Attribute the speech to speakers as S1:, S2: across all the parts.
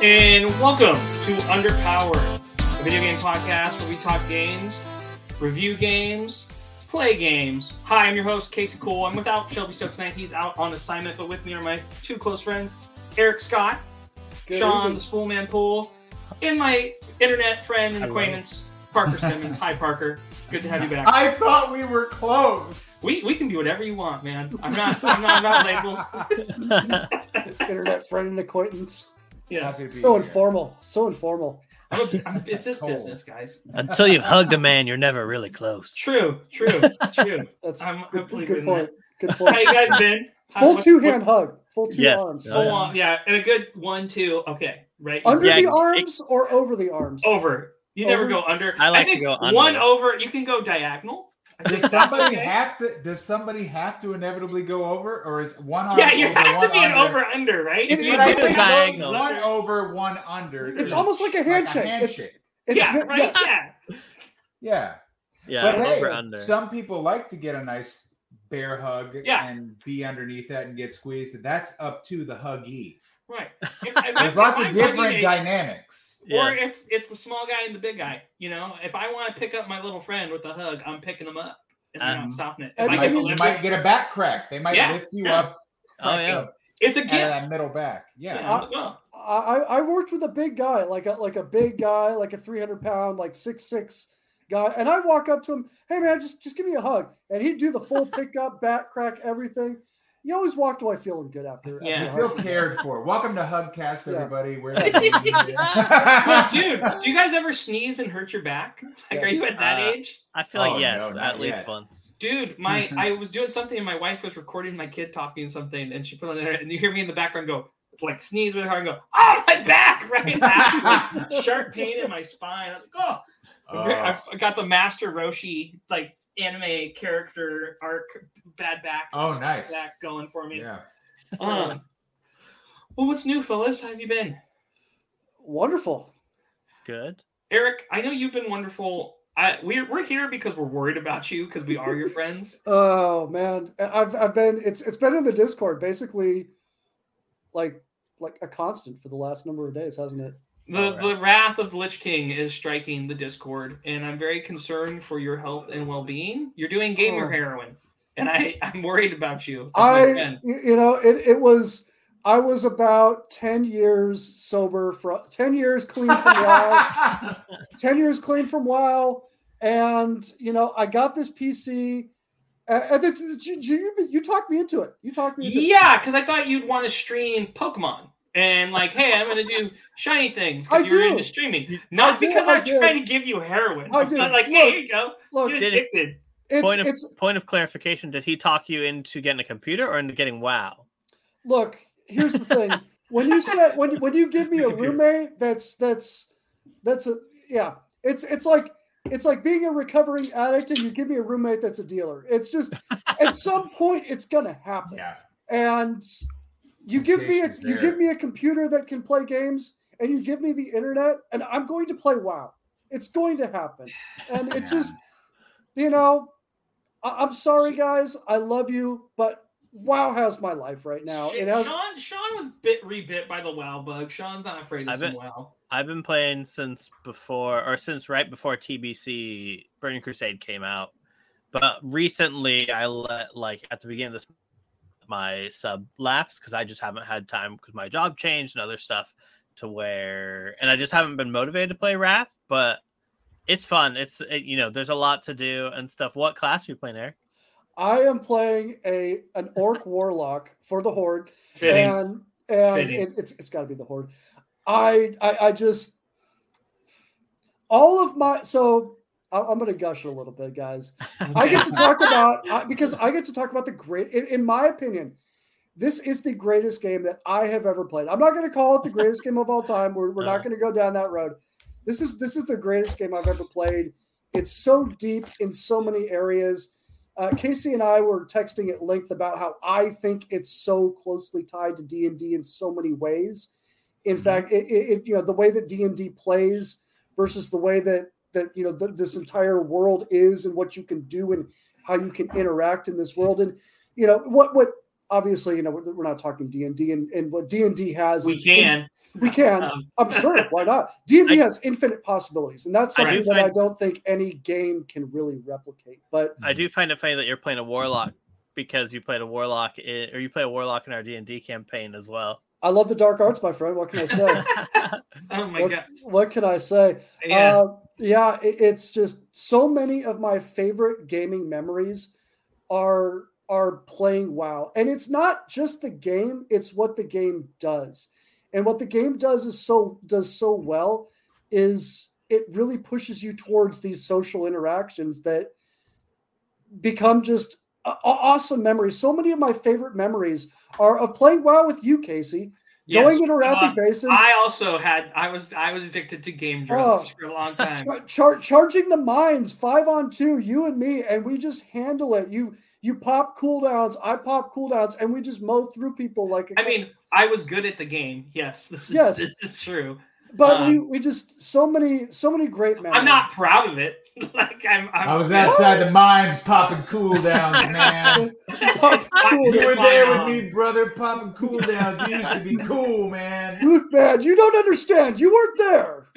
S1: And welcome to Underpowered, a video game podcast where we talk games, review games, play games. Hi, I'm your host, Casey Cole. I'm without Shelby Stokes tonight. He's out on assignment, but with me are my two close friends, Eric Scott,
S2: Good
S1: Sean,
S2: evening.
S1: the Spoolman Pool, and my internet friend and acquaintance, Parker Simmons. Hi, Parker. Good to have you back.
S2: I thought we were close.
S1: We, we can be whatever you want, man. I'm not I'm not about labels.
S2: Internet friend and acquaintance.
S1: Yeah,
S2: So
S3: So
S2: informal. So informal.
S1: I'm a, I'm, it's this
S2: Cold.
S1: business, guys.
S3: Until you've hugged a man, you're never really close.
S1: True, true, true.
S2: That's
S1: I'm- I
S2: good,
S1: believe
S2: good point. Good
S1: How
S2: point.
S1: you guys been? Uh,
S2: Full
S1: what's-
S2: two hand hug. Full two
S3: Yes.
S2: arms.
S3: Oh,
S1: Full
S3: yeah.
S1: on, yeah, and a good one, two. Okay, right.
S2: Under
S3: Yeah,
S2: the
S3: it-
S2: arms or over the arms?
S1: over. You never go under.
S3: I like to
S1: think
S3: go
S1: One over. You can go diagonal. I think
S4: Does somebody
S1: okay.
S4: have to? Does somebody have to inevitably go over, or is one arm?
S1: Yeah, there
S4: over,
S1: has to be an
S4: under?
S1: over under, right? If you
S4: But I
S3: it
S1: do
S3: is diagonal.
S4: One over, one under.
S2: It's almost like a
S4: like
S2: handshake.
S4: a handshake.
S2: it's
S1: Yeah,
S2: ve-
S1: right.
S2: yes.
S1: Yeah.
S4: Yeah,
S3: Yeah,
S4: but hey,
S3: over under.
S4: some people like to get a nice bear hug
S1: Yeah.
S4: and be underneath that and get squeezed. That's up to the huggy.
S1: Right. If- if
S4: There's
S1: if
S4: lots of different
S1: hugging a-
S4: dynamics.
S1: Or
S3: Yeah.
S1: it's it's the small guy and the big guy. You know, if I want to pick up my little friend with a hug, I'm picking him up and I'm
S3: Um,
S1: not stopping it. If I
S4: You
S2: I
S1: get
S4: might, you might get a back crack. They might
S1: Yeah,
S4: lift you
S1: yeah.
S4: up.
S3: Oh, yeah.
S4: up
S1: it's a
S4: out
S1: gift.
S4: that middle back. Yeah.
S1: Yeah.
S2: I, I I worked with a big guy, like a like a big guy, like a 300 pound, like six six guy, and I walk up to him, hey man, just just give me a hug, and he'd do the full pickup, back crack, everything. You always walked away feeling good after.
S1: Yeah.
S2: after
S4: You feel cared for. Welcome to Hugcast,
S2: Yeah.
S4: everybody. We're
S1: well, dude, do you guys ever sneeze and hurt your back? Like, are you at that
S3: Uh,
S1: age?
S3: I feel like
S4: Oh,
S3: yes,
S4: no, not
S3: at least
S4: yet.
S3: once.
S1: Dude, my I was doing something and my wife was recording my kid talking something and she put it on there and you hear me in the background go like sneeze really hard and go, oh my back right now. Like, sharp pain in my spine. I was like, oh, I I got the Master Roshi like anime character arc bad back.
S4: Oh, nice.
S1: back going for me.
S4: yeah.
S1: Um, well, what's new, fellas? How have you been?
S2: Wonderful.
S3: Good.
S1: Eric, I know you've been wonderful. I, we're, we're here because we're worried about you because we are your friends.
S2: Oh man, I've I've been it's it's been in the Discord basically, like like a constant for the last number of days, hasn't it?
S1: The
S4: All right.
S1: the wrath of Lich King is striking the Discord, and I'm very concerned for your health and well being. You're doing gamer
S2: Oh.
S1: heroin, and I I'm worried about you.
S2: I you you know it it was I was about ten years sober from ten years clean from WoW, ten years clean from WoW, and you know I got this PC. Uh, and it's- it's- you, you, you talked me into it. You talked me into it.
S1: Yeah, because I thought you'd want to stream Pokemon. And like, hey, I'm gonna do shiny things because you're
S2: do.
S1: into streaming. Not
S2: I
S1: because
S2: I
S1: I'm
S2: do.
S1: trying to give you heroin.
S2: I
S1: I'm
S2: do.
S1: not like,
S2: Look,
S1: hey, here you go.
S2: Look,
S1: Get
S3: Did it-
S1: addicted.
S2: it's
S3: point of
S2: it's
S3: point of clarification: Did he talk you into getting a computer or into getting WoW?
S2: look here's the thing when you said when when you give me a roommate that's that's that's a yeah it's it's like it's like being a recovering addict and you give me a roommate that's a dealer it's just at some point it's gonna happen
S4: yeah.
S2: and you give me a
S4: Temptation's
S2: you give me a computer that can play games and you give me the internet and i'm going to play wow it's going to happen and it
S4: Yeah.
S2: just you know I- i'm sorry guys i love you but wow has my life right now
S1: Shit,
S2: it has
S1: Sean, Sean was bit rebit by the WoW bug. Sean's not afraid of
S3: I
S1: some
S3: bet-
S1: WoW.
S3: I've been playing since before, or since right before TBC Burning Crusade came out. But recently, I let like at the beginning of this my sub lapse because I just haven't had time because my job changed and other stuff to where, and I just haven't been motivated to play Wrath. But it's fun. It's it, you know, there's a lot to do and stuff. What class are you playing, Eric?
S2: I am playing a an orc warlock for the horde,
S1: Fitting.
S2: and and it, it's it's got to be the horde. I, I I just all of my so I- I'm going to gush a little bit, guys. I get to talk about because I get to talk about the great. In, in my opinion, this is the greatest game that I have ever played. I'm not going to call it the greatest game of all time. We're, we're not going to go down that road. This is this is the greatest game I've ever played. It's so deep in so many areas. Uh, Casey and I were texting at length about how I think it's so closely tied to D and D in so many ways. In
S4: Mhm.
S2: fact, it, it, it you know the way that D and D plays versus the way that that you know th- this entire world is and what you can do and how you can interact in this world. And you know what what obviously, you know, we're, we're not talking D and D, and what D and D has,
S1: We
S2: is
S1: can.
S2: we can.
S1: Um,
S2: I'm sure. Why not? D and D
S3: I-
S2: has infinite possibilities, and that's something
S3: do
S2: that I don't think any game can really replicate. But
S3: I do find it funny that you're playing a warlock because you played a warlock in, or you play a warlock in our D and D campaign as well.
S2: I love the dark arts, my friend. What can I say?
S1: Oh my
S2: what,
S1: god.
S2: what can I say?
S1: Yes.
S2: Uh, yeah, it, it's just so many of my favorite gaming memories are are playing WoW, and it's not just the game; it's what the game does. And what the game does is so does so well is it really pushes you towards these social interactions that become just awesome memories. So many of my favorite memories are of playing WoW with you, Casey,
S1: Yes.
S2: going into Arathi
S1: Uh,
S2: Basin.
S1: I also had I was I was addicted to game drugs
S2: Oh.
S1: for a long time.
S2: Char- char- charging the mines five on two, you and me, and we just handle it. You you pop cooldowns, I pop cooldowns, and we just mow through people like. a-
S1: I mean, I was good at the game. Yes, this is
S2: Yes.
S1: this is true.
S2: But we,
S1: um,
S2: we just so many so many great memories.
S1: I'm not proud of it. like I'm, I'm
S4: I was outside the mines popping cool downs, man.
S2: Pop cool.
S4: You were there with me, brother, popping cooldowns. You used to be cool, man.
S2: Look, man, you don't understand. You weren't there.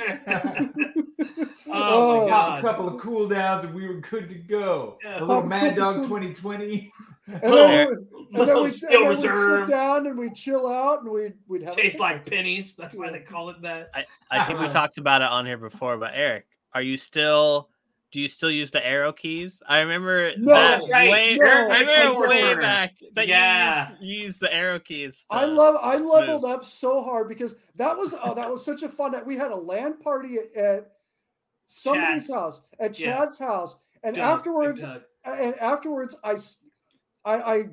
S1: oh,
S2: Oh.
S1: my
S4: Pop a couple of cool downs and we were good to go.
S1: Yeah.
S4: A little
S2: Pop
S4: Mad
S2: couple
S4: Dog 2020.
S2: And then, we, and then,
S1: Little
S2: we, and then we'd sit down and we'd chill out and we'd we'd have a
S1: Tastes like pennies. That's why they call it that.
S3: I think we talked about it on here before, but Eric, are you still? Do you still use the arrow keys? I remember
S2: No,
S3: that
S1: right.
S3: way.
S2: No.
S3: I remember way back that
S1: Yeah.
S3: you used, you used the arrow keys.
S2: I love I leveled
S3: move.
S2: up so hard because that was oh that was such a fun night. We had a LAN party at, at somebody's
S1: Chad's.
S2: house at
S1: Yeah.
S2: Chad's house, and
S1: Doug,
S2: afterwards
S1: Doug.
S2: and afterwards I, s- I I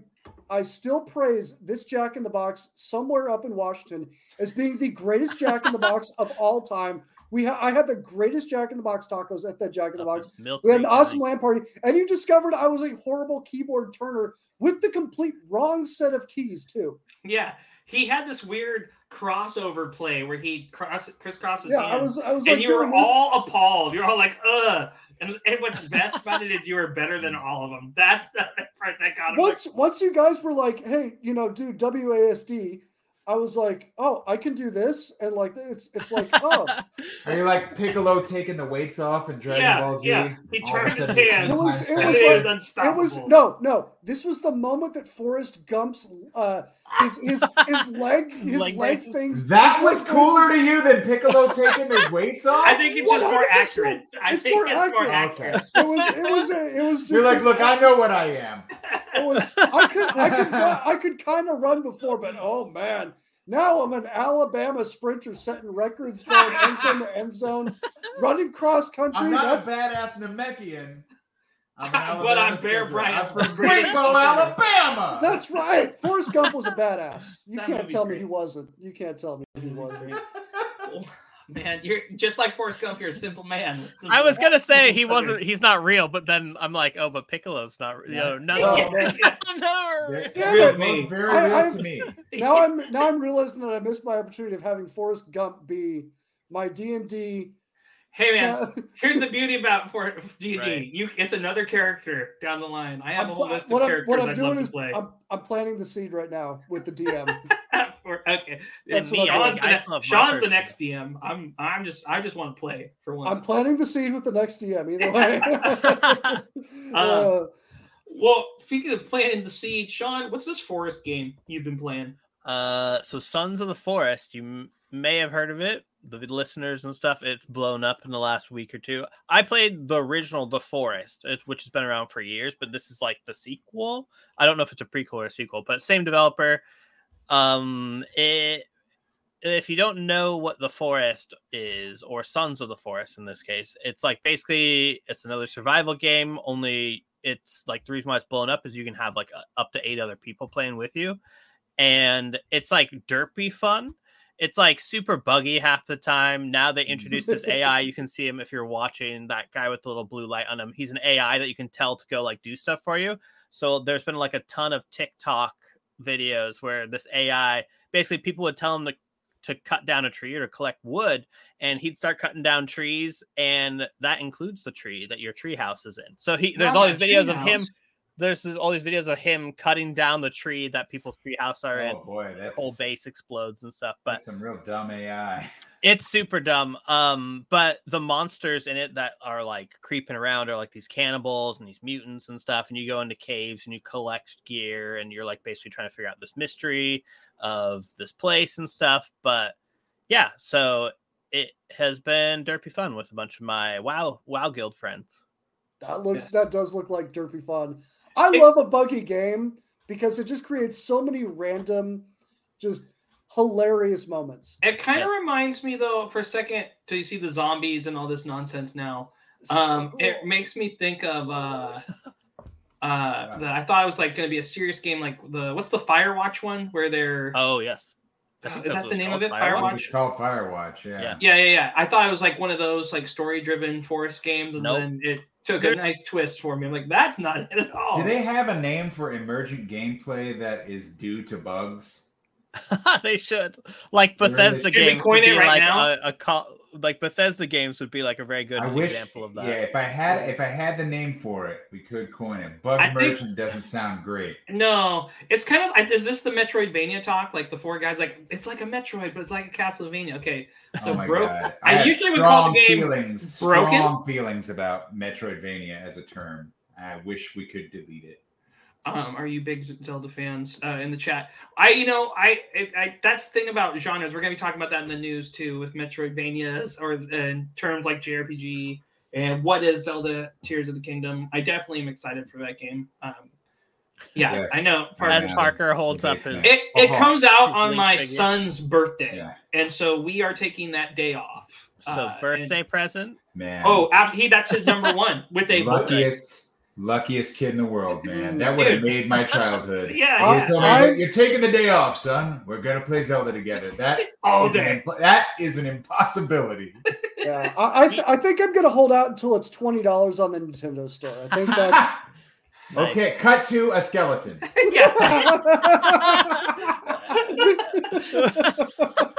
S2: I still praise this Jack in the Box somewhere up in Washington as being the greatest Jack in the Box of all time. We ha- I had the greatest Jack in the Box tacos at that Jack in the Box.
S3: Milk
S2: We had an awesome
S3: think.
S2: LAN party, and you discovered I was a horrible keyboard turner with the complete wrong set of keys too.
S1: Yeah, he had this weird crossover play where he cross crisscrosses
S2: Yeah, I was I was
S1: and
S2: like
S1: you were
S2: doing this.
S1: all appalled. You're all like, "Ugh." And, and what's best about it is you were better than all of them. That's the part that got him.
S2: once once you guys were like, hey, you know, do WASD, I was like, oh, I can do this, and like it's it's like, oh,
S4: Are you like Piccolo taking the weights off and Dragon
S1: Yeah,
S4: Ball Z?
S1: yeah. He
S4: All of a
S1: turned his
S4: sudden it
S1: hands.
S2: It was- it was
S1: it
S2: like-
S1: was
S2: it was no, no. This was the moment that Forrest Gump's uh his his his leg his
S3: Leg
S2: leg things.
S4: That
S2: his
S4: was
S2: leg
S4: cooler to you than Piccolo taking the weights off?
S1: I think it's just more
S2: 100%.
S1: accurate. I
S2: It's
S1: think
S2: more
S1: it's more
S2: accurate.
S1: accurate.
S2: It was it was it was just
S4: You're like, look, I know what I am.
S2: it was I could I could run- I could kind of run before, but oh man. Now I'm an Alabama sprinter setting records going end zone to end zone, running cross country.
S4: I'm not
S2: That's
S4: a badass Namekian. I'm
S1: But I'm Bear
S4: sprinter. From
S1: greatest
S4: Alabama.
S2: That's right. Forrest Gump was a badass. You
S1: That
S2: can't
S1: movie's
S2: tell me he wasn't. You can't tell me he wasn't.
S1: Man, you're just like Forrest Gump. You're a simple man.
S3: I was gonna say he wasn't. He's not real, but then I'm like, oh, but Piccolo's not. You know, no,
S2: Oh, man.
S3: no.
S4: They're-
S2: Damn
S4: they're
S2: it.
S4: both
S1: Me.
S4: Very
S2: I-
S4: real
S2: I-
S4: to me.
S2: Now I'm now I'm realizing that I missed my opportunity of having Forrest Gump be my D and D.
S1: Hey man, here's the beauty about for D and D.
S3: Right.
S1: You, it's another character down the line. I have a whole list of
S2: What I'm,
S1: characters
S2: what I'm
S1: I'd
S2: doing
S1: love
S2: is
S1: to play.
S2: I'm, I'm planting the seed right now with the DM.
S1: for, okay,
S2: That's
S1: and
S2: what I'm
S1: Sean's, the,
S3: I still
S1: Sean's the next DM. I'm I'm just I just want to play for once.
S2: I'm planting the seed with the next DM. Either way.
S1: Um,
S2: Uh,
S1: well, speaking of planting the seed, Sean, what's this forest game you've been playing?
S3: Uh, so Sons of the Forest, you m- may have heard of it. The listeners and stuff, it's blown up in the last week or two. I played the original The Forest, which has been around for years, but this is like the sequel. I don't know if it's a prequel or a sequel, but same developer. Um, it if you don't know what the forest is or sons of the forest in this case it's like basically it's another survival game only it's like the reason why it's blown up is you can have like up to eight other people playing with you and it's like derpy fun it's like super buggy half the time. Now they introduced this ai you can see him if you're watching that guy with the little blue light on him. He's an ai that you can tell to go like do stuff for you. So there's been like a ton of tiktok videos where this ai basically people would tell him to to cut down a tree or to collect wood and he'd start cutting down trees and that includes the tree that your tree house is in. So he there's
S1: Not
S3: all these videos of him
S1: treehouse.
S3: There's this, all these videos of him cutting down the tree that people's treehouse are in.
S4: Oh boy, that's
S3: Whole base explodes and stuff. But
S4: some real dumb AI.
S3: it's super dumb. Um, but the monsters in it that are like creeping around are like these cannibals and these mutants and stuff. And you go into caves and you collect gear and you're like basically trying to figure out this mystery of this place and stuff. But yeah, so it has been derpy fun with a bunch of my WoW WoW Guild friends.
S2: That looks that does look like derpy fun. I love a buggy game because it just creates so many random, just hilarious moments.
S1: It kind of
S3: Yeah.
S1: reminds me though, for a second, till you see the zombies and all this nonsense now.
S2: This is so
S1: Um,
S2: cool.
S1: it makes me think of uh, uh, the, I thought it was like going to be a serious game, like the what's the Firewatch one where they're
S3: Oh yes.
S1: Uh, is that the name of it? Firewatch?
S4: think it's called Firewatch. Yeah.
S3: Yeah.
S1: yeah, yeah, yeah. I thought it was like one of those like story-driven forest games, and
S3: Nope.
S1: then it took a nice twist for me. I'm like, that's not it at all.
S4: Do they have a name for emergent gameplay that is due to bugs?
S3: they should. Like
S4: They really
S3: Bethesda
S4: should.
S1: Should we coin it right
S3: like
S1: now?
S3: a, a co- like Bethesda games would be like a very good
S4: I wish.
S3: example of that.
S4: Yeah, if I had if I had the name for it, we could coin it. Bug
S1: I think-
S4: merchant doesn't sound great.
S1: No, it's kind of. Is this the Metroidvania talk? Like the four guys, like it's like a Metroid, but it's like a Castlevania. Okay, oh So
S4: oh
S1: broke-
S4: god!
S1: I usually would call the game
S4: feelings,
S1: broken.
S4: strong feelings about Metroidvania as a term. I wish we could delete it.
S1: Um, are you big Zelda fans uh, in the chat? I, you know, I, I, I, that's the thing about genres. We're gonna be talking about that in the news too, with Metroidvanias or in terms like JRPG and what is Zelda Tears of the Kingdom. I definitely am excited for that game. Um, yeah,
S4: Yes.
S1: I know.
S4: As
S3: As
S1: Parker-
S4: Yeah.
S3: Holds up his
S1: It, it comes out
S3: his
S1: on my
S3: figure.
S1: son's birthday,
S4: Yeah,
S1: and so we are taking that day off.
S3: so
S1: Uh, and-
S3: birthday present.
S4: man.
S1: Oh, ab- he that's his number one with a
S4: luckiest, luckiest kid in the world, man. That would have made my childhood.
S1: Yeah,
S4: You
S1: yeah.
S4: told me,
S2: I-
S4: you're taking the day off, son. We're gonna play Zelda together. That
S1: all
S4: is
S1: day.
S4: impo- that is an impossibility.
S2: Yeah, I I, th- I think I'm gonna hold out until it's twenty dollars on the Nintendo Store. I think that's.
S3: Nice.
S4: Okay, cut to a skeleton.
S1: yeah,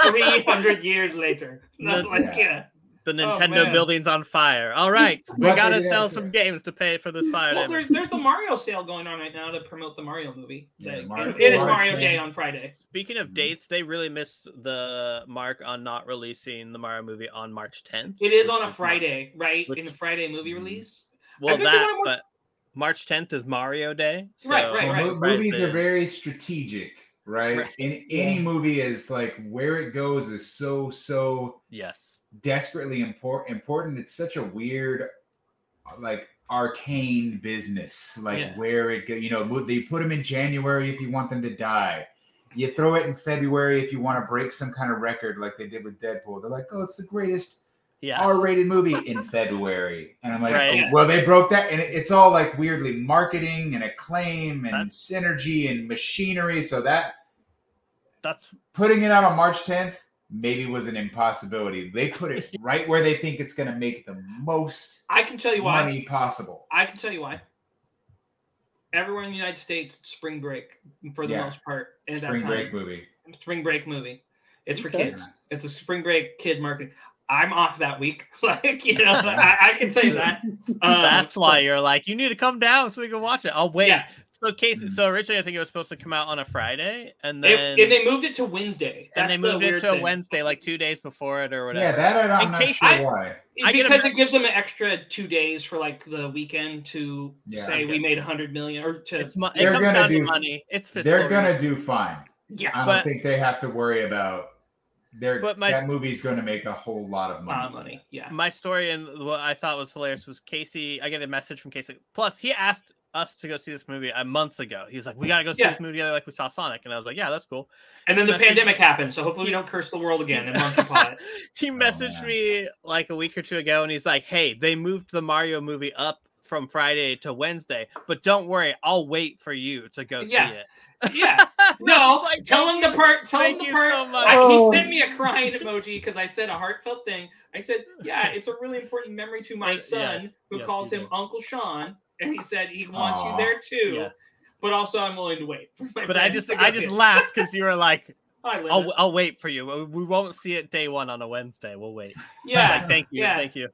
S1: three hundred years later. Not
S3: The-
S1: like, yeah.
S3: The
S1: Oh,
S3: Nintendo
S1: man.
S3: building's on fire. All right, we gotta sell
S4: have
S3: some
S4: some-
S3: games to pay for this fire
S1: Well,
S3: damage.
S1: there's there's the Mario sale going on right now to promote the Mario movie.
S4: Yeah,
S1: Like,
S4: Mario-
S1: it is
S4: Mario
S1: Mario Day on Friday.
S3: Speaking of
S4: Mhm.
S3: dates, they really missed the mark on not releasing the Mario movie on March 10th.
S1: It is on a
S3: not-
S1: Friday, right?
S3: which-
S1: In the Friday movie
S4: Mhm.
S1: release.
S3: Well, that,
S1: wanna
S3: but March 10th is Mario Day. So
S1: Right, right, right.
S4: mo- movies are very strategic, right?
S3: Right.
S4: In any movie is like where it goes is so so
S3: Yes.
S4: Desperately important. Important. It's such a weird, like arcane business. Like
S1: Yeah.
S4: where it. You know, they put them in January if you want them to die. You throw it in February if you want to break some kind of record, like they did with Deadpool. They're like, "Oh, it's the greatest
S3: Yeah.
S4: R-rated movie in February," and I'm like,
S3: Right.
S4: "Oh, "Well, they broke that," and it- it's all like weirdly marketing and acclaim and
S3: That's-
S4: synergy and machinery. So that
S3: That's
S4: putting it out on March 10th maybe was an impossibility. They put it right where they think it's going to make the most
S1: I can tell you why.
S4: money possible.
S1: I can tell you why. Everywhere in the United States, spring break for the
S4: Yeah.
S1: most part. At
S4: Spring
S1: that
S4: break movie.
S1: spring break movie. It's for
S2: Okay.
S1: kids. It's a spring break kid marketing. I'm off that week. like you know, I, I can tell you that. Um,
S3: that's why you're like, you need to come down so we can watch it. I'll wait.
S1: Yeah.
S3: So Casey,
S4: Mhm.
S3: so originally I think it was supposed to come out on a Friday, and
S1: It-
S3: then
S1: and they moved it to Wednesday.
S3: and
S1: That's
S3: they
S1: the
S3: moved it
S1: weird
S3: to a
S1: thing.
S3: Wednesday, like two days before it or whatever.
S4: Yeah, that I- I'm
S3: In
S4: not
S3: case
S4: sure
S1: I-
S4: why.
S3: I get a
S1: because it gives them an extra two days for like the weekend to
S4: Yeah,
S1: say we made a hundred million or to
S3: It's mo- it
S4: They're
S3: comes
S4: gonna
S3: down
S4: do-
S3: to money. It's fiscal
S4: They're going
S3: reasons.
S4: to do fine.
S1: yeah
S4: I don't
S3: But-
S4: think they have to worry about their
S3: But my-
S4: that movie's going to make a whole lot of money.
S1: lot of money. Yeah.
S3: my story and what I thought was hilarious was Casey. I get a message from Casey. Plus, he asked us to go see this movie a months ago. He's like, "We gotta go see
S1: Yeah.
S3: this movie together, like we saw Sonic." And I was like, "Yeah, that's cool."
S1: And then the
S3: Message-
S1: pandemic happened, so hopefully we don't curse the world again and
S3: he oh, messaged
S4: man.
S3: me like a week or two ago, and he's like, "Hey, they moved the Mario movie up from Friday to Wednesday, but don't worry, I'll wait for you to go
S1: Yeah.
S3: see it."
S1: Yeah. No,
S3: like,
S1: tell him the part. Tell him the part.
S3: so.
S1: I-
S2: Oh.
S1: he sent me a crying emoji because I said a heartfelt thing. I said, "Yeah, it's a really important memory to my
S3: Yes,
S1: son, who
S3: yes,
S1: calls him
S3: did.
S1: Uncle Sean." And he said he wants
S4: Aw.
S1: you there too,
S3: Yeah.
S1: but also I'm willing to wait.
S3: But I just I just
S1: it.
S3: laughed because you were like, "I'll. I'll wait for you. We won't see it day one on a Wednesday. We'll wait."
S1: Yeah.
S3: like, thank you,
S1: yeah.
S3: thank you.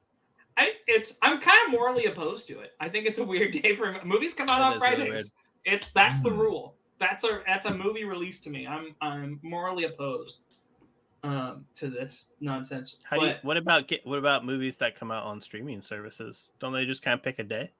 S1: I it's I'm kind of morally opposed to it. I think it's a weird day for movies come out
S3: That
S1: on
S3: really
S1: Fridays.
S3: weird.
S1: it's that's the
S4: Mm.
S1: rule. That's a that's a movie release to me. I'm I'm morally opposed um to this nonsense.
S3: How do you, what about get, what about movies that come out on streaming services? Don't they just kind of pick a day?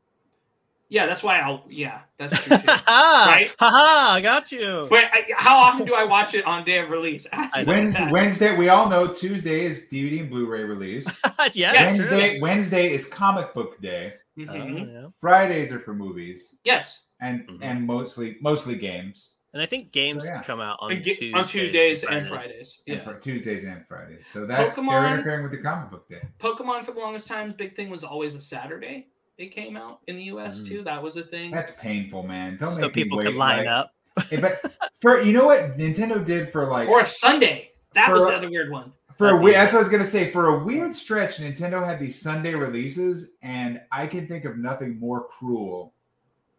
S1: Yeah, that's why I'll yeah, that's true too.
S3: Ha
S1: Right?
S3: ha! I got you.
S1: but I, how often do I watch it on day of release?
S4: Wednesday, Wednesday, we all know Tuesday is DVD and Blu-ray release.
S3: yeah,
S1: Yes.
S3: true.
S4: Wednesday, Wednesday is comic book day.
S3: Oh,
S1: Mhm.
S3: yeah.
S4: Fridays are for movies
S1: Yes,
S4: and
S3: Mhm.
S4: and mostly mostly games.
S3: And I think games
S4: yeah.
S3: come out on,
S1: And get-
S3: Tuesdays,
S1: on Tuesdays and
S3: Fridays.
S1: Fridays.
S4: And
S1: Yeah.
S4: for Tuesdays and Fridays. So that's they're
S1: Pokemon-
S4: interfering with the comic book day.
S1: Pokemon for the longest time, big thing was always a Saturday. It came out in the US
S3: Mm.
S1: too. That was a thing.
S4: That's painful, man. Don't
S3: So
S4: make
S3: people
S4: wait,
S3: could line
S4: like-
S3: up.
S4: If I- for you know what Nintendo did for like
S1: or a Sunday. That was
S4: For-
S1: the other weird one.
S4: for a
S3: That's
S4: we-
S3: easy.
S4: that's what I was gonna say. For a weird stretch, Nintendo had these Sunday releases, and I can think of nothing more cruel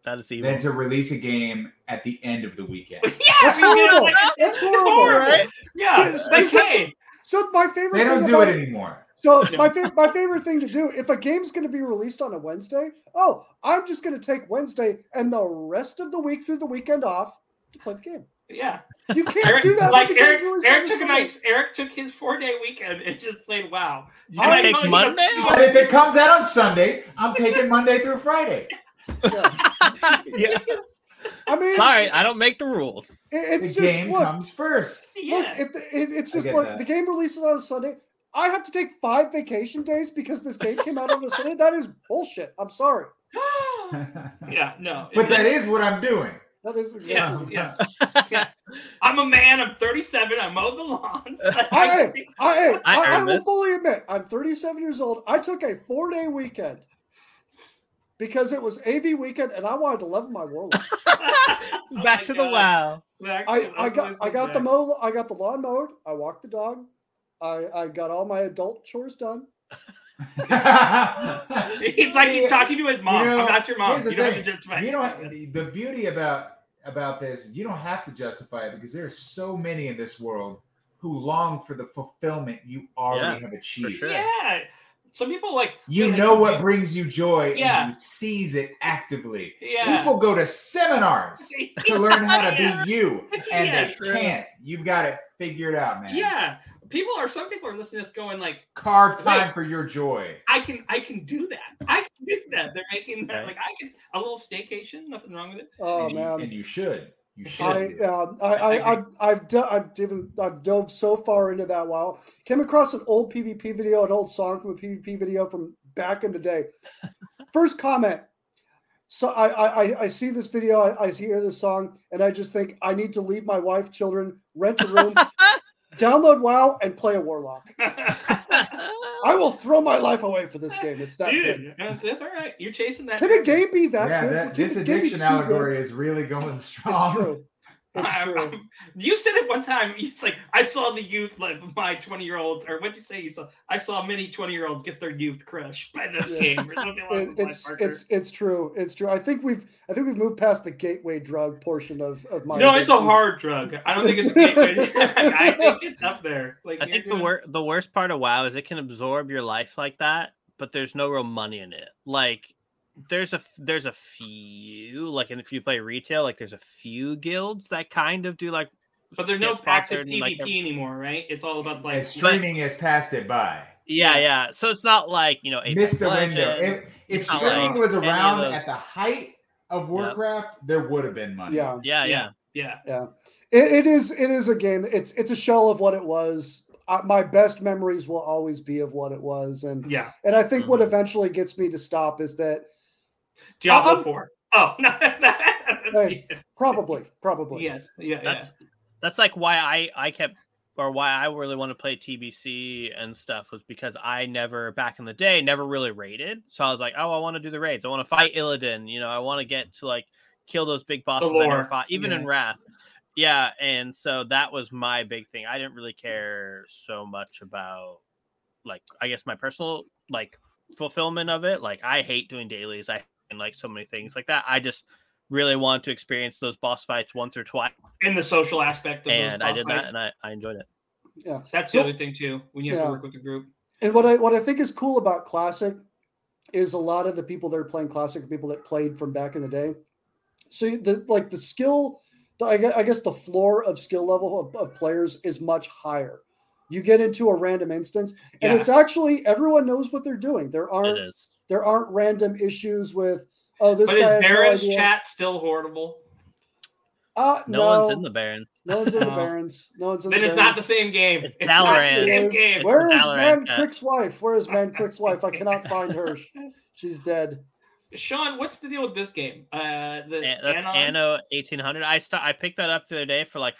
S3: That is evil.
S4: than to release a game at the end of the weekend.
S1: yeah,
S2: That's
S1: I mean, you know,
S2: horrible.
S1: like,
S2: That's
S1: it's
S2: horrible.
S1: horrible.
S3: Right?
S1: Yeah,
S2: Is-
S1: like
S2: is that-
S1: hey,
S2: So my favorite
S4: They don't
S2: thing
S4: do
S2: about,
S4: it anymore.
S2: So
S1: No.
S2: my favorite my favorite thing to do if a game's going to be released on a Wednesday, oh, I'm just going to take Wednesday and the rest of the week through the weekend off to play the game.
S1: yeah.
S2: You can't
S1: Eric,
S2: do that.
S1: like
S2: the
S1: Eric, Eric
S2: on
S1: took a nice. Eric took his four day weekend and just played WoW.
S3: You
S1: I
S3: take
S1: told him, he goes-
S3: Monday
S1: he
S3: off?
S1: goes,
S4: But if it comes out on Sunday, I'm taking Monday through Friday.
S3: yeah.
S2: I mean,
S3: Sorry, I don't make the rules.
S2: it's
S4: the
S2: just
S4: game
S2: look,
S4: comes first.
S2: look.
S1: Yeah.
S2: If the, it, it's just
S4: get
S2: like the game releases on a Sunday, I have to take five vacation days because this game came out on a Sunday. That is bullshit. I'm sorry.
S1: yeah, no.
S4: but that is what I'm doing.
S2: That is
S1: Yes,
S2: exactly.
S1: yes, yes. I'm a man. I'm 37. I mowed the lawn.
S2: I, I, I,
S3: I
S2: I, I will fully admit, I'm 37 years old. I took a four day weekend because it was AV weekend and I wanted to level my warlock.
S1: Oh
S3: Back to the wow.
S2: I, I got I got the mow I got the lawn mowed. I walked the dog. I, I got all my adult chores done.
S1: It's like he's talking to his mom.
S4: You know,
S1: I'm not your mom. You don't have to justify.
S4: You don't. The the beauty about about this, you don't have to justify it because there are so many in this world who long for the fulfillment you already have achieved.
S3: sure.
S1: Yeah. Some people like
S4: You
S1: they-
S4: know
S1: they-
S4: what brings you joy,
S1: Yeah.
S4: and you seize it actively.
S1: Yeah.
S4: People go to seminars to learn how to
S1: Yeah.
S4: be you, and
S1: Yeah,
S4: they
S3: true.
S4: can't. You've got it figured out, man.
S1: Yeah. People are some people are listening to this going like,
S4: Carve time for your joy.
S1: I can I can do that. I can do that. They're making that
S3: Right.
S1: like I can a little staycation, nothing wrong with it.
S2: Oh
S4: and, you,
S2: man.
S4: and you should. You should.
S2: I, um, I I I've I've, do, I've, driven, I've dove so far into that wow. Came across an old PvP video, an old song from a PvP video from back in the day. First comment. So I, I, I- I see this video, I, I hear this song, and I just think I need to leave my wife, children, rent a room, download WoW, and play a warlock. I will throw my life away for this game. It's that good.
S1: Dude, that's, that's all right. You're chasing that.
S2: Can a game be that
S4: yeah,
S2: good?
S4: that, this
S2: a game be
S4: addiction
S2: too good?
S4: allegory is really going strong.
S2: It's true. It's
S1: I'm-
S2: true.
S1: I'm- you said it one time. You was like, I saw the youth, like my 20 year olds, or what'd you say? You saw, I saw many 20 year olds get their youth crushed by this
S2: Yeah.
S1: game or something along
S2: It, it's it's it's true. It's true. I think we've I think we've moved past the gateway drug portion of of my.
S1: no, it's a hard drug. I don't think it's a gateway. I think it's up there. Like
S3: I
S1: you're
S3: think the
S1: doing-
S3: wor- the worst part of WoW is it can absorb your life like that, but there's no real money in it. Like there's a there's a few like and if you play retail, like there's a few guilds that kind of do like
S1: But there's no active
S3: sponsored and, like,
S1: PvP anymore, right? It's all about like
S4: And streaming has passed it by.
S3: Yeah, yeah. So it's not like you know Apex
S4: Missed the window. If, if streaming
S3: like
S4: was around at the height of Warcraft, there would have been money.
S2: Yeah,
S3: yeah, yeah.
S1: yeah. yeah.
S2: it, it is. It is a game. It's it's a shell of what it was. Uh, my best memories will always be of what it was, and
S1: Yeah.
S2: and I think what
S3: Mhm.
S2: eventually gets me to stop is that
S1: Diablo
S2: I'm-
S1: 4. Oh, no.
S2: Hey, probably probably
S1: yes. Yeah.
S3: That's that's like why I I kept or why I really want to play TBC and stuff was because I never back in the day never really raided. So I was like, oh, I want to do the raids. I want to fight Illidan. You know, I want to get to like kill those big bosses I never fought, even in. Wrath. Yeah, and so that was my big thing. I didn't really care so much about like I guess my personal like fulfillment of it. Like I hate doing dailies. I and like so many things like that. I just really wanted to experience those boss fights once or twice
S1: in the social aspect of
S3: and
S1: those
S3: I did
S1: fights.
S3: that, and I, I enjoyed it.
S2: yeah.
S1: That's
S2: So-
S1: the other thing too. When you have
S2: Yeah.
S1: to work with a group.
S2: And what I what I think is cool about classic is a lot of the people that are playing classic people that played from back in the day. So the like the skill, the, I, gue- I guess the floor of skill level of, of players is much higher. You get into a random instance, and
S1: Yeah.
S2: it's actually everyone knows what they're doing. There aren't
S3: is.
S2: There aren't random issues with oh this
S1: But
S2: guy
S1: is
S2: has no
S1: chat still horrible?
S2: Uh,
S3: No,
S2: no,
S3: one's in the Barrens.
S2: no one's in the
S1: No.
S2: Barrens. No one's in
S1: Then
S2: the
S1: it's not the same game.
S3: It's
S1: It's, not the
S3: Valorant.
S1: same
S2: It's-
S1: game.
S2: Where is
S3: Valorant
S2: Man
S3: chat.
S2: Crick's wife? Where is Mankrik's wife? I cannot find her. She's dead.
S1: Sean, what's the deal with this game? Uh, the
S3: A- That's
S1: Anon?
S3: Anno eighteen hundred. I st- I picked that up the other day for like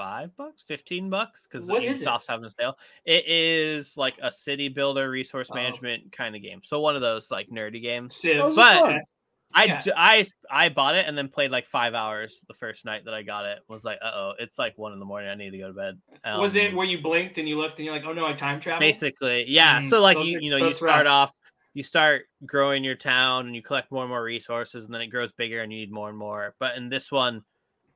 S3: five bucks, fifteen bucks, because
S1: What is it?
S3: Ubisoft's having a sale. It is like a city builder, resource
S1: Oh.
S3: management kind of game. So one of those like nerdy games.
S1: Civ.
S3: But-
S2: are fun.
S3: I,
S1: Yeah.
S3: d- I I bought it and then played like five hours the first night that I got it. Was like, uh oh, it's like one in the morning. I need to go to bed.
S1: was it
S3: Um,
S1: where you blinked and you looked and you're like, oh no, I time travel?
S3: basically yeah
S1: Mm,
S3: so like you,
S1: are-
S3: you know you start
S1: rough.
S3: off you start growing your town and you collect more and more resources and then it grows bigger and you need more and more but in this one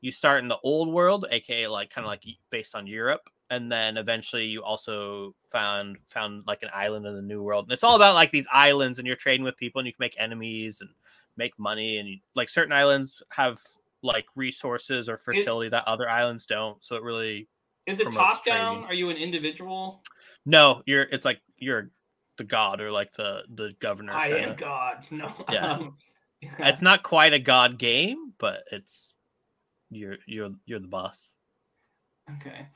S3: you start in the old world aka like kind of like based on europe and then eventually you also found found like an island in the new world and it's all about like these islands and you're trading with people and you can make enemies and make money and you, like certain islands have like resources or fertility that other islands don't so it really
S1: Is it top down? Are you an individual?
S3: no you're it's like you're the god or like the the governor
S1: I
S3: kinda.
S1: am God. No.
S3: Yeah.
S1: Um,
S3: it's not quite a god game but it's you're you're you're the boss
S1: Okay.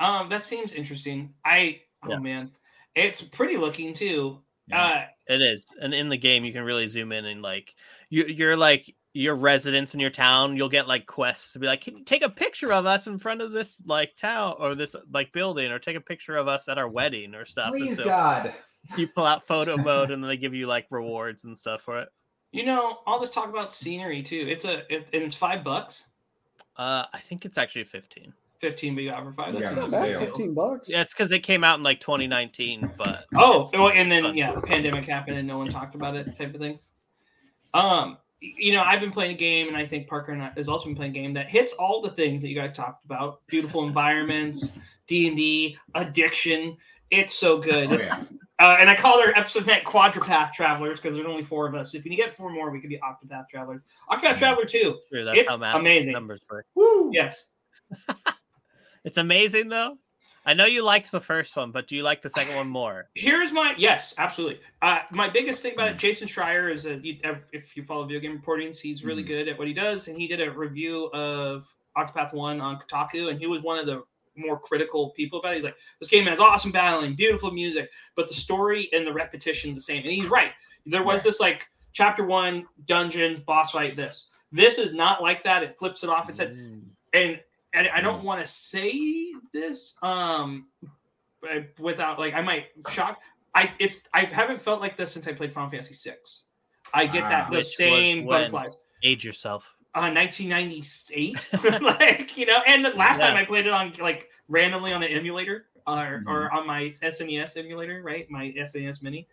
S1: Um, that seems interesting. I oh
S3: Yeah.
S1: man, it's pretty looking too.
S4: Yeah.
S1: Uh,
S3: it is and in the game you can really zoom in and like you you're like your residents in your town you'll get like quests to be like can you take a picture of us in front of this like town or this like building or take a picture of us at our wedding or stuff
S4: Please,
S3: so
S4: God.
S3: you pull out photo mode and then they give you like rewards and stuff for it
S1: you know, I'll just talk about scenery too. It's a it, and it's five bucks,
S3: uh i think it's actually 15
S1: fifteen, but you got for five. That's
S2: Not
S1: not
S4: it's
S2: bad. Fifteen bucks.
S3: yeah it's because it came out in like 2019 but
S1: Oh,
S3: it's
S1: oh, and then
S3: fun.
S1: yeah, pandemic happened and no one talked about it, type of thing. Um, you know, I've been playing a game, and I think Parker and I has also been playing a game that hits all the things that you guys talked about: beautiful environments, D and D, addiction. It's so good.
S4: Oh, yeah.
S1: Uh, and I call our episode net Quadropath Travelers because there's only four of us. If you get four more, we could be Octopath Travelers. Octopath Traveler 2.
S3: Sure, that's
S1: It's
S3: how math
S1: amazing.
S3: numbers work
S4: Woo!
S1: Yes.
S3: It's amazing though. I know you liked the first one, but do you like the second one more?
S1: Here's my yes, absolutely. Uh, my biggest thing about it, Jason Schreier is a if you follow video game reportings, he's really
S4: Mhm.
S1: good at what he does, and he did a review of Octopath One on Kotaku, and he was one of the more critical people about it. He's like, this game has awesome battling, beautiful music, but the story and the repetition's the same. And he's right. There was this like chapter one dungeon boss fight. This this is not like that. It flips it off. It said
S3: Mm.
S1: and and I don't want to say this um without like I might shock I it's I haven't felt like this since I played Final Fantasy 6. I get that the same butterflies.
S3: Age yourself.
S1: Uh 1998 like you know and the last time I played it on like randomly on an emulator or,
S4: Mm-hmm.
S1: or on my SNES emulator right my SNES mini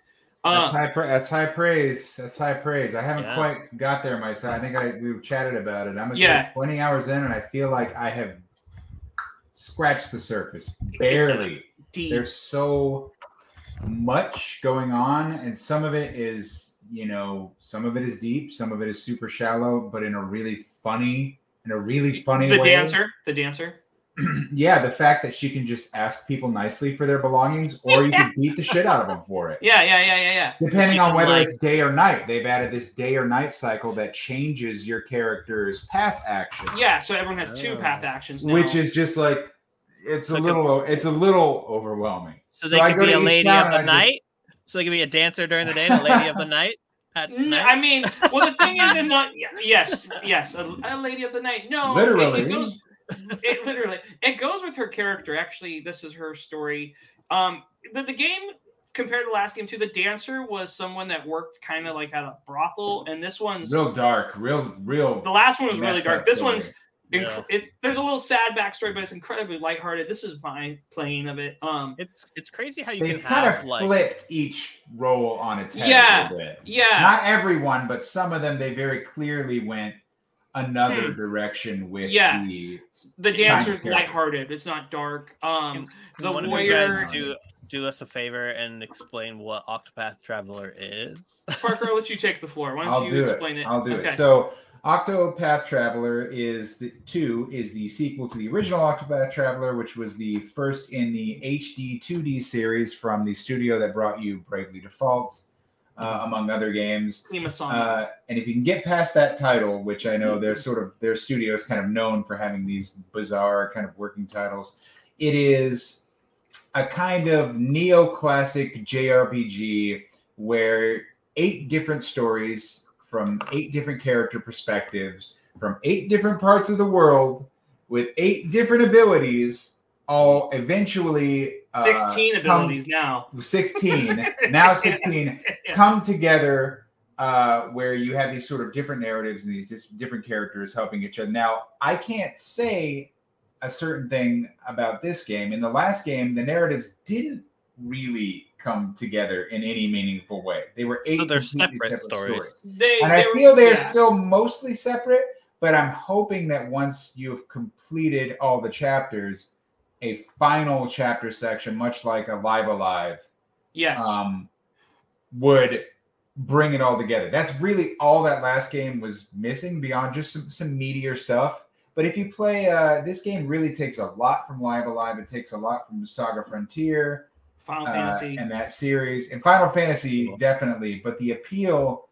S4: That's
S1: um,
S4: high. Pra- that's high praise. That's high praise. I haven't
S3: Yeah.
S4: quite got there myself. I think I we chatted about it. I'm
S1: Yeah.
S4: 20 hours in, and I feel like I have scratched the surface, barely.
S1: D
S4: There's so much going on, and some of it is, you know, some of it is deep, some of it is super shallow, but in a really funny, in a really funny way
S1: the
S4: way.
S1: dancer the dancer
S4: yeah, the fact that she can just ask people nicely for their belongings, or you can beat the shit out of them for it.
S1: yeah yeah yeah yeah yeah
S4: Depending on whether
S3: like-
S4: it's day or night, they've added this day or night cycle that changes your character's path action.
S1: yeah so everyone has two
S3: Oh.
S1: path actions now.
S4: which is just like it's a
S3: Like a-
S4: little, it's a little overwhelming.
S3: So they
S4: I
S3: could
S4: go
S3: be
S4: to
S3: a lady of the
S4: and I just-
S3: night. So they could be a dancer during the day and a lady of the night at night.
S1: I mean, well, the thing is, in the yes, yes, a, a lady of the night. No,
S4: Literally.
S1: it, goes. It literally it goes with her character. Actually, this is her story. Um, the, the game compared to the last game too, the dancer was someone that worked kind of like at a brothel, and this one's
S4: real dark, real, real.
S1: the last one was really dark. This
S4: story.
S1: one's
S3: Yeah.
S1: it, there's a little sad backstory, but it's incredibly lighthearted. This is my playing of it. Um,
S3: It's it's crazy how you
S4: They've
S3: can
S4: kind
S3: have
S4: of
S3: like
S4: flipped each role on its head
S1: Yeah.
S4: a little bit.
S1: yeah,
S4: Not everyone, but some of them, they very clearly went another
S1: Hmm.
S4: direction with
S1: Yeah.
S4: the
S1: the
S4: kind of
S1: dancer's
S4: character.
S1: lighthearted. It's not dark. Um, the
S3: one you
S1: warrior.
S3: do do us a favor and explain what Octopath Traveler is?
S1: Parker, I'll let you take the floor. Why don't
S4: I'll
S1: you
S4: do
S1: explain
S4: it.
S1: it?
S4: I'll do
S1: okay.
S4: it. So, Octopath Traveler is the two is the sequel to the original Octopath Traveler, which was the first in the HD 2D series from the studio that brought you Bravely Default, uh, among other games. Uh, and if you can get past that title, which I know they're sort of their studio is kind of known for having these bizarre kind of working titles, it is a kind of neoclassic JRPG where eight different stories from eight different character perspectives from eight different parts of the world with eight different abilities all eventually uh,
S1: 16
S4: come-
S1: abilities now.
S4: 16 now 16
S1: Yeah.
S4: come together uh, where you have these sort of different narratives and these dis- different characters helping each other. Now, I can't say a certain thing about this game. In the last game, the narratives didn't really come together in any meaningful way. They were eight
S3: So they're
S4: completely
S3: separate stories.
S1: They,
S4: And
S1: they
S4: I
S1: were-
S4: feel they're
S1: yeah.
S4: still mostly separate, but I'm hoping that once you've completed all the chapters, a final chapter section, much like Alive Alive,
S1: Yes.
S4: um, would bring it all together. That's really all that last game was missing beyond just some, some meteor stuff. But if you play, uh, this game really takes a lot from Live A Live. It takes a lot from Saga Frontier
S1: Final
S4: uh,
S1: Fantasy.
S4: and that series. And Final Fantasy,
S3: Cool.
S4: definitely. But the appeal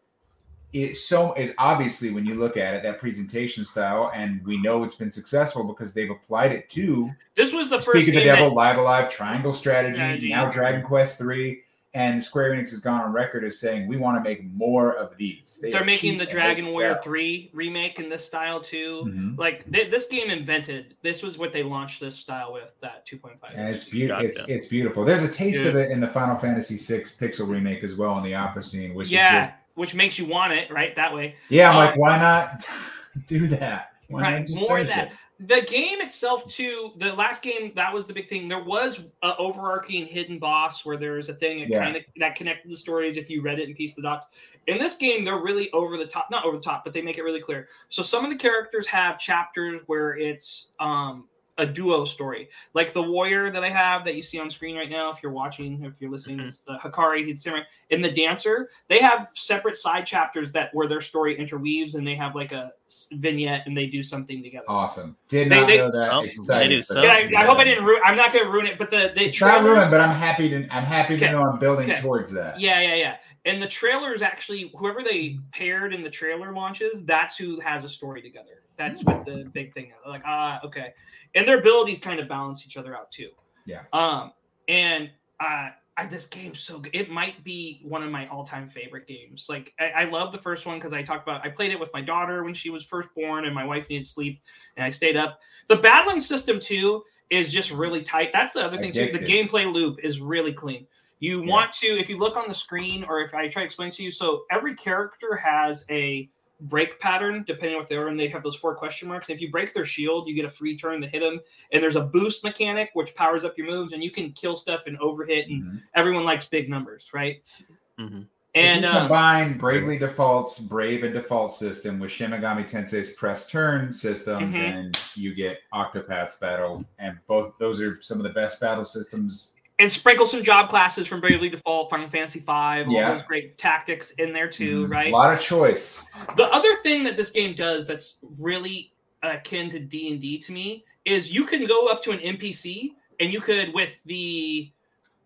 S4: is so is obviously when you look at it, that presentation style, and we know it's been successful because they've applied it to
S1: this was the first
S4: Speak of the
S1: game that-
S4: Devil, Live A Live, Triangle Strategy,
S1: Strategy.
S4: now Dragon Quest Three, and Square Enix has gone on record as saying we want to make more of these. They
S1: they're making the
S4: and
S1: Dragon Warrior
S4: sell.
S1: 3 remake in this style too.
S4: Mhm.
S1: Like th- this game invented. This was what they launched this style with. That 2.5.
S4: And it's beautiful. It's it's beautiful. There's a taste
S1: Yeah.
S4: of it in the Final Fantasy VI Pixel remake as well in the opera scene, which
S1: yeah,
S4: is just
S1: which makes you want it right that way.
S4: yeah. I'm
S1: Um,
S4: like, why not do that? Why
S1: Right,
S4: not just
S1: more of that.
S4: it?
S1: The game itself, too. The last game that was the big thing. There was an overarching hidden boss where there was a thing that
S4: Yeah.
S1: kind of that connected the stories if you read it and pieced the dots. In this game, they're really over the top. Not over the top, but they make it really clear. So some of the characters have chapters where it's um a duo story, like the warrior that I have that you see on screen right now. If you're watching, if you're listening,
S3: Mhm.
S1: it's the Hikari Hitsune. In the dancer, they have separate side chapters that where their story interweaves, and they have like a vignette, and they do something together.
S4: Awesome. Did
S1: They-
S4: not
S1: they-
S4: know that.
S3: Oh, they do so.
S1: Yeah, I, I hope I didn't ruin. I'm not going to ruin it, but the the
S4: It's not ruined, but I'm happy to. I'm happy to
S1: Okay.
S4: know I'm building
S1: Okay.
S4: towards that.
S1: Yeah, yeah, yeah. And the trailers actually, whoever they paired in the trailer launches, that's who has a story together. That's what the big thing is. Like, ah, okay. And their abilities kind of balance each other out too.
S4: Yeah.
S1: Um, and uh, I, this game's so good. It might be one of my all-time favorite games. Like, I, I love the first one because I talked about. I played it with my daughter when she was first born, and my wife needed sleep, and I stayed up. The battling system too is just really tight. That's the other thing too. The gameplay loop is really clean. You
S4: Yeah.
S1: want to, if you look on the screen, or if I try to explain to you, so every character has a break pattern depending on what they are, and they have those four question marks. If you break their shield, you get a free turn to hit them, and there's a boost mechanic which powers up your moves, and you can kill stuff and overhit. And
S4: Mhm.
S1: everyone likes big numbers, right?
S3: Mhm.
S1: And
S4: if you
S1: um,
S4: combine Bravely Default's Brave and Default system with Shin Megami Tensei's Press Turn system,
S1: Mhm.
S4: then you get Octopath's Battle, and both those are some of the best battle systems.
S1: And sprinkle some job classes from Bravely Default, Final Fantasy V, all
S4: Yeah.
S1: those great tactics in there too,
S4: Mhm.
S1: right?
S4: A lot of choice.
S1: The other thing that this game does that's really akin to D and D to me is you can go up to an NPC and you could, with the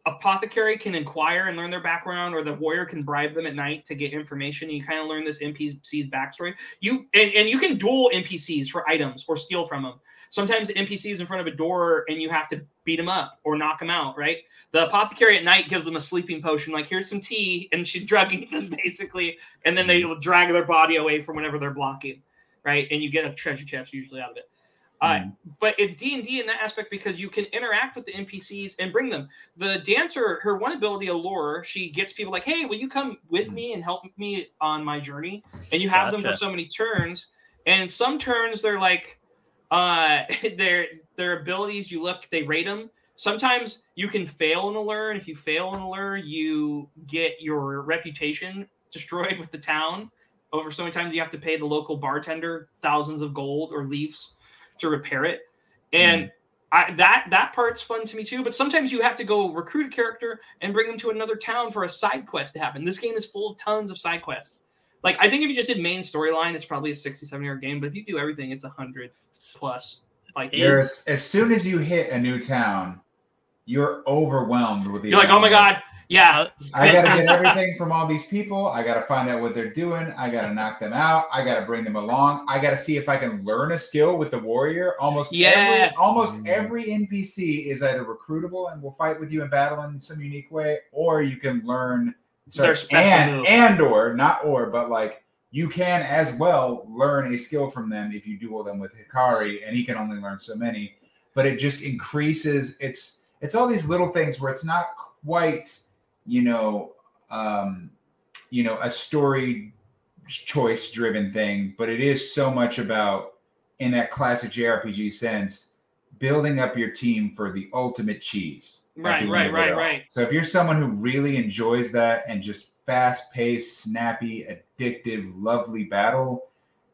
S1: apothecary, can inquire and learn their background, or the warrior can bribe them at night to get information. And you kind of learn this NPC's backstory. You and, and you can duel NPCs for items or steal from them. Sometimes the NPCs in front of a door and you have to beat them up or knock them out, right? The apothecary at night gives them a sleeping potion, like here's some tea, and she's drugging them basically, and then they will drag their body away from whenever they're blocking, right? And you get a treasure chest usually out of it. Uh,
S4: Mhm.
S1: but it's D and D in that aspect because you can interact with the NPCs and bring them. The dancer, her one ability, Allure, she gets people like, "Hey, will you come with me and help me on my journey?" And you have them for so many turns. And some turns they're like, uh, their their abilities. You look, they rate them. Sometimes you can fail an allure, and if you fail an allure, you get your reputation destroyed with the town. Over so many times, you have to pay the local bartender thousands of gold or leaves to repair it. And I, that that part's fun to me too. But sometimes you have to go recruit a character and bring them to another town for a side quest to happen. This game is full of tons of side quests. Like I think if you just did main storyline, it's probably a 67 year game. But if you do everything, it's a hundred plus. Like
S4: There's as soon as you hit a new town, you're overwhelmed with the.
S1: you're like, oh my god, yeah,
S4: I gotta get everything from all these people. I gotta find out what they're doing. I gotta knock them out. I gotta bring them along. I gotta see if I can learn a skill with the warrior. Almost
S1: Yeah.
S4: every almost
S2: Mm.
S4: every NPC is either recruitable and will fight with you in battle in some unique way, or you can learn
S1: Their
S4: sorry, and
S1: move.
S4: and or not or, but like you can as well learn a skill from them if you duel them with Hikari, and he can only learn so many. But it just increases. It's it's all these little things where it's not quite you know um you know a story choice driven thing but it is so much about in that classic jrpg sense building up your team for the ultimate cheese
S1: Right,
S4: the end
S1: right, right,
S4: so if you're someone who really enjoys that and just fast paced snappy addictive lovely battle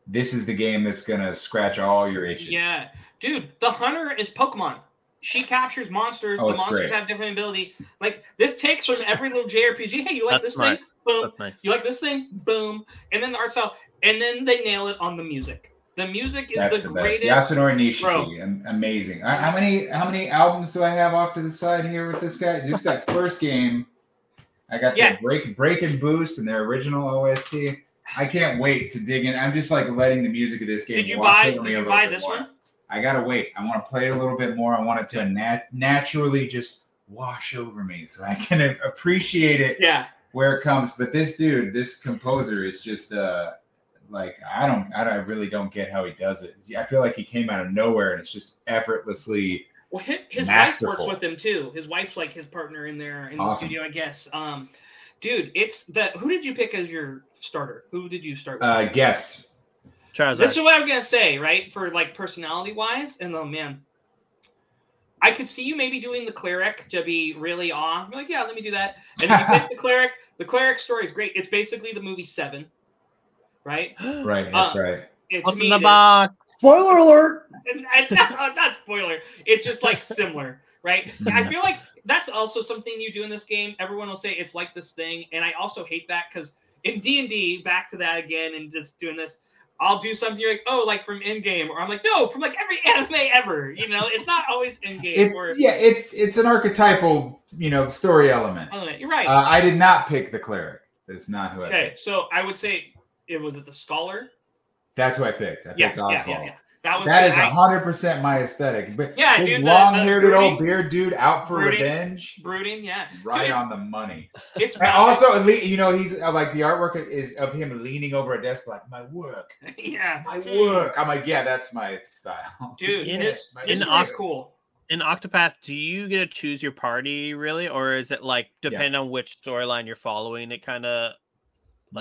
S4: this is the game that's gonna scratch all your itches
S1: Yeah, dude, the hunter is Pokemon. She captures monsters.
S4: Oh,
S1: the monsters
S4: great.
S1: have different ability. Like this takes from every little JRPG. Hey, you like
S3: That's
S1: this
S3: smart.
S1: thing? Boom.
S3: That's nice.
S1: You like this thing? Boom. And then the art style, and then they nail it on the music. The music is
S4: That's
S1: the,
S4: the,
S1: greatest.
S4: Yasunori. Nishiki, am- amazing. How many how many albums do I have off to the side here with this guy? Just that first game, I got
S1: Yeah.
S4: the break break and boost and their original OST. I can't wait to dig in. I'm just like letting the music of this game.
S1: Did you
S4: wash
S1: buy?
S4: over
S1: Did you buy this
S4: more.
S1: one?
S4: I gotta wait. I want to play it a little bit more. I want it to nat- naturally just wash over me, so I can appreciate it
S1: Yeah.
S4: where it comes. But this dude, this composer is just uh like I don't I, don't, I really don't get how he does it. I feel like he came out of nowhere and it's just effortlessly
S1: Well, his, his wife
S4: Masterful.
S1: works with him too. His wife's like his partner in there in the studio, I guess. Um, dude, it's the who did you pick as your starter? Who did you start with?
S4: uh guess.
S3: Charizard.
S1: This is what I'm gonna say, right? For like personality wise, and oh man, I could see you maybe doing the cleric to be really off. Be like, yeah, let me do that. And then you pick the cleric. The cleric story is great. It's basically the movie Seven, right?
S4: Right, that's
S1: Uh,
S4: right.
S1: It, to
S3: What's in the box?
S2: Spoiler alert!
S1: and, and not, not spoiler. It's just like similar, right? I feel like that's also something you do in this game. Everyone will say it's like this thing, and I also hate that because in D and D, back to that again, and just doing this. I'll do something you're like, oh, like from Endgame, or I'm like, no, from like every anime ever. You know, it's not always Endgame.
S4: It,
S1: or
S4: yeah, it's it's an archetypal, you know, story element.
S1: Oh, you're right.
S4: Uh, I did not pick the cleric. That's not who I
S1: okay, so I would say it was it the scholar.
S4: That's who I picked. I picked
S1: Yeah, yeah,
S4: Osvald.
S1: yeah, yeah. That was
S4: That is
S1: I-
S4: hundred percent my aesthetic. But
S1: Yeah,
S4: big,
S1: dude,
S4: long-haired old beard dude out for
S1: brooding-
S4: revenge.
S1: brooding. Yeah,
S4: Right
S1: Dude,
S4: on the money.
S1: it's
S4: And also, le- you know, he's uh, like the artwork is of him leaning over a desk, like my work,
S1: yeah,
S4: my work. I'm like, yeah, that's my style,
S1: dude.
S3: In-
S1: this
S4: my
S3: in
S1: one cool.
S3: In Octopath, do you get to choose your party really, or is it like depending on which storyline you're following? It kind of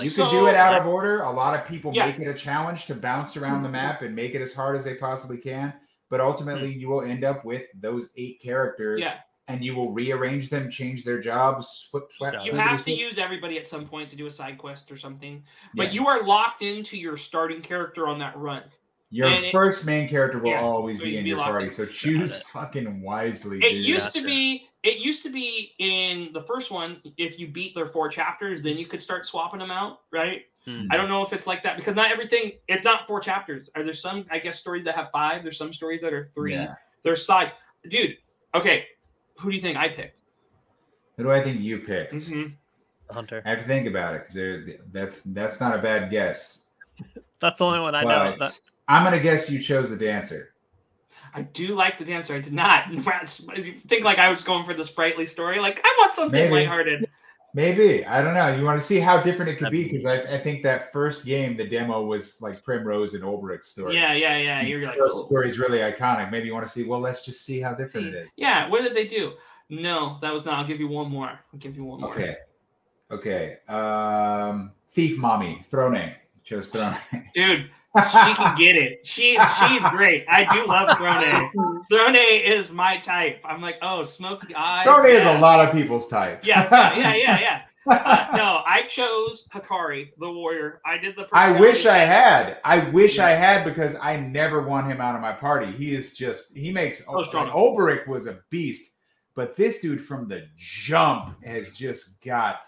S4: you
S1: So-
S4: can do it out of order. A lot of people
S1: Yeah.
S4: make it a challenge to bounce around the mm-hmm. map and make it as hard as they possibly can. But ultimately, mm. you will end up with those eight characters,
S1: Yeah,
S4: and you will rearrange them, change their jobs, swip, swap.
S3: You
S1: you have to use everybody at some point to do a side quest or something. But
S4: Yeah.
S1: you are locked into your starting character on that run.
S4: Your
S1: and it-
S4: first main character will
S1: Yeah,
S4: always
S1: so
S4: be in
S1: be
S4: your party,
S1: in.
S4: so choose fucking wisely.
S1: It
S4: dude.
S1: used to be it used to be in the first one, if you beat their four chapters, then you could start swapping them out, right?
S3: Hmm.
S1: I don't know if it's like that because not everything it's not four chapters. Are there some I guess stories that have five? There's some stories that are three.
S4: Yeah.
S1: There's side dude. Okay, who do you think I picked?
S4: Who do I think you picked?
S1: Mhm.
S3: Hunter.
S4: I have to think about it because that's that's not a bad guess.
S3: That's the only one I
S4: But
S3: know. That,
S4: I'm gonna guess you chose the dancer.
S1: I do like the dancer. I did not think like I was going for the sprightly story. Like I want something
S4: Maybe.
S1: lighthearted.
S4: Maybe I don't know. You want to see how different it could be because I, I think that first game, the demo was like Primrose and Olberic's story.
S1: Yeah, yeah, yeah. You're like,
S4: That
S1: oh.
S4: story is really iconic. Maybe you want to see. Well, let's just see how different it is.
S1: yeah. What did they do? No, that was not. I'll give you one more. I'll give you one more.
S4: Okay. Okay. Um, Thief Mommy, Throne. Chose Throne.
S1: dude. She can get it. She she's great. I do love Throne. Throne is my type. I'm like, oh, smoky eyes.
S4: Throne is a lot of people's type.
S1: Yeah, yeah, yeah, yeah, yeah. Uh, no, I chose Hikari, the warrior. I did the.
S4: I wish I had. I wish I had because I never want him out of my party. He is just he makes
S1: So strong.
S4: like, Olberic was a beast, but this dude from the jump has just got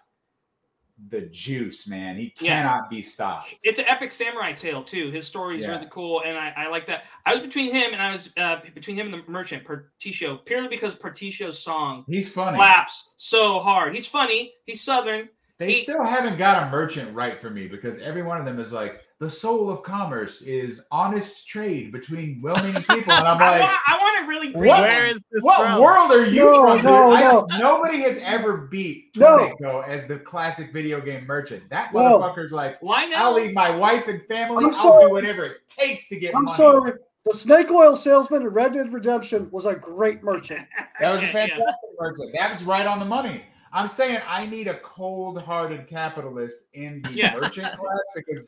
S4: the juice, man. He
S1: Yeah.
S4: cannot be stopped.
S1: It's an epic samurai tale too. His story is
S4: Yeah.
S1: really cool, and I, I like that. I was between him and I was uh, between him and the merchant Partitio, purely because Partitio's song
S4: He's funny.
S1: slaps so hard. He's funny. He's southern.
S4: They
S1: He-
S4: still haven't got a merchant right for me because every one of them is like the soul of commerce is honest trade between well-meaning people, and I'm
S1: I,
S4: like,
S1: want, I want to really.
S4: What?
S1: green
S3: Where this
S4: what
S3: from?
S4: world are you
S2: No,
S4: from? dude?
S2: no,
S4: I- nobody has ever beat
S2: No.
S4: As the classic video game merchant. That
S2: No.
S4: motherfucker's like,
S1: Why
S4: not?
S1: I'll
S4: leave my wife and family.
S2: I'm
S4: I'll
S2: sorry.
S4: do whatever it takes to get
S2: I'm
S4: money.
S2: sorry. The snake oil salesman in Red Dead Redemption was a great merchant.
S4: That was a
S1: Yeah,
S4: fantastic merchant. That was right on the money. I'm saying I need a cold-hearted capitalist in the
S1: Yeah.
S4: merchant class because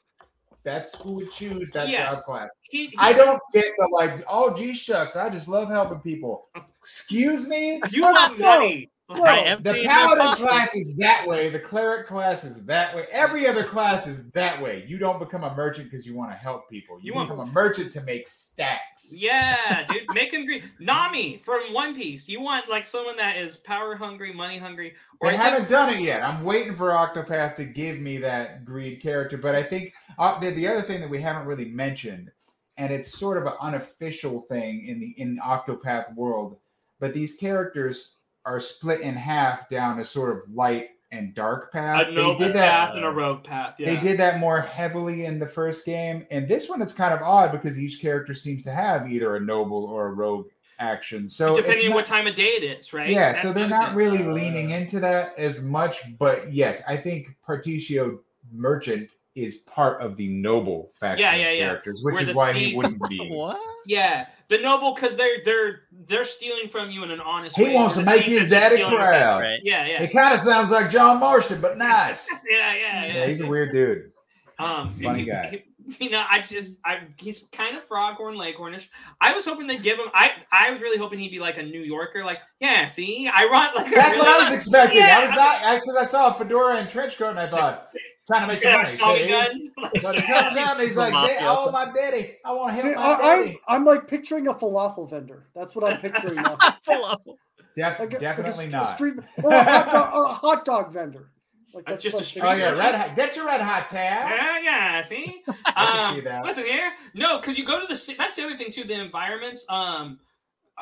S4: that's who would choose that
S1: Yeah.
S4: job class.
S1: He, he,
S4: I don't get the like, oh gee shucks, I just love helping people. Excuse me?
S1: You want money?
S3: I
S4: The paladin class is that way. The cleric class is that way. Every other class is that way. You don't become a merchant because you want to help people. You,
S1: You want-
S4: become a merchant to make stacks.
S1: Yeah, dude, make him green. Nami from One Piece. You want like someone that is power hungry, money hungry, or
S4: They
S1: I
S4: haven't done it yet. I'm waiting for Octopath to give me that greed character. But I think uh, the, the other thing that we haven't really mentioned, and it's sort of an unofficial thing in the in Octopath world, but these characters are split in half down a sort of light and dark path.
S1: a
S4: They
S1: noble
S4: did that.
S1: path and a rogue path. Yeah.
S4: They did that more heavily in the first game, and this one it's kind of odd because each character seems to have either a noble or a rogue action. So it's
S1: depending on
S4: not-
S1: what time of day it is, right?
S4: yeah,
S1: That's
S4: so they're not really
S3: Uh,
S4: leaning into that as much. But yes, I think Partitio Merchant is part of the noble faction
S1: Yeah,
S4: of
S1: yeah, yeah.
S4: characters, which
S1: Where
S4: is
S1: the
S4: why he wouldn't be.
S3: What?
S1: Yeah, the noble because they're they're they're stealing from you in an honest way.
S4: He wants to make his daddy proud.
S3: Right.
S1: Yeah, yeah,
S4: It kind of sounds like John Marston, but nice.
S1: yeah, yeah, yeah.
S4: Yeah, he's a weird dude.
S1: Um,
S4: Funny
S1: he-
S4: guy.
S1: he- you know, I just, I he's kind of foghorn leghornish. I was hoping they'd give him. I, I was really hoping he'd be like a New Yorker. Like, yeah, see, I like.
S4: That's what I was expecting.
S1: Yeah,
S4: I was not because I, saw a fedora and trench coat, and I thought trying to make some money.
S1: Tommy gun.
S4: But he comes out and he's like,
S3: Mafia.
S4: "Oh my daddy, I want to
S2: See,
S4: help my
S2: I, I'm,
S4: daddy."
S2: I'm like picturing a falafel vendor. That's what I'm picturing now.
S3: Falafel.
S4: Def-
S2: Like a,
S4: definitely
S2: like a,
S4: not.
S2: A street or a hot dog, a hot dog vendor. Like that's
S1: just
S2: what
S1: a
S2: I'm
S1: street
S4: Oh
S2: thinking.
S4: yeah, red hot. Get your red hots, hat.
S1: Yeah, yeah. See,
S4: I can
S1: um,
S4: see that.
S1: listen here. No, because you go to the. ci- That's the other thing too. The environments. Um.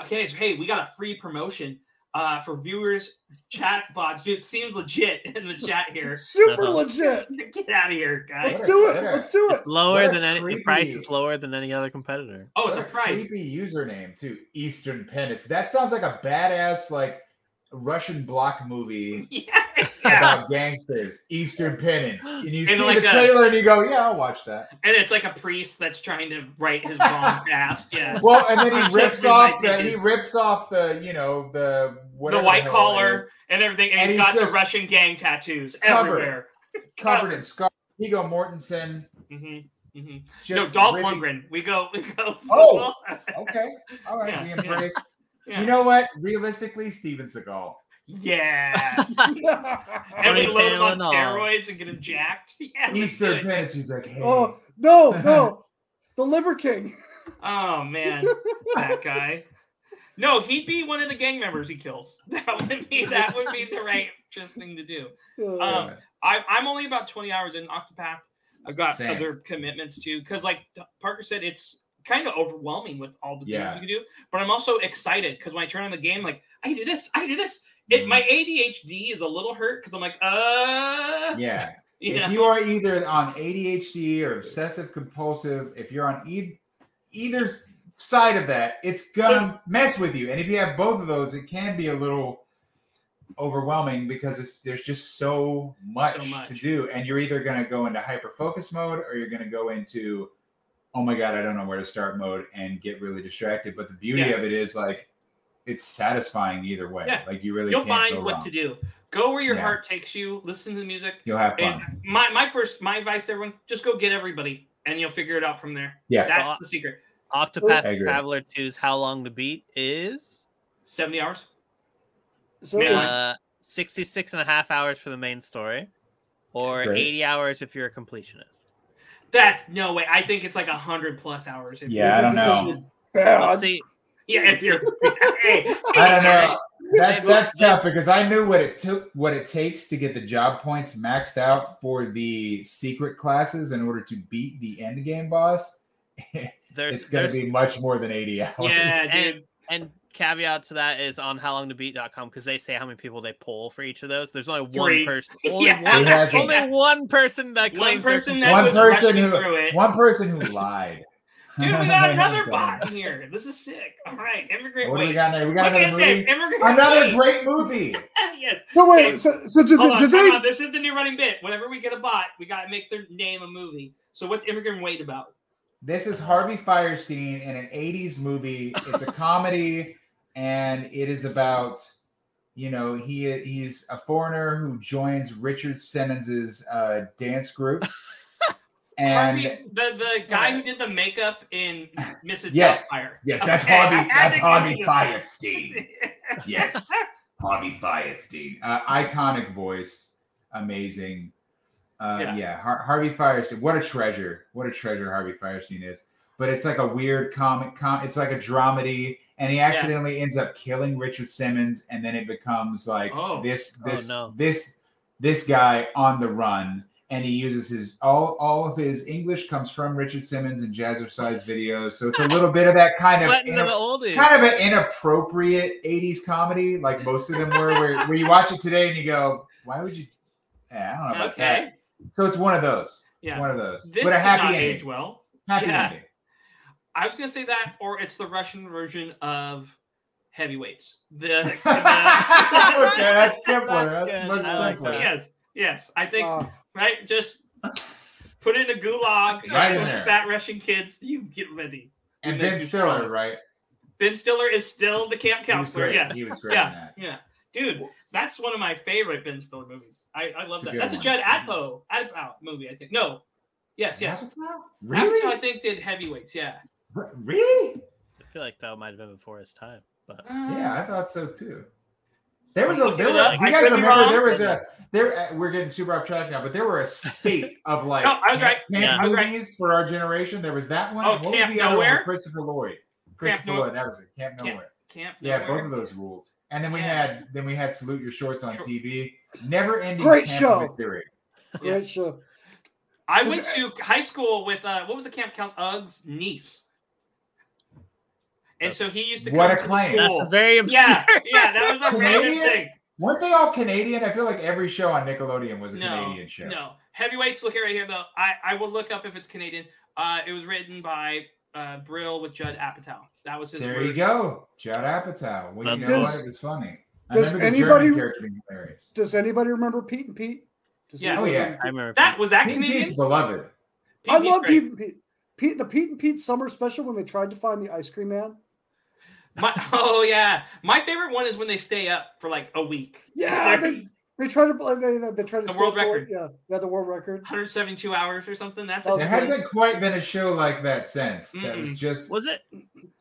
S1: Okay, so hey, we got a free promotion. Uh, for viewers, chat bots. Dude, it seems legit in the chat here.
S2: Super
S3: Uh-huh.
S2: legit.
S1: Get out of here, guys.
S2: Let's
S4: What a
S2: do it. Let's do it.
S3: It's lower
S4: What
S3: than any the price is lower than any other competitor.
S1: Oh, it's
S4: What
S1: a price.
S4: creepy username too. Eastern Penance. That sounds like a badass like Russian block movie
S1: Yeah, yeah.
S4: about gangsters. Eastern Penance. And you
S1: And
S4: see
S1: like
S4: the
S1: a-
S4: trailer and you go, "Yeah, I'll watch that."
S1: And it's like a priest that's trying to write his wrong fast. Yeah.
S4: Well, and then he rips off the he rips off the you know the whatever
S1: white
S4: it
S1: collar and everything, and,
S4: And
S1: he's
S4: he's
S1: got the Russian gang tattoos
S4: covered.
S1: everywhere.
S4: covered in scars. Viggo Mortensen.
S1: hmm hmm No, Dolph
S4: ripping-
S1: Lundgren. We go. We go.
S4: Oh! Okay, all right,
S1: Yeah,
S4: we embrace.
S1: Yeah.
S4: You know what? Realistically, Steven Seagal.
S1: Yeah. and we load him on
S3: Ponytail and all.
S1: steroids and get him jacked. Yeah. let's do
S4: Eastern
S1: it.
S4: He's like, hey.
S2: oh no, no, the Liver King.
S1: Oh man, that guy. No, he'd be one of the gang members he kills. That would be that would be the right just thing to do. Um, I, I'm only about 20 hours in Octopath. I've got
S4: Same.
S1: other commitments too, because like Parker said, it's kind of overwhelming with all the
S4: Yeah.
S1: things you can do. But I'm also excited because when I turn on the game, like I can do this, I can do this. It
S4: Mhm.
S1: my ADHD is a little hurt because I'm like, uh,
S4: yeah.
S1: you
S4: if
S1: know,
S4: you are either on ADHD or obsessive compulsive, if you're on e- either side of that, it's gonna mess with you. And if you have both of those, it can be a little overwhelming because it's, there's just so much,
S1: So much.
S4: to do, and you're either gonna go into hyper focus mode or you're gonna go into oh my god, I don't know where to start mode and get really distracted. But the beauty
S1: Yeah.
S4: of it is like it's satisfying either way.
S1: Yeah.
S4: Like you really
S1: you'll
S4: can't
S1: find
S4: go
S1: what
S4: wrong.
S1: to do. Go where your
S4: Yeah.
S1: heart takes you. Listen to the music.
S4: You'll have
S1: And
S4: fun.
S1: my my first my advice, to everyone, just go get everybody, and you'll figure it out from there.
S4: Yeah.
S1: That's
S3: Well,
S1: the secret.
S3: Octopath
S4: I agree.
S3: Traveler 2's How Long to Beat is
S1: 70 hours.
S2: so
S1: Yeah.
S3: uh, 66 and a half hours for the main story, or
S4: Great.
S3: 80 hours if you're a completionist.
S1: That's no way. I think it's like a hundred plus hours. if
S4: Yeah, I don't know.
S3: Let's see.
S1: Yeah, if you're. hey,
S4: I don't know. That, that's tough because I knew what it took, what it takes to get the job points maxed out for the secret classes in order to beat the end game boss.
S3: There's,
S4: it's going to
S3: there's
S4: be much more than 80 hours.
S1: Yeah,
S3: and,
S1: dude.
S3: and caveat to that is on howlongtobeat.com because they say how many people they pull for each of those. There's only
S1: Three.
S3: one person. Only,
S1: Yeah.
S3: one,
S4: He has a-
S3: only one person that claims they're
S1: person that
S4: One person who-
S1: through it.
S4: One person who lied.
S1: Dude, we got another bot in here. This is sick. All right, immigrant
S4: What do we
S1: weight.
S4: got now? We got
S1: Look
S4: another
S1: at
S4: movie.
S1: immigrant
S4: Another
S1: weight.
S4: great movie.
S1: yes.
S2: No
S1: Okay.
S2: wait. So, so did,
S1: Hold on,
S2: did
S1: time
S2: they?
S1: This is the new running bit. Whenever we get a bot, we gotta make their name a movie. So what's immigrant weight about?
S4: This is Harvey Fierstein in an 80s movie. It's a comedy and it is about you know, he he's a foreigner who joins Richard Simmons's uh, dance group. And
S1: Harvey, the the guy who did the makeup in Mrs.
S4: Yes.
S1: Doubtfire.
S4: yes, that's
S1: Okay,
S4: Harvey. That's Harvey
S1: give
S4: Fierstein. Yes, Harvey Fierstein. Uh, iconic voice, amazing. Uh,
S1: Yeah.
S4: yeah, Har- Harvey Fierstein. What a treasure! What a treasure Harvey Fierstein is. But it's like a weird comic. Com- it's like a dramedy, and he accidentally ends up killing Richard Simmons, and then it becomes like
S1: Oh.
S4: this,
S3: Oh,
S4: this,
S3: no.
S4: this, this guy on the run, and he uses his all. All of his English comes from Richard Simmons and Jazzercise videos, so it's a little bit of that kind of
S3: Letting
S4: inter-
S3: the oldies.
S4: kind of an inappropriate 80s comedy, like most of them were, where, where you watch it today and you go, why would you? Yeah, I don't know about
S1: Okay.
S4: that. So it's one of those. It's
S1: Yeah.
S4: one of those.
S1: This
S4: but a happy
S1: not
S4: ending.
S1: age well.
S4: Happy
S1: Yeah.
S4: ending.
S1: I was gonna say that, or it's the Russian version of heavyweights. The,
S4: okay, that's simpler.
S3: That's
S4: That's much
S3: I like
S4: simpler.
S3: that.
S1: yes, yes. I think
S2: Uh,
S1: right. Just put it in a gulag.
S4: Right in there.
S1: Fat Russian kids. You get ready.
S4: And Ben Stiller,
S1: strong.
S4: right?
S1: Ben Stiller is still the camp counselor.
S4: great.
S1: Yes.
S4: He was great
S1: Yeah.
S4: that.
S1: Yeah, dude, that's one of my favorite Ben Stiller movies. I, I love
S4: It's a
S1: that.
S4: good
S1: That's a. Judd mm-hmm. Apatow Apatow movie, I think. No, yes, yes.
S4: Apatow?
S1: Apatow,
S4: Really?
S1: I think did heavyweights. Yeah.
S4: R- Really?
S3: I feel like that might have been before his time. But
S4: Yeah, I thought so too. There was a there were, do you guys remember
S1: wrong.
S4: there was a there uh, we're getting super off track now, but there were a state of like
S1: No, I was right.
S4: camp
S3: Yeah.
S1: I was right.
S4: movies for our generation. There was that one.
S1: Oh,
S4: and what
S1: Camp
S4: was the other one Christopher Lloyd? Christopher
S1: Nowhere.
S4: Lloyd, that was it. Camp
S1: Camp-
S4: Nowhere.
S1: Camp.
S4: Yeah,
S1: Nowhere.
S4: both of those ruled. And then we
S1: Yeah.
S4: had then we had Salute Your Shorts on
S1: Sure.
S4: TV. Never ending
S2: Great
S4: camp
S2: show.
S4: victory.
S2: great
S1: Yes.
S2: show.
S1: I
S2: Does-
S1: went to high school with uh, what was the camp count? Uggs niece. And so he used to come
S4: What a
S1: to the
S4: claim.
S1: school.
S3: that's very obscure.
S1: Yeah, yeah, that was a random
S4: Canadian?
S1: thing.
S4: Weren't they all Canadian? I feel like every show on Nickelodeon was a
S1: No,
S4: Canadian show.
S1: no. Heavyweights, look here, right here though. I, I will look up if it's Canadian. Uh, it was written by uh, Brill with Judd Apatow. That was his.
S4: There you go. Judd Apatow. Well, you know
S2: Does-
S4: what? It was funny. I
S2: does anybody-
S4: character being hilarious.
S2: Does anybody remember Pete and Pete? Does
S1: Yeah.
S4: Oh, yeah.
S3: I remember
S1: That was that
S4: Pete
S1: Canadian.
S4: Pete's beloved.
S2: I
S1: He's
S2: love
S1: great.
S2: Pete and Pete. Pete, the Pete and Pete summer special when they tried to find the ice cream man.
S1: My, oh yeah, my favorite one is when they stay up for like a week.
S2: Yeah,
S1: They're-
S2: they, they try to they, they, they try to
S1: The world
S2: up for-
S1: record.
S2: Yeah, yeah, the world record.
S1: 172 hours or something. That's
S2: That
S4: There hasn't quite been a show like that since. That was just
S3: Was it?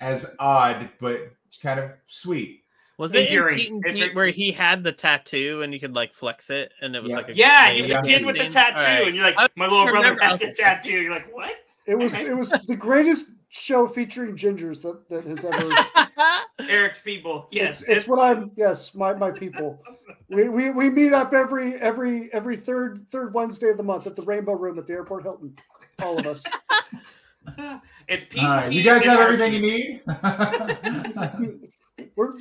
S4: as odd, but kind of sweet.
S3: Was it in Pete and Pete where he had the tattoo and you could like flex it and it was
S4: Yeah.
S3: like a
S1: Yeah,
S3: crazy
S1: you're the kid with the tattoo,
S3: Alright.
S1: and you're like, my little brother has
S3: was
S1: a
S3: like,
S1: tattoo. You're like, what?
S2: It was it was the greatest show featuring gingers that, that has ever.
S1: Eric's people. Yes,
S2: it's, it's what I'm. Yes, my my people. We, we we meet up every every every third third Wednesday of the month at the Rainbow Room at the Airport Hilton. All of us.
S1: it's Pete.
S4: All right,
S1: Pete
S4: you guys have
S1: Archie.
S4: everything you need.
S2: We're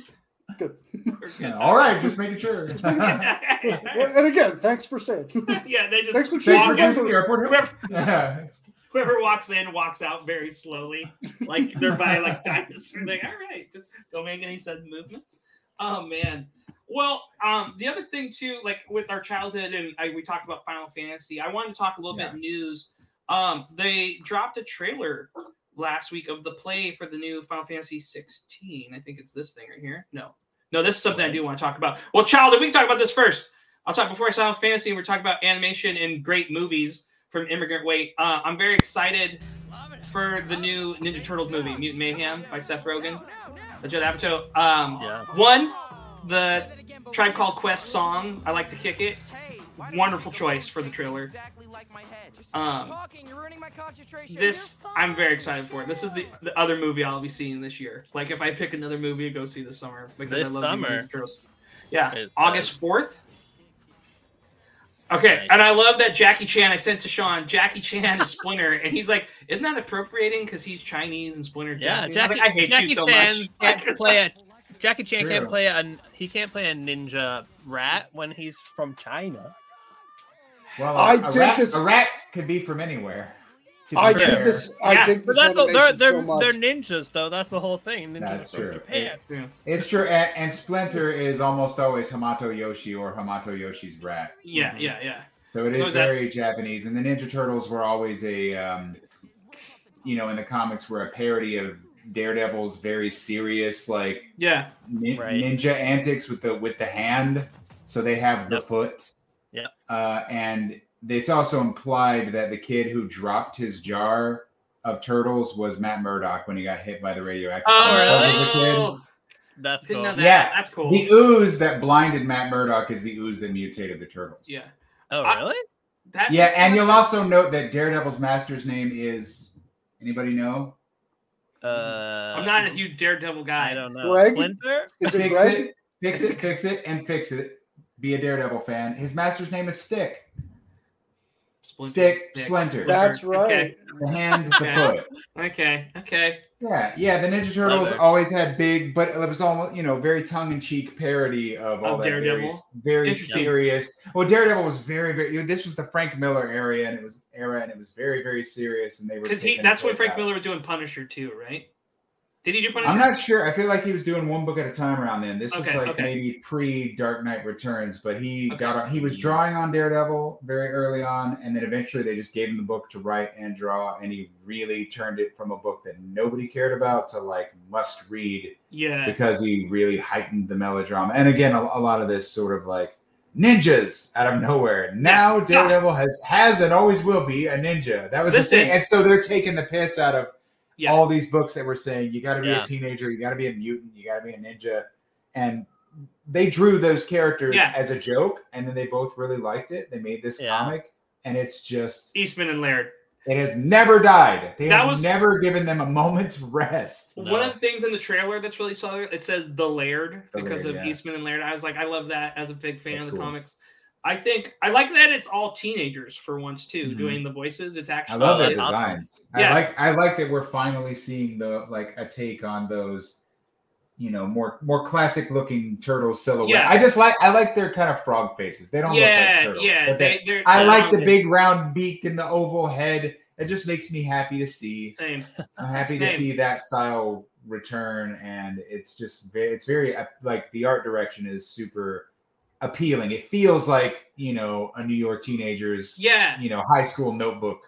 S2: good.
S1: We're good.
S4: All right, just making sure.
S2: And again, thanks for staying.
S1: yeah, they just
S2: Thanks for
S4: Thanks for
S2: choosing
S4: to the
S2: the
S4: airport.
S1: Whoever,
S4: Yeah.
S1: Whoever walks in walks out very slowly, like they're by like dinosaur. Like, all right, just don't make any sudden movements. Oh man. Well, um, the other thing too, like with our childhood, and I, we talked about Final Fantasy. I wanted to talk a little
S4: Yeah.
S1: bit news. Um, they dropped a trailer last week of the play for the new Final Fantasy 16. I think it's this thing right here. No, no, this is something I do want to talk about. Well, childhood, we can talk about this first. I'll talk before I Final Fantasy. We're talking about animation and great movies from Immigrant Weight. Uh, I'm very excited for the new Ninja Turtles movie, Mutant Mayhem by Seth Rogen, Judd Apatow. Um,
S3: Yeah.
S1: One, the Tribe Called Quest song, I like to kick it. Wonderful choice for the trailer. Um, this I'm very excited for. This is the, the other movie I'll be seeing this year. Like if I pick another movie to go see this summer because
S3: This
S1: I love
S3: summer?
S1: Ninja Turtles. Yeah, August fourth. Okay,
S3: Right.
S1: and I love that Jackie Chan. I sent to Sean. Jackie Chan is Splinter, and he's like, "Isn't that appropriating? Because he's Chinese and Splinter."
S3: Yeah,
S1: Japanese?" I
S3: Jackie,
S1: like, I hate
S3: Jackie
S1: you so
S3: Chan
S1: much.
S3: can't play a Jackie Chan can't play a he can't play a ninja rat when he's from China.
S4: Well,
S2: I
S4: a
S2: did
S4: rat,
S2: this-
S4: A rat could be from anywhere. To be
S2: I
S4: fair.
S2: dig this. I
S1: Yeah,
S2: dig
S3: But
S2: this
S3: that's the, they're they're
S2: so much.
S3: they're ninjas though. That's the whole thing. Ninjas
S4: That's
S3: from
S4: true.
S3: Japan.
S1: Yeah.
S4: It's true, and, and Splinter is almost always Hamato Yoshi or Hamato Yoshi's rat.
S1: Yeah, yeah, yeah.
S4: So it is
S1: So
S4: is
S1: is that-
S4: very Japanese. And the Ninja Turtles were always a, um, you know, in the comics were a parody of Daredevil's very serious, like
S1: Yeah.
S4: nin-
S3: Right.
S4: ninja antics with the with the hand. So they have the
S3: Yep.
S4: foot.
S3: Yeah.
S4: Uh, and it's also implied that the kid who dropped his jar of turtles was Matt Murdock when he got hit by the radioactive.
S1: Oh,
S4: as a kid.
S1: oh,
S3: That's
S1: didn't
S3: cool.
S1: know that.
S4: Yeah.
S1: That's cool.
S4: The ooze that blinded Matt Murdock is the ooze that mutated the turtles.
S1: yeah.
S3: Oh
S1: I-
S3: really?
S1: That
S4: Yeah, and you'll also note that Daredevil's master's name is anybody know?
S3: Uh,
S1: I'm not a huge Daredevil guy.
S3: I don't know.
S2: Greg?
S3: Splinter.
S2: Is it
S4: fix
S2: Greg?
S4: it, fix it, fix it, and fix it. Be a Daredevil fan. His master's name is Stick.
S1: Splinter,
S4: Stick,
S1: stick.
S4: Splinter.
S2: That's right.
S1: Okay.
S4: The hand, the foot.
S1: Okay. Okay.
S4: Yeah, yeah. The Ninja Turtles always had big, but it was almost you know very tongue in cheek parody of all
S1: Of
S4: that very,
S1: Daredevil?
S4: very
S1: Interesting.
S4: serious. Well, Daredevil was very, very. you know, This was the Frank Miller area, and it was era, and it was very, very serious, and they were.
S1: Because he that's
S4: the
S1: when Frank
S4: out.
S1: Miller was doing Punisher too, right? Did he do Punisher?
S4: I'm not sure. I feel like he was doing one book at a time around then. This was like
S1: okay.
S4: maybe pre Dark Knight Returns, but he
S1: Okay.
S4: got on, he was drawing on Daredevil very early on, and then eventually they just gave him the book to write and draw, and he really turned it from a book that nobody cared about to like must read
S1: Yeah.
S4: because he really heightened the melodrama. And again, a, a lot of this sort of like ninjas out of nowhere. Now
S1: Yeah.
S4: Daredevil has has and always will be a ninja. That was the thing, and so they're taking the piss out of
S1: Yeah.
S4: all these books that were saying you got to be
S3: Yeah.
S4: a teenager, you got to be a mutant, you got to be a ninja, and they drew those characters
S1: Yeah.
S4: as a joke, and then they both really liked it. They made this
S3: Yeah.
S4: comic, and it's just
S1: Eastman and Laird.
S4: it has never died. They
S1: That
S4: have
S1: was-
S4: never given them a moment's rest.
S3: No.
S1: One of the things in the trailer that's really solid, it says the Laird
S4: The
S1: because
S4: Laird,
S1: of
S4: yeah.
S1: Eastman and Laird. I was like, I love that as a big fan
S4: That's
S1: of the
S4: cool.
S1: comics. I think I like that it's all teenagers for once too,
S4: Mhm.
S1: doing the voices. It's actually I
S4: love their
S3: that's awesome.
S4: designs.
S1: Yeah.
S4: I like I like that we're finally seeing the like a take on those, you know, more more classic looking turtle silhouette.
S1: Yeah.
S4: I just like I like their kind of frog faces. They don't look like
S1: yeah,
S4: turtles.
S1: yeah.
S4: they-
S1: They, they're,
S4: I
S1: they're
S4: like the big round beak and the oval head. It just makes me happy to see.
S1: Same.
S4: I'm happy to see that style return, and it's just very, it's very uh, like the art direction is super appealing. It feels like you know a New York teenager's
S1: Yeah,
S4: you know high school notebook.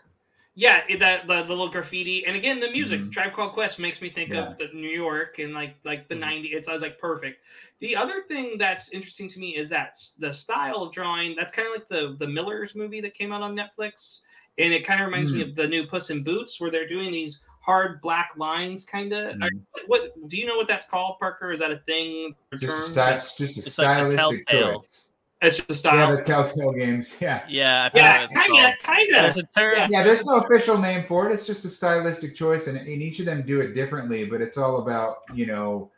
S1: yeah. it- That the, the little graffiti, and again the music.
S4: Mhm.
S1: Tribe Called Quest makes me think
S4: Yeah.
S1: of the New York and like like the
S4: Mhm.
S1: '90s. It's I was like perfect. The other thing that's interesting to me is that the style of drawing. That's kind of like the the Millers movie that came out on Netflix, and it kind of reminds me
S4: Mm.
S1: of the new Puss in Boots, where they're doing these hard black lines, kind of.
S4: Mhm.
S1: What do you know what that's called, Parker? Is that a thing? or
S4: Just a,
S1: term?
S4: sty- it's just a
S3: It's like a
S4: stylistic
S3: telltale.
S4: choice.
S1: It's just a
S4: Yeah, the Telltale games. Yeah.
S3: Yeah, I
S1: Yeah, Kind of. kind
S3: There's
S1: of. Yeah.
S4: Yeah, there's no official name for it. It's just a stylistic choice, and, and each of them do it differently. But it's all about you know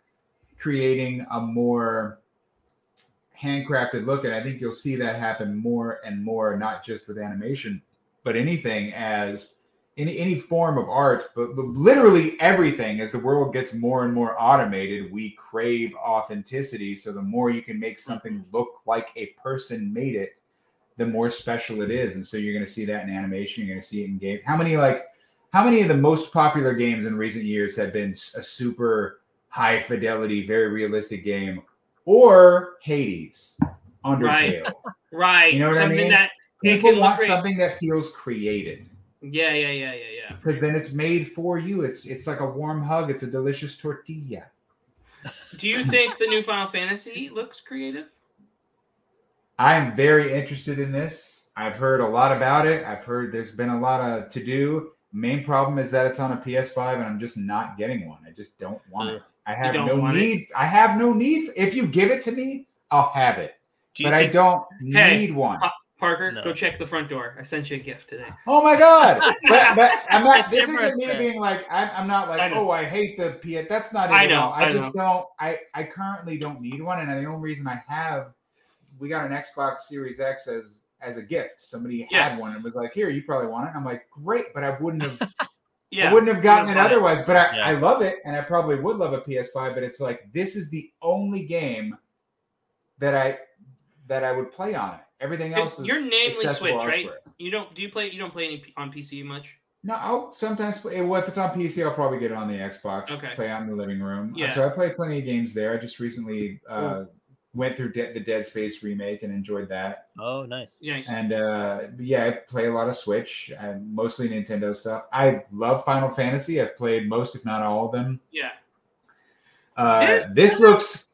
S4: creating a more handcrafted look, and I think you'll see that happen more and more, not just with animation, but anything as any any form of art, but, but literally everything. As the world gets more and more automated, we crave authenticity. So the more you can make something mm-hmm. look like a person made it, the more special it is. And so you're going to see that in animation. You're going to see it in games. How many like how many of the most popular games in recent years have been a super high fidelity, very realistic game, or Hades, Undertale?
S1: Right. right.
S4: You know what I mean?
S1: that
S4: People want
S1: great.
S4: something that feels created
S1: Yeah, yeah, yeah, yeah, yeah.
S4: because then it's made for you. It's it's like a warm hug. It's a delicious tortilla.
S1: Do you think the new Final Fantasy looks creative?
S4: I'm very interested in this. I've heard a lot about it. I've heard there's been a lot of to do. Main problem is that it's on a PS5 and I'm just not getting one. I just don't want it. I have no
S1: want it?
S4: need. I have no need. If you give it to me, I'll have it. But I don't
S1: Hey,
S4: need one.
S1: Parker,
S3: No.
S1: go check the front door. I sent you a gift today.
S4: Oh my god! But, but I'm not. This isn't me
S3: thing.
S4: being like I'm, I'm not like
S1: know.
S4: oh I hate the PS. That's not it
S1: I
S4: at
S1: know.
S4: I,
S1: I
S4: just don't. I I currently don't need one, and the only reason I have, we got an Xbox Series X as as a gift. Somebody
S1: Yeah.
S4: had one and was like, here, you probably want it. I'm like, great, but I wouldn't have.
S1: Yeah.
S4: I wouldn't have gotten
S1: you
S4: it
S1: don't it.
S4: otherwise. But I,
S3: Yeah.
S4: I love it, and I probably would love a PS5. But it's like this is the only game that I that I would play on it. Everything
S1: You're-
S4: else is
S1: you're namely
S4: accessible
S1: Switch, right? You don't do you play you don't play any on PC much?
S4: No, I'll sometimes play. Well, if it's on PC, I'll probably get it on the Xbox.
S1: Okay.
S4: Play out in the living room. Uh,
S1: Yeah.
S4: So I play plenty of games there. I just recently uh, went through De- the Dead Space remake and enjoyed that.
S3: Oh, nice.
S1: Yeah.
S4: And uh, yeah, I play a lot of Switch and mostly Nintendo stuff. I love Final Fantasy. I've played most, if not all of them.
S1: Yeah.
S4: Uh,
S1: This-
S4: this looks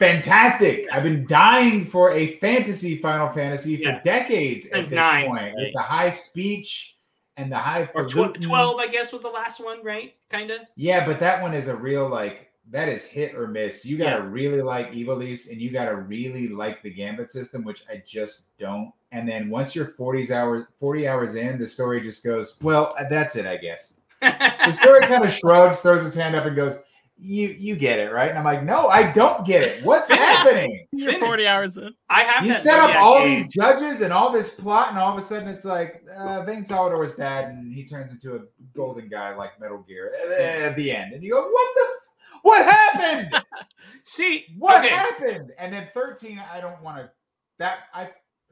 S4: fantastic. I've been dying for a fantasy Final Fantasy for
S1: Yeah.
S4: decades at this
S1: nine.
S4: point. With
S3: Right.
S4: the high speech and the high
S1: Or tw- twelve, I guess, was the last one, right? Kind of.
S4: Yeah, but that one is a real like that is hit or miss. You gotta
S1: Yeah.
S4: really like Ivalice and you gotta really like the Gambit system, which I just don't. And then once you're 40 hours 40 hours in, the story just goes, well, that's it, I guess. The story kind of shrugs, throws its hand up, and goes, You you get it, right? And I'm like, no, I don't get it. What's happening?
S3: You're 40 hours in.
S1: I have
S4: You set up all
S1: game.
S4: these judges and all this plot, and all of a sudden it's like uh, Vayne Solidor is bad, and he turns into a golden guy like Metal Gear at the end, and you go, "What the? F- what happened?
S1: See,
S4: What
S1: okay.
S4: happened?" And then thirteen, I don't want to. That I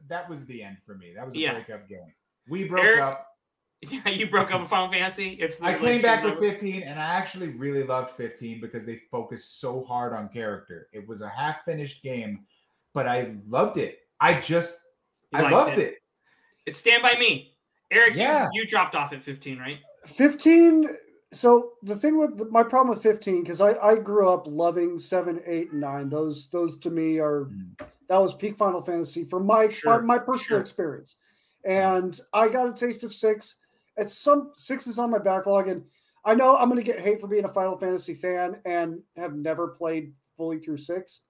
S4: that was the end for me. That was a
S1: Yeah.
S4: breakup game. We broke
S1: Eric,
S4: up.
S1: Yeah, you broke up with Final Fantasy. It's the
S4: I came back with 15, and I actually really loved 15 because they focused so hard on character. It was a half finished game, but I loved it. I just,
S1: You
S4: I loved
S1: it.
S4: it.
S1: It's Stand by Me. Eric,
S4: Yeah.
S1: you, you dropped off at 15, right?
S2: 15 so the thing with my problem with 15 because I, I grew up loving 7 8 and 9 those those to me are
S4: Mm.
S2: that was peak final fantasy for my
S1: Sure,
S2: my, my personal
S1: sure.
S2: experience and i got a taste of six it's some six is on my backlog and i know i'm going to get hate for being a final fantasy fan and have never played fully through six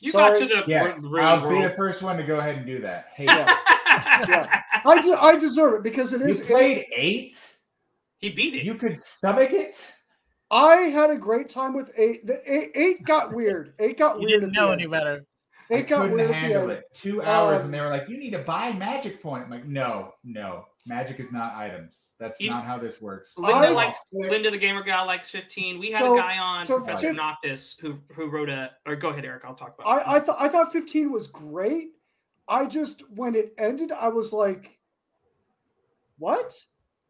S1: You
S2: Sorry.
S1: got to the
S4: Yes,
S1: real
S4: I'll be the first one to go ahead and do that. Hey,
S2: Yeah. Yeah. i de- i deserve it because it is.
S4: you
S2: is
S4: played eight.
S1: He beat it.
S4: You could stomach it.
S2: i had a great time with eight the eight, eight got weird eight got
S3: You
S2: weird
S3: didn't know any
S2: end.
S3: better.
S4: I
S2: Eight got
S4: couldn't
S2: weird
S4: handle it. Two hours,
S2: Um,
S4: and they were like, "You need to buy Magic Point." I'm like, "No, no, Magic is not items. That's
S1: You-
S4: not how this works."
S1: Linda
S2: I-
S1: likes Linda the gamer gal likes 15. We had
S2: So-
S1: a guy on
S2: so
S1: Professor
S2: fif-
S1: Noctis who who wrote a or go ahead, Eric. I'll talk about it.
S2: I, I thought I thought 15 was great. I just when it ended, I was like, "What?"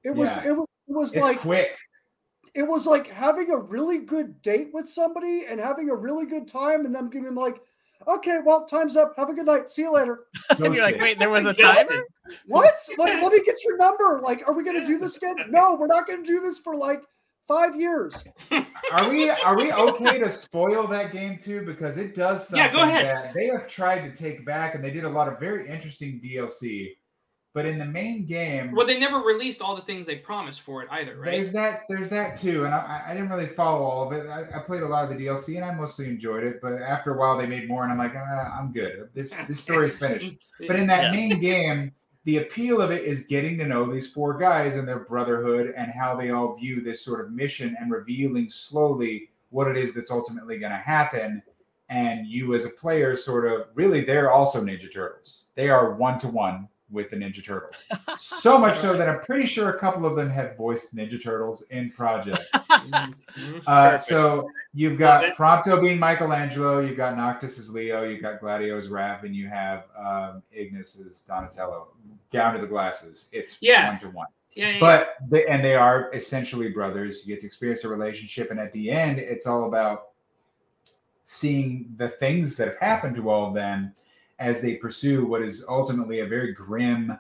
S2: It was
S4: Yeah.
S2: it was it was
S4: It's
S2: like
S4: quick.
S2: it was like having a really good date with somebody and having a really good time, and them giving like, "Okay, well, time's up. Have a good night. See you later."
S3: And you're like, wait, there was a
S1: Ghosted.
S3: timer?
S2: What? like, let me get your number. Like, are we gonna do this again? No, we're not gonna do this for like five years.
S4: Are we are we okay to spoil that game too? Because it does something
S1: Yeah,
S4: something
S1: go ahead.
S4: that they have tried to take back, and they did a lot of very interesting DLC. But in the main game,
S1: Well, they never released all the things they promised for it either, right?
S4: there's that there's that too, and I, I didn't really follow all of it. I, I played a lot of the DLC, and I mostly enjoyed it. But after a while, they made more, and I'm like, ah, I'm good. This this story's finished. But in that
S3: Yeah.
S4: main game, the appeal of it is getting to know these four guys and their brotherhood and how they all view this sort of mission and revealing slowly what it is that's ultimately going to happen. And you, as a player, sort of really, they're also Ninja Turtles. They are one to one with the Ninja Turtles. So much so that I'm pretty sure a couple of them have voiced Ninja Turtles in projects.
S1: Mhm.
S4: Uh, so you've got. Prompto being Michelangelo, you've got Noctis as Leo, you've got Gladio as Raph, and you have um, Ignis as Donatello. Down to the glasses, it's
S1: Yeah.
S4: one to one.
S1: yeah, yeah,
S4: But they, and they are essentially brothers. You get to experience a relationship, and at the end, it's all about seeing the things that have happened to all of them as they pursue what is ultimately a very grim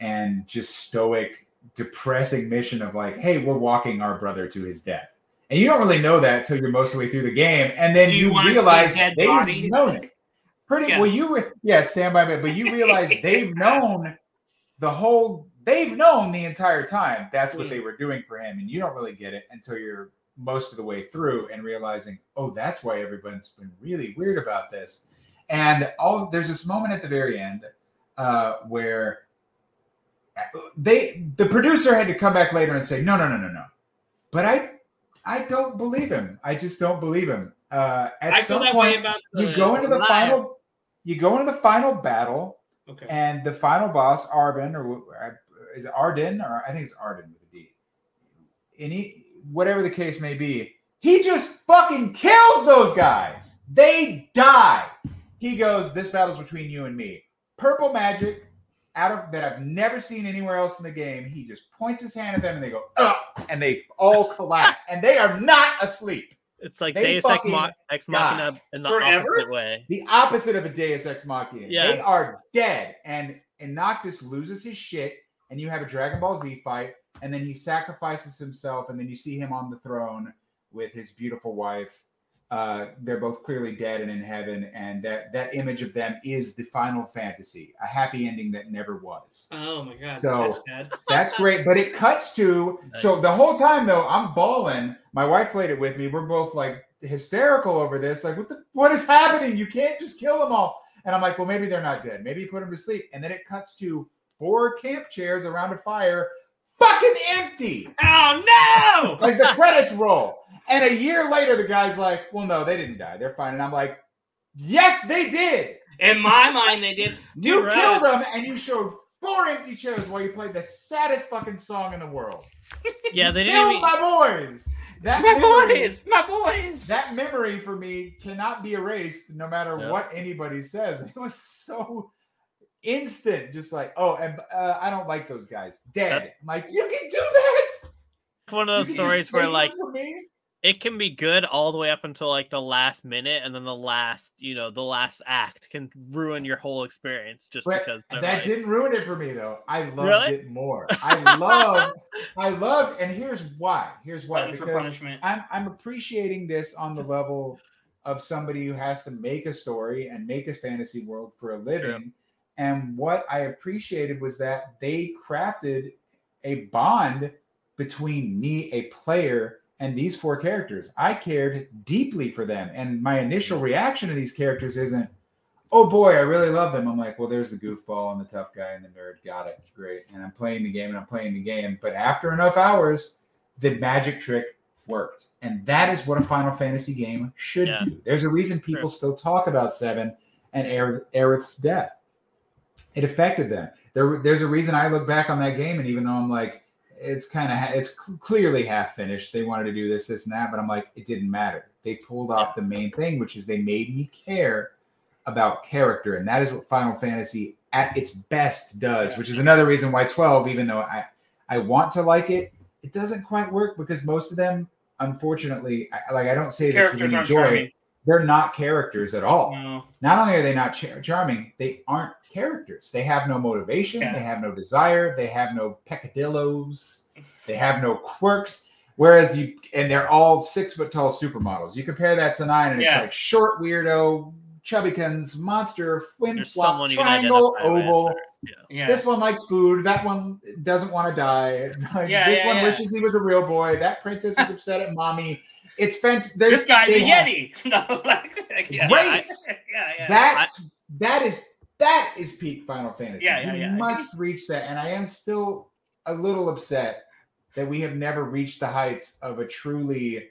S4: and just stoic, depressing mission of like, hey, we're walking our brother to his death. And you don't really know that till you're most of the way through the game, and then
S1: Do you
S4: you,
S1: wanna see a
S4: realize they've
S1: body?
S4: known it. Pretty
S1: Yeah.
S4: well, you re- yeah, stand by me, but you realize they've known the whole they've known the entire time that's what
S1: Mm.
S4: they were doing for him and you don't really get it until you're most of the way through and realizing, oh, that's why everyone's been really weird about this. And all there's this moment at the very end uh, where they the producer had to come back later and say, no, no, no, no, no. But I I don't believe him. I just don't believe him. Uh, at
S1: I feel
S4: some
S1: that
S4: point,
S1: way about the,
S4: you go into the final you go into the final battle
S1: Okay.
S4: and the final boss arvin or uh, is it ardyn or i think it's ardyn with a d any whatever the case may be he just fucking kills those guys they die he goes this battle's between you and me purple magic out of that i've never seen anywhere else in the game he just points his hand at them and they go Ugh, and they all collapse and they are not asleep
S3: It's like
S4: They
S3: Deus Ex,
S4: fucking
S3: Ex Machina in the
S1: Forever?
S3: opposite way.
S4: the opposite of a Deus Ex Machina.
S3: Yeah.
S4: They are dead, and and Noctis loses his shit, and you have a Dragon Ball Z fight, and then he sacrifices himself, and then you see him on the throne with his beautiful wife. Uh, they're both clearly dead and in heaven, and that that image of them is the Final Fantasy, a happy ending that never was.
S1: Oh my god.
S4: So-
S1: that's.
S4: That's great, but it cuts to so the whole time though I'm bawling. My wife played it with me. We're both like hysterical over this. Like, what the what is happening? You can't just kill them all. And I'm like, well, maybe they're not dead. Maybe you put them to sleep. And then it cuts to four camp chairs around a fire, fucking empty,
S1: Oh no!
S4: as the credits roll. And a year later, the guy's like, well, no, they didn't die. They're fine. And I'm like, yes, they did.
S1: In my mind, they did.
S4: You killed them, and you showed four empty chairs while you played the saddest fucking song in the world.
S3: Yeah, they
S4: Kill
S3: didn't. Even,
S4: my boys. That
S1: My
S4: memory,
S1: boys, my boys.
S4: that memory for me cannot be erased, no matter what anybody says. It was so instant, just like, oh, and uh, I don't like those guys. Dead.
S3: That's-
S4: I'm like, you can do that.
S3: one of those
S4: You can just
S3: stories where like
S4: them from me.
S3: it can be good all the way up until like the last minute, and then the last, you know, the last act can ruin your whole experience just
S4: But
S3: because they're
S4: that
S3: like-
S4: didn't ruin it for me though. I loved
S3: Really?
S4: it more. I loved, I loved, and here's why. Here's why.
S1: Button for
S4: Because
S1: punishment.
S4: I'm I'm appreciating this on the level of somebody who has to make a story and make a fantasy world for a living. And what I appreciated was that they crafted a bond between me, a player, and these four characters. I cared deeply for them. And my initial reaction to these characters isn't, oh boy, I really love them. I'm like, well, there's the goofball and the tough guy and the nerd. Got it. Great. And I'm playing the game and I'm playing the game. But after enough hours, the magic trick worked. And that is what a Final Fantasy game should
S3: Yeah.
S4: do. There's a reason people still talk about Seven and Aerith- Aerith's death. It affected them. There, there's a reason I look back on that game, and even though I'm like, it's kind of, it's clearly half finished. They wanted to do this, this, and that, but I'm like, it didn't matter. They pulled off the main thing, which is they made me care about character, and that is what Final Fantasy at its best does. Which is another reason why 12, even though I, I want to like it, it doesn't quite work because most of them, unfortunately, I, like I don't say this with any joy. They're not characters at all
S1: No.
S4: not only are they not char- charming, they aren't characters. They have no motivation.
S1: Yeah.
S4: They have no desire. They have no peccadillos. They have no quirks. Whereas you, and they're all six foot tall supermodels. You compare that to nine, and
S1: Yeah.
S4: it's like short weirdo, chubbykins, monster, twin flop,
S3: someone you can
S4: triangle, oval.
S3: or-
S1: Yeah.
S4: This one likes food. That one doesn't want to die. Like,
S1: Yeah,
S4: this
S1: yeah,
S4: one
S1: yeah.
S4: wishes he was a real boy. That princess is upset at mommy. It's fantastic.
S1: this guy's a
S4: have-
S1: Yeti. No, like, like, yeah,
S4: Great.
S1: yeah, yeah.
S4: That's that is that is peak Final Fantasy.
S1: Yeah, yeah,
S4: you
S1: yeah.
S4: must reach that, and I am still a little upset that we have never reached the heights of a truly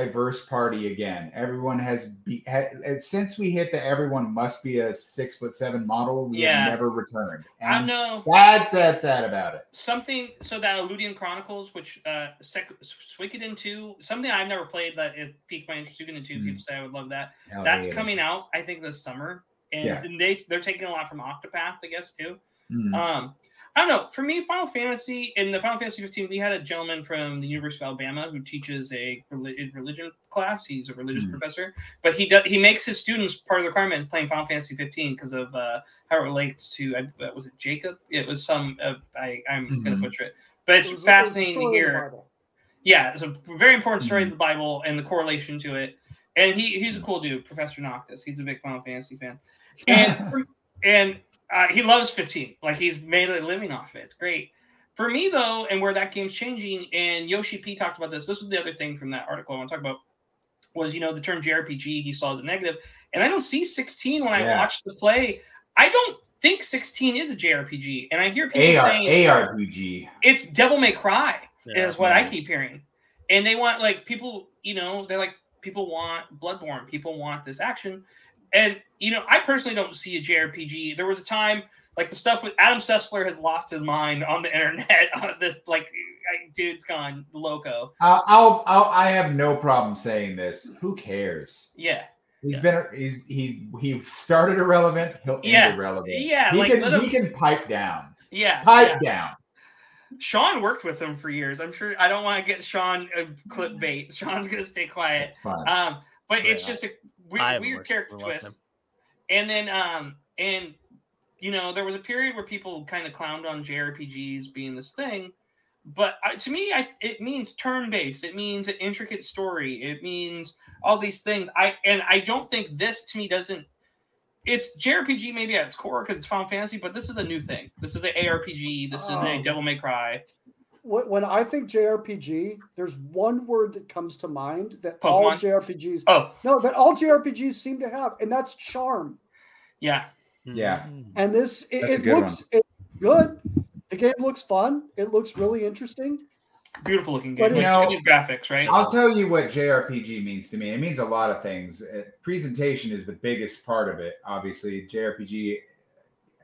S4: diverse party again. Everyone has be ha, since we hit the everyone must be a six foot seven model. We
S1: Yeah.
S4: have never returned. And
S1: I know.
S4: sad, sad, sad about it.
S1: something so that Eiyuden Chronicles, which uh Sek- Suikoden 2, something I've never played that it piqued my interest. Suikoden 2,
S4: Mm.
S1: people say I would love that.
S4: Hell
S1: That's
S4: yeah.
S1: coming out, I think, this summer. And,
S4: Yeah.
S1: and they they're taking a lot from Octopath, I guess, too.
S4: Mm.
S1: Um, I don't know. For me, Final Fantasy in the Final Fantasy 15, we had a gentleman from the University of Alabama who teaches a religion class. He's a religious
S4: Mhm.
S1: professor, but he does he makes his students part of the requirement is playing Final Fantasy 15 because of uh, how it relates to uh, was it Jacob? It was some uh, I I'm gonna
S4: Mhm.
S1: butcher it, but it's
S2: it
S1: fascinating to
S2: story of the
S1: hear. Yeah, it's a very important story
S4: Mm-hmm.
S1: of the Bible and the correlation to it. And he he's a cool dude, Professor Noctis. He's a big Final Fantasy fan, and and uh, he loves 15. Like he's made a living off it. It's great. For me though, and where that game's changing, and Yoshi P talked about this. This was the other thing from that article I want to talk about was you know the term JRPG he saw as a negative, and I don't see 16 when I watch the play. I don't think 16 is a JRPG, and I hear people
S4: AR,
S1: saying
S4: ARPG.
S1: it's Devil May Cry
S3: Yeah.
S1: is what I keep hearing. And they want like people, you know, they're like people want Bloodborne, people want this action. And you know, I personally don't see a JRPG. There was a time like the stuff with Adam Sessler has lost his mind on the internet. on this like I- dude's gone loco.
S4: I'll, I'll, I'll, I have no problem saying this. Who cares?
S1: Yeah.
S4: He's
S3: Yeah.
S4: been he's he he started irrelevant. He'll end
S1: Yeah.
S4: irrelevant.
S1: Yeah,
S4: he
S1: like,
S4: can
S1: him-
S4: he can pipe down.
S1: Yeah.
S4: Pipe
S1: yeah.
S4: down.
S1: Sean worked with him for years. I'm sure I don't want to get Sean a clip bait. Sean's gonna stay quiet.
S4: That's fine.
S1: Um, but it's
S3: Yeah.
S1: just a weird, weird character
S3: with him.
S1: twist. And then, um, and you know, there was a period where people kind of clowned on JRPGs being this thing, but uh, to me, I, it means turn-based. It means an intricate story. It means all these things. I and I don't think this to me doesn't. It's JRPG maybe at its core because it's Final Fantasy, but this is a new thing. This is an ARPG. This is a
S2: Oh.
S1: Devil May Cry.
S2: Wh- When I think JRPG, there's one word that comes to mind that all
S1: Pokemon?
S2: JRPGs
S1: Oh,
S2: no, that all JRPGs seem to have, and that's charm.
S1: yeah.
S4: Yeah.
S3: Mm.
S2: And this it, it
S4: good
S2: looks it's good. The game looks fun. It looks really interesting.
S1: Beautiful looking
S2: But
S1: game.
S2: you
S1: with
S4: know-
S1: graphics, right?
S4: I'll tell you what JRPG means to me. It means a lot of things. Uh, presentation is the biggest part of it. Obviously, JRPG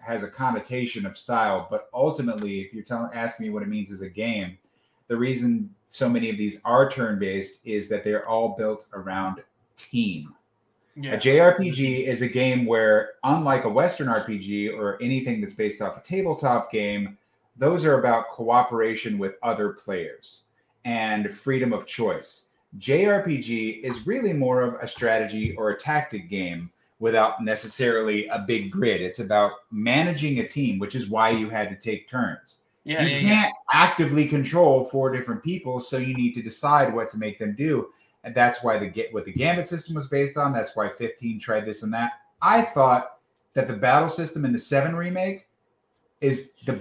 S4: has a connotation of style, but ultimately, if you're telling asking me what it means as a game, the reason so many of these are turn-based is that they're all built around team.
S1: yeah.
S4: A JRPG is a game where, unlike a Western RPG or anything that's based off a tabletop game, those are about cooperation with other players and freedom of choice. JRPG is really more of a strategy or a tactic game without necessarily a big grid. It's about managing a team, which is why you had to take turns.
S1: yeah,
S4: you
S1: yeah, yeah.
S4: can't actively control four different people, so you need to decide what to make them do. And that's why the get what the gambit system was based on. That's why 15 tried this and that. I thought that the battle system in the 7 remake is the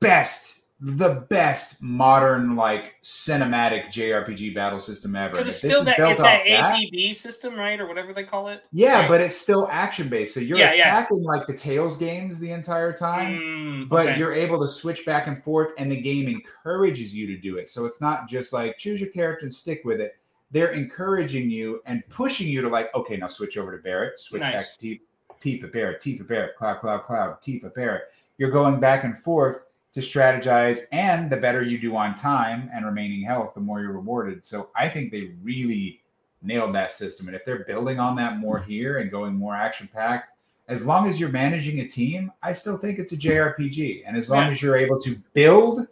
S4: best, the best modern like cinematic JRPG battle system ever.
S1: Because it's still that
S4: built
S1: it's that
S4: that-
S1: ATB system, right, or whatever they call it.
S4: yeah,
S1: Right.
S4: but it's still action based. So you're
S1: Yeah, yeah.
S4: attacking like the Tales games the entire time
S1: Mm,
S4: but
S1: okay.
S4: you're able to switch back and forth and the game encourages you to do it so it's not just like choose your character and stick with it they're encouraging you and pushing you to like okay now switch over to barrett switch
S1: Nice.
S4: back to tifa barrett tifa barrett cloud cloud cloud tifa barrett you're going back and forth to strategize and the better you do on time and remaining health the more you're rewarded so i think they really nailed that system and if they're building on that more here and going more action packed as long as you're managing a team, I still think it's a JRPG. And as long
S1: Yeah.
S4: as you're able to build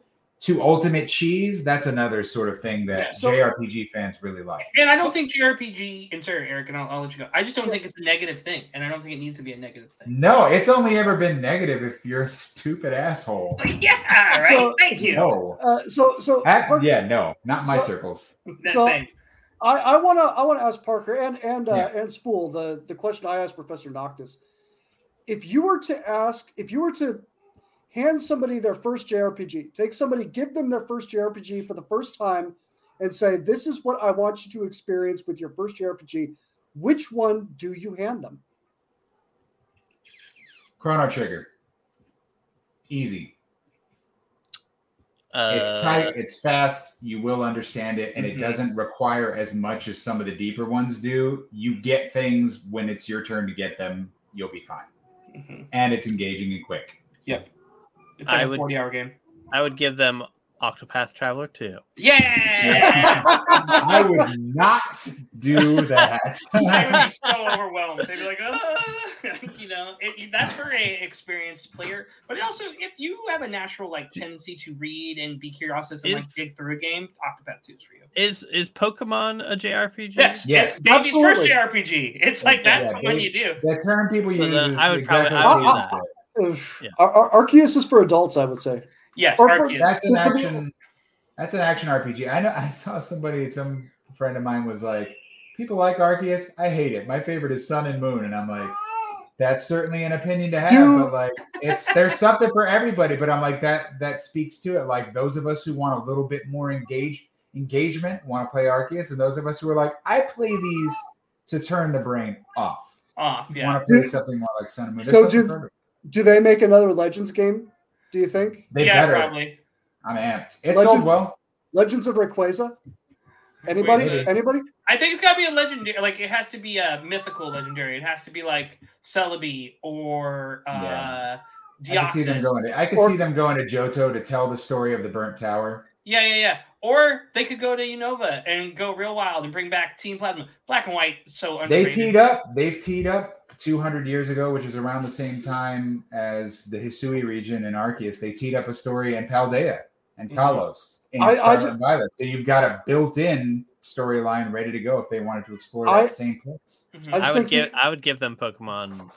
S4: to ultimate cheese, that's another sort of thing that
S1: Yeah, so-
S4: JRPG fans really like.
S1: and I don't think JRPG. And sorry, Eric, and I'll, I'll let you go. I just don't think it's a negative thing, and I don't think it needs to be a negative thing.
S4: No, it's only ever been negative if you're a stupid asshole.
S1: yeah, right.
S2: So-
S1: Thank you.
S4: No.
S2: Uh, so so
S4: That-
S2: Parker,
S4: yeah, no, not my
S2: So-
S4: circles.
S2: So-
S1: same.
S2: I, I wanna I wanna ask Parker and and uh,
S4: Yeah.
S2: and Spool the the question I asked Professor Noctis. If you were to ask, if you were to hand somebody their first JRPG, take somebody, give them their first JRPG for the first time, and say, "This is what I want you to experience with your first JRPG." Which one do you hand them?
S4: Chrono Trigger. Easy.
S3: Uh,
S4: It's tight, it's fast, you will understand it, and
S1: Mhm.
S4: it doesn't require as much as some of the deeper ones do. You get things when it's your turn to get them, you'll be fine.
S1: Mhm.
S4: And it's engaging and quick.
S1: It's like
S3: I
S1: a
S3: would-
S1: forty-hour game.
S3: I would give them Octopath Traveler too.
S1: Yeah.
S4: I would not do that.
S1: I would be so overwhelmed. They'd be like, "Ah," you know, it, that's for a experienced player. But also, if you have a natural like tendency to read and be curious and like dig through a game, Octopath Two is for you.
S3: Is is Pokemon a JRPG?
S1: Yes,
S4: Yes.
S1: it's Baby's first JRPG. It's like that's
S4: Yeah,
S1: the
S4: they-
S1: you do.
S4: the term people
S3: So
S4: use is
S3: I would probably-
S4: exactly
S3: I would
S4: what
S3: do
S4: you
S3: that.
S4: Said.
S2: Oof.
S3: Yeah.
S2: Ar- Ar- Arceus is for adults, I would say.
S1: Yes,
S2: Or for-
S4: That's an action. That's an action RPG. I know. I saw somebody. Some friend of mine was like, "People like Arceus. I hate it. My favorite is Sun and Moon." And I'm like, that's certainly an opinion to have,
S2: Do-
S4: but like it's there's something for everybody. But I'm like that that speaks to it. Like those of us who want a little bit more engaged engagement want to play Arceus, and those of us who are like, I play these to turn the brain off.
S1: Off, yeah.
S4: Want to play
S2: Do-
S4: something more like Sun and Moon. There's
S2: So do-
S4: for everybody.
S2: Do they make another Legends game? Do you think
S4: they
S1: yeah,
S4: better.
S1: probably.
S4: I'm amped. It
S2: Legend-
S4: sold well.
S2: Legends of Rayquaza? Anybody?
S1: Maybe.
S2: Anybody?
S1: I think it's got to be a legendary. Like it has to be a mythical legendary. It has to be like Celebi or uh,
S4: Yeah. I could see them
S1: Deoxys.
S4: going. To, I could
S2: Or-
S4: see them going to Johto to tell the story of the burnt tower.
S1: Yeah, yeah, yeah. Or they could go to Unova and go real wild and bring back Team Plasma. Black and white, so
S4: They
S1: underrated.
S4: teed up. They've teed up 200 years ago, which is around the same time as the Hisui region and Arceus. They teed up a story in Paldea and
S1: Mhm.
S4: Kalos in
S2: I- I
S4: Scarlet and Violet. So you've got a built-in storyline ready to go if they wanted to explore that
S2: I-
S4: same place.
S1: Mhm.
S2: I
S3: I would give I would give them Pokemon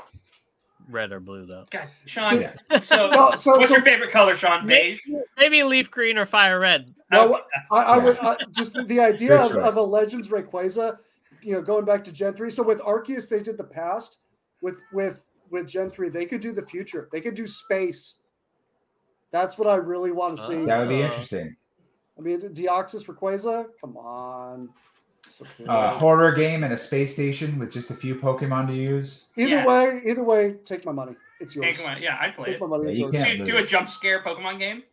S3: Red or Blue though.
S1: God, Sean.
S4: Yeah.
S1: So,
S2: No, so-
S1: what's
S2: so-
S1: your favorite color, Sean? Beige.
S3: Maybe Leaf Green or Fire Red.
S1: No,
S2: I, I would uh, just the, the idea of, of a Legends Rayquaza, you know, going back to Gen three. So with Arceus, they did the past. With with with Gen three, they could do the future. They could do space. That's what I really want to see.
S3: Oh.
S4: That would be interesting.
S2: I mean, Deoxys Rayquaza, come on. A good.
S4: Uh, horror game and a space station with just a few Pokemon to use.
S2: either
S1: yeah.
S2: way, either way, take my money. It's yours.
S1: Okay, come. Yeah, I'd play
S2: Take
S1: it.
S4: Yeah, you can't
S1: Do, do a jump scare Pokemon game.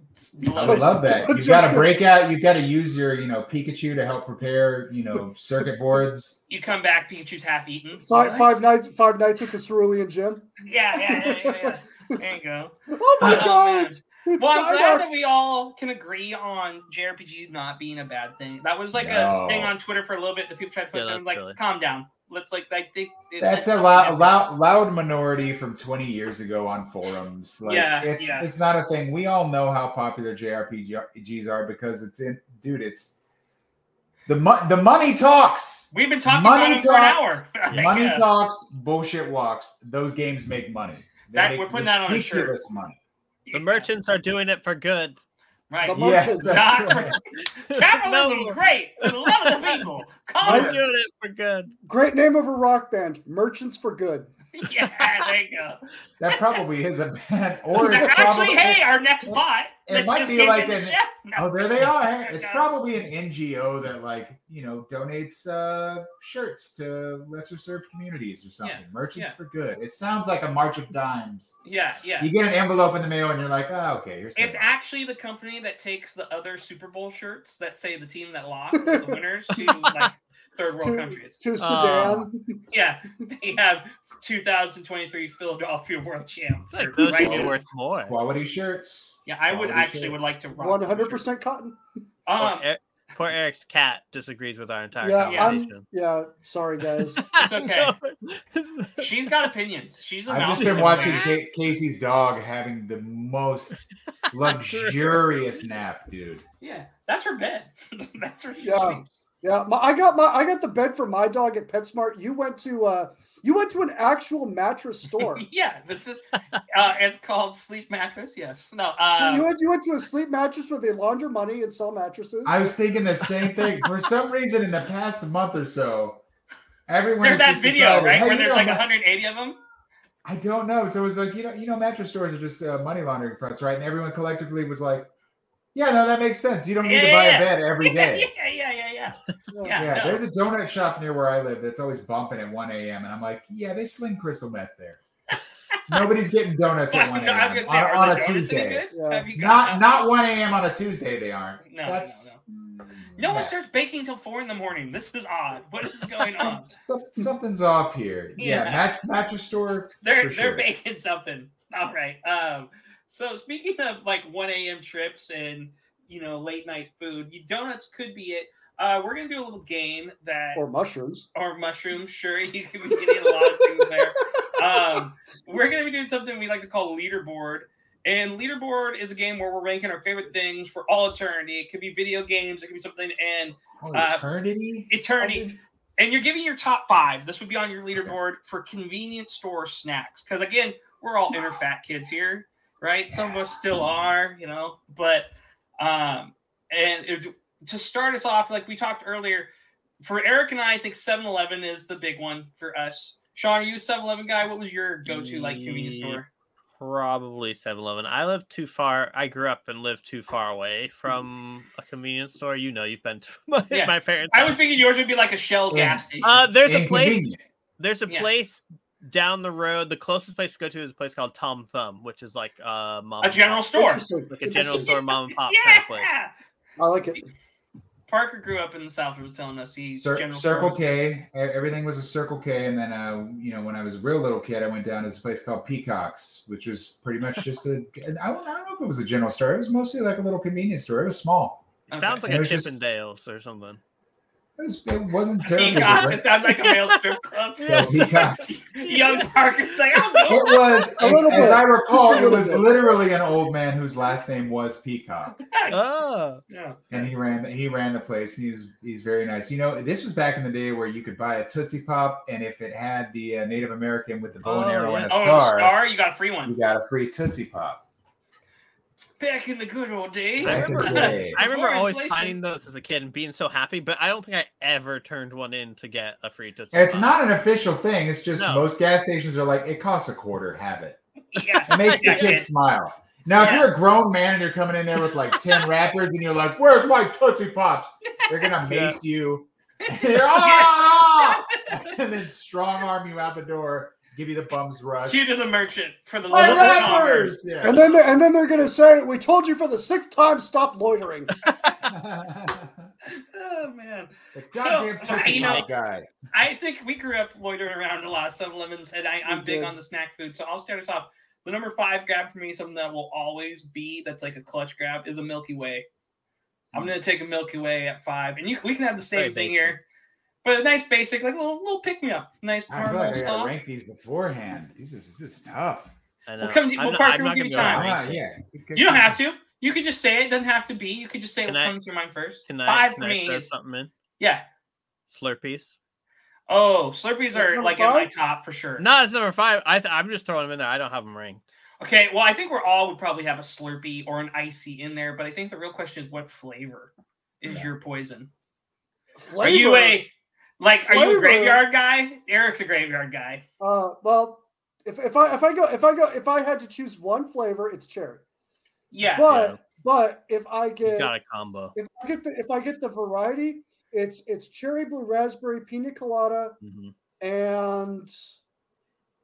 S4: I would love that. You've got to break out. You've got to use your, you know, Pikachu to help prepare, you know, circuit boards.
S1: You come back, Pikachu's half eaten.
S2: Five,
S1: Nice.
S2: five nights, five nights at the Cerulean Gym.
S1: Yeah, yeah, yeah, yeah, yeah. There you go.
S2: Oh my
S1: Oh,
S2: god,
S1: man.
S2: it's, it's
S1: Well, I'm glad that we all can agree on JRPG not being a bad thing. That was like
S4: No.
S1: a thing on Twitter for a little bit. The people tried to put
S3: Yeah,
S1: them like,
S3: silly.
S1: calm down. Let's like, I think it-
S4: That's a loud, loud, loud minority from 20 years ago on forums. Like,
S1: Yeah,
S4: it's
S1: yeah.
S4: it's not a thing. We all know how popular JRPGs are because it's in, dude. It's the mo- the money talks.
S1: We've been talking
S4: Money
S1: about it for an
S4: talks.
S1: hour.
S4: Money
S1: Yeah.
S4: talks. Bullshit walks. Those games make money. They
S1: That-
S4: make
S1: we're putting that on a shirt.
S4: ridiculous money.
S3: The merchants are doing it for good.
S1: Right.
S2: The
S4: Yes, that's
S1: Not-
S4: right.
S1: Capitalism,
S3: is
S1: great. For the love of the people.
S3: They're
S1: Come
S3: doing it for good.
S2: Great name of a rock band, Merchants for Good.
S1: Yeah, there you go.
S4: That probably is a bad. Or it's
S1: Actually,
S4: probably,
S1: hey, our next bot.
S4: it might be like an-
S1: No.
S4: Oh, there they are. It's
S1: go.
S4: probably an NGO that, like, you know, donates uh, shirts to lesser served communities or something.
S1: Yeah,
S4: Merchants
S1: yeah.
S4: for Good. It sounds like a March of Dimes.
S1: Yeah, yeah.
S4: You get an envelope in the mail and you're like, oh, okay, here's.
S1: It's
S4: 10
S1: actually the company that takes the other Super Bowl shirts that say the team that lost, the winners, to like third world
S2: To,
S1: countries.
S2: to
S3: Aw.
S2: Sudan.
S1: Yeah, they have 2023 Philadelphia World Champ.
S3: I feel like
S1: shirts
S3: those
S1: right
S3: should be worth more.
S4: quality shirts.
S1: Yeah, I would actually
S4: shirts.
S1: would like to rock
S2: One
S1: those
S2: hundred
S1: shirts.
S2: percent cotton.
S3: Poor,
S1: Um,
S3: poor Eric's cat disagrees with our entire
S2: Yeah,
S1: Yes.
S3: conversation.
S2: Yeah, sorry guys.
S1: It's okay. she's got opinions. She's a
S4: I've just been watching
S1: there.
S4: Ca- Casey's dog having the most luxurious nap, dude.
S1: Yeah, that's her bed. that's her.
S2: Yeah.
S1: sleeps.
S2: Yeah, my, I got my I got the bed for my dog at PetSmart. You went to uh you went to an actual mattress store.
S1: yeah, this is. Uh, it's called sleep mattress. Yes. No.
S2: So
S1: Uh,
S2: you went you went to a sleep mattress where they launder money and sell mattresses.
S4: I was thinking the same thing. For some reason, in the past month or so, everyone
S1: there's that video,
S4: decided,
S1: right,
S4: "Hey,
S1: where
S4: you
S1: there's
S4: know,
S1: like 180 of them.
S4: I don't know. So it was like, you know, you know, mattress stores are just uh, money laundering fronts, right? And everyone collectively was like, "Yeah, no, that makes sense. You don't need to buy
S1: yeah,
S4: a bed every
S1: yeah,
S4: day."
S1: yeah, yeah, yeah, yeah.
S2: Yeah.
S1: Yeah.
S4: Yeah,
S1: no.
S4: there's a donut shop near where I live that's always bumping at 1 a.m. And I'm like, yeah, they sling crystal meth there. Nobody's getting donuts at 1
S1: No, I was
S4: a.m.
S1: gonna say,
S4: on,
S1: are
S4: on a Tuesday.
S1: good?
S2: Yeah.
S1: Have you got
S4: Not not 1 a.m. on a Tuesday. They aren't.
S1: No, no,
S4: That's
S1: No one
S4: yeah.
S1: starts baking until four in the morning. This is odd. What is going on?
S4: Some- something's off here. Yeah,
S1: Yeah.
S4: mat- mattress store.
S1: they're
S4: for
S1: they're
S4: sure.
S1: baking something. All right. Um. So speaking of like 1 a.m. trips and you know late night food, you donuts could be it. Uh, we're gonna do a little game that
S2: or mushrooms.
S1: or mushrooms. Sure, you can be getting a lot of things there. Um, we're going to be doing something we like to call leaderboard. And leaderboard is a game where we're ranking our favorite things for all eternity. It could be video games, it could be something, and
S4: Oh,
S1: Uh,
S4: eternity.
S1: eternity. And you're giving your top five. This would be on your leaderboard for convenience store snacks. Because again, we're all inner fat kids here, right? Some of us still are, you know. But um, and it, to start us off, like we talked earlier, for Eric and I, I think 7-Eleven is the big one for us. Sean, are you a 7-Eleven guy? What was your go-to like convenience store?
S3: Probably 7-Eleven. I live too far. I grew up and lived too far away from a convenience store. You know, you've been to my,
S1: Yeah.
S3: my parents.
S1: I
S3: house.
S1: was thinking yours would be like a Shell
S4: Yeah.
S1: gas station.
S3: Uh, there's a place. There's a
S1: Yeah.
S3: place down the road. The closest place to go to is a place called Tom Thumb, which is like uh, mom
S1: a
S3: and
S1: general
S3: pop-
S1: store.
S3: Like a general store, mom and pop
S1: yeah.
S3: kind of place.
S2: I like it.
S1: Parker grew up in the South. He was telling us he
S4: Cir-
S1: general
S4: Circle
S1: K.
S4: K. e- Everything was a Circle K, and then uh, you know, when I was a real little kid, I went down to this place called Peacocks, which was pretty much just a. I don't, I don't know if it was a general store. It was mostly like a little convenience store. It was small.
S3: It
S1: Okay.
S3: sounds like
S4: It
S3: a
S4: was just-
S3: Chippendales or something.
S4: It, was, it wasn't terribly
S1: Peacocks.
S4: different.
S1: It sounds like a male strip club.
S4: So Peacocks.
S1: Young Parker's like, I'll go.
S4: It was,
S2: A little
S4: as, as
S2: bit.
S4: I recall, it was literally an old man whose last name was Peacock,
S3: Oh,
S4: and he ran he ran the place. He's he's very nice. You know, this was back in the day where you could buy a Tootsie Pop, and if it had the uh, Native American with the bow and
S3: Oh,
S4: arrow
S3: yeah.
S4: and a
S1: Oh,
S4: star,
S1: star, you got a free one.
S4: you got a free Tootsie Pop.
S1: Back in the good old days.
S3: I
S4: Back in
S3: remember,
S4: the day.
S3: I remember always
S1: inflation.
S3: finding those as a kid and being so happy, but I don't think I ever turned one in to get a free Tootsie
S4: It's
S3: Pop.
S4: not an official thing. It's just
S3: No.
S4: most gas stations are like, it costs a quarter, have it.
S1: Yeah.
S4: It makes the
S1: Yeah,
S4: kids smile. Now, if you're a grown man and you're coming in there with like 10 wrappers and you're like, where's my Tootsie Pops? They're going to
S3: Yeah.
S4: mace you. And you're, "Ah!" and then strong arm you out the door, give you the bums rush.
S1: Cue to the merchant for the
S4: My
S1: local
S4: wrappers!
S1: commerce.
S4: Yeah.
S2: And then, and then they're gonna say, "We told you for the sixth time, stop loitering."
S1: Oh man,
S4: the goddamn
S1: So,
S4: Tootsie
S1: you know-
S4: guy.
S1: I think we grew up loitering around a lot of 7-Elevens, and I, I'm big on the snack food. So I'll start us off. The number five grab for me, something that will always be that's like a clutch grab, is a Milky Way. I'm hmm. gonna take a Milky Way at five, and you we can have the same
S3: Very
S1: thing
S3: basic.
S1: here, but a nice basic, like a little little pick me up, nice
S4: I feel
S1: caramel
S4: like I gotta rank these beforehand. This is this is tough.
S3: I know.
S1: Well, come-
S3: I'm
S1: well,
S3: not-
S1: Parker, we'll
S3: not
S1: give you
S3: be able to
S1: time.
S3: rank
S4: Ah, yeah.
S1: You don't have to. You could just say it. Doesn't have to be. You could just say
S3: Can
S1: what
S3: I-
S1: comes to your mind first.
S3: Can I,
S1: Five
S3: can
S1: for
S3: I
S1: me
S3: throw
S1: is
S3: something in?
S1: yeah.
S3: Slurpees.
S1: Oh, Slurpees
S2: That's
S1: are
S2: number
S1: like in my top for sure.
S3: No, it's number five. I th- I'm just throwing them in there. I don't have them ranked.
S1: Okay, well, I think we're all would probably have a Slurpee or an icy in there, but I think the real question is what flavor is
S4: Yeah.
S1: your poison?
S2: Flavor,
S1: Are you a like? Are you a graveyard guy? Eric's a graveyard guy.
S2: Uh, well, if, if I if I go if I go if I had to choose one flavor, it's cherry.
S1: Yeah.
S2: But
S3: Yeah.
S2: but if I
S3: You
S2: get
S3: got a combo.
S2: if I get the if I get the variety, it's it's cherry, blue raspberry, pina colada,
S3: Mhm.
S2: and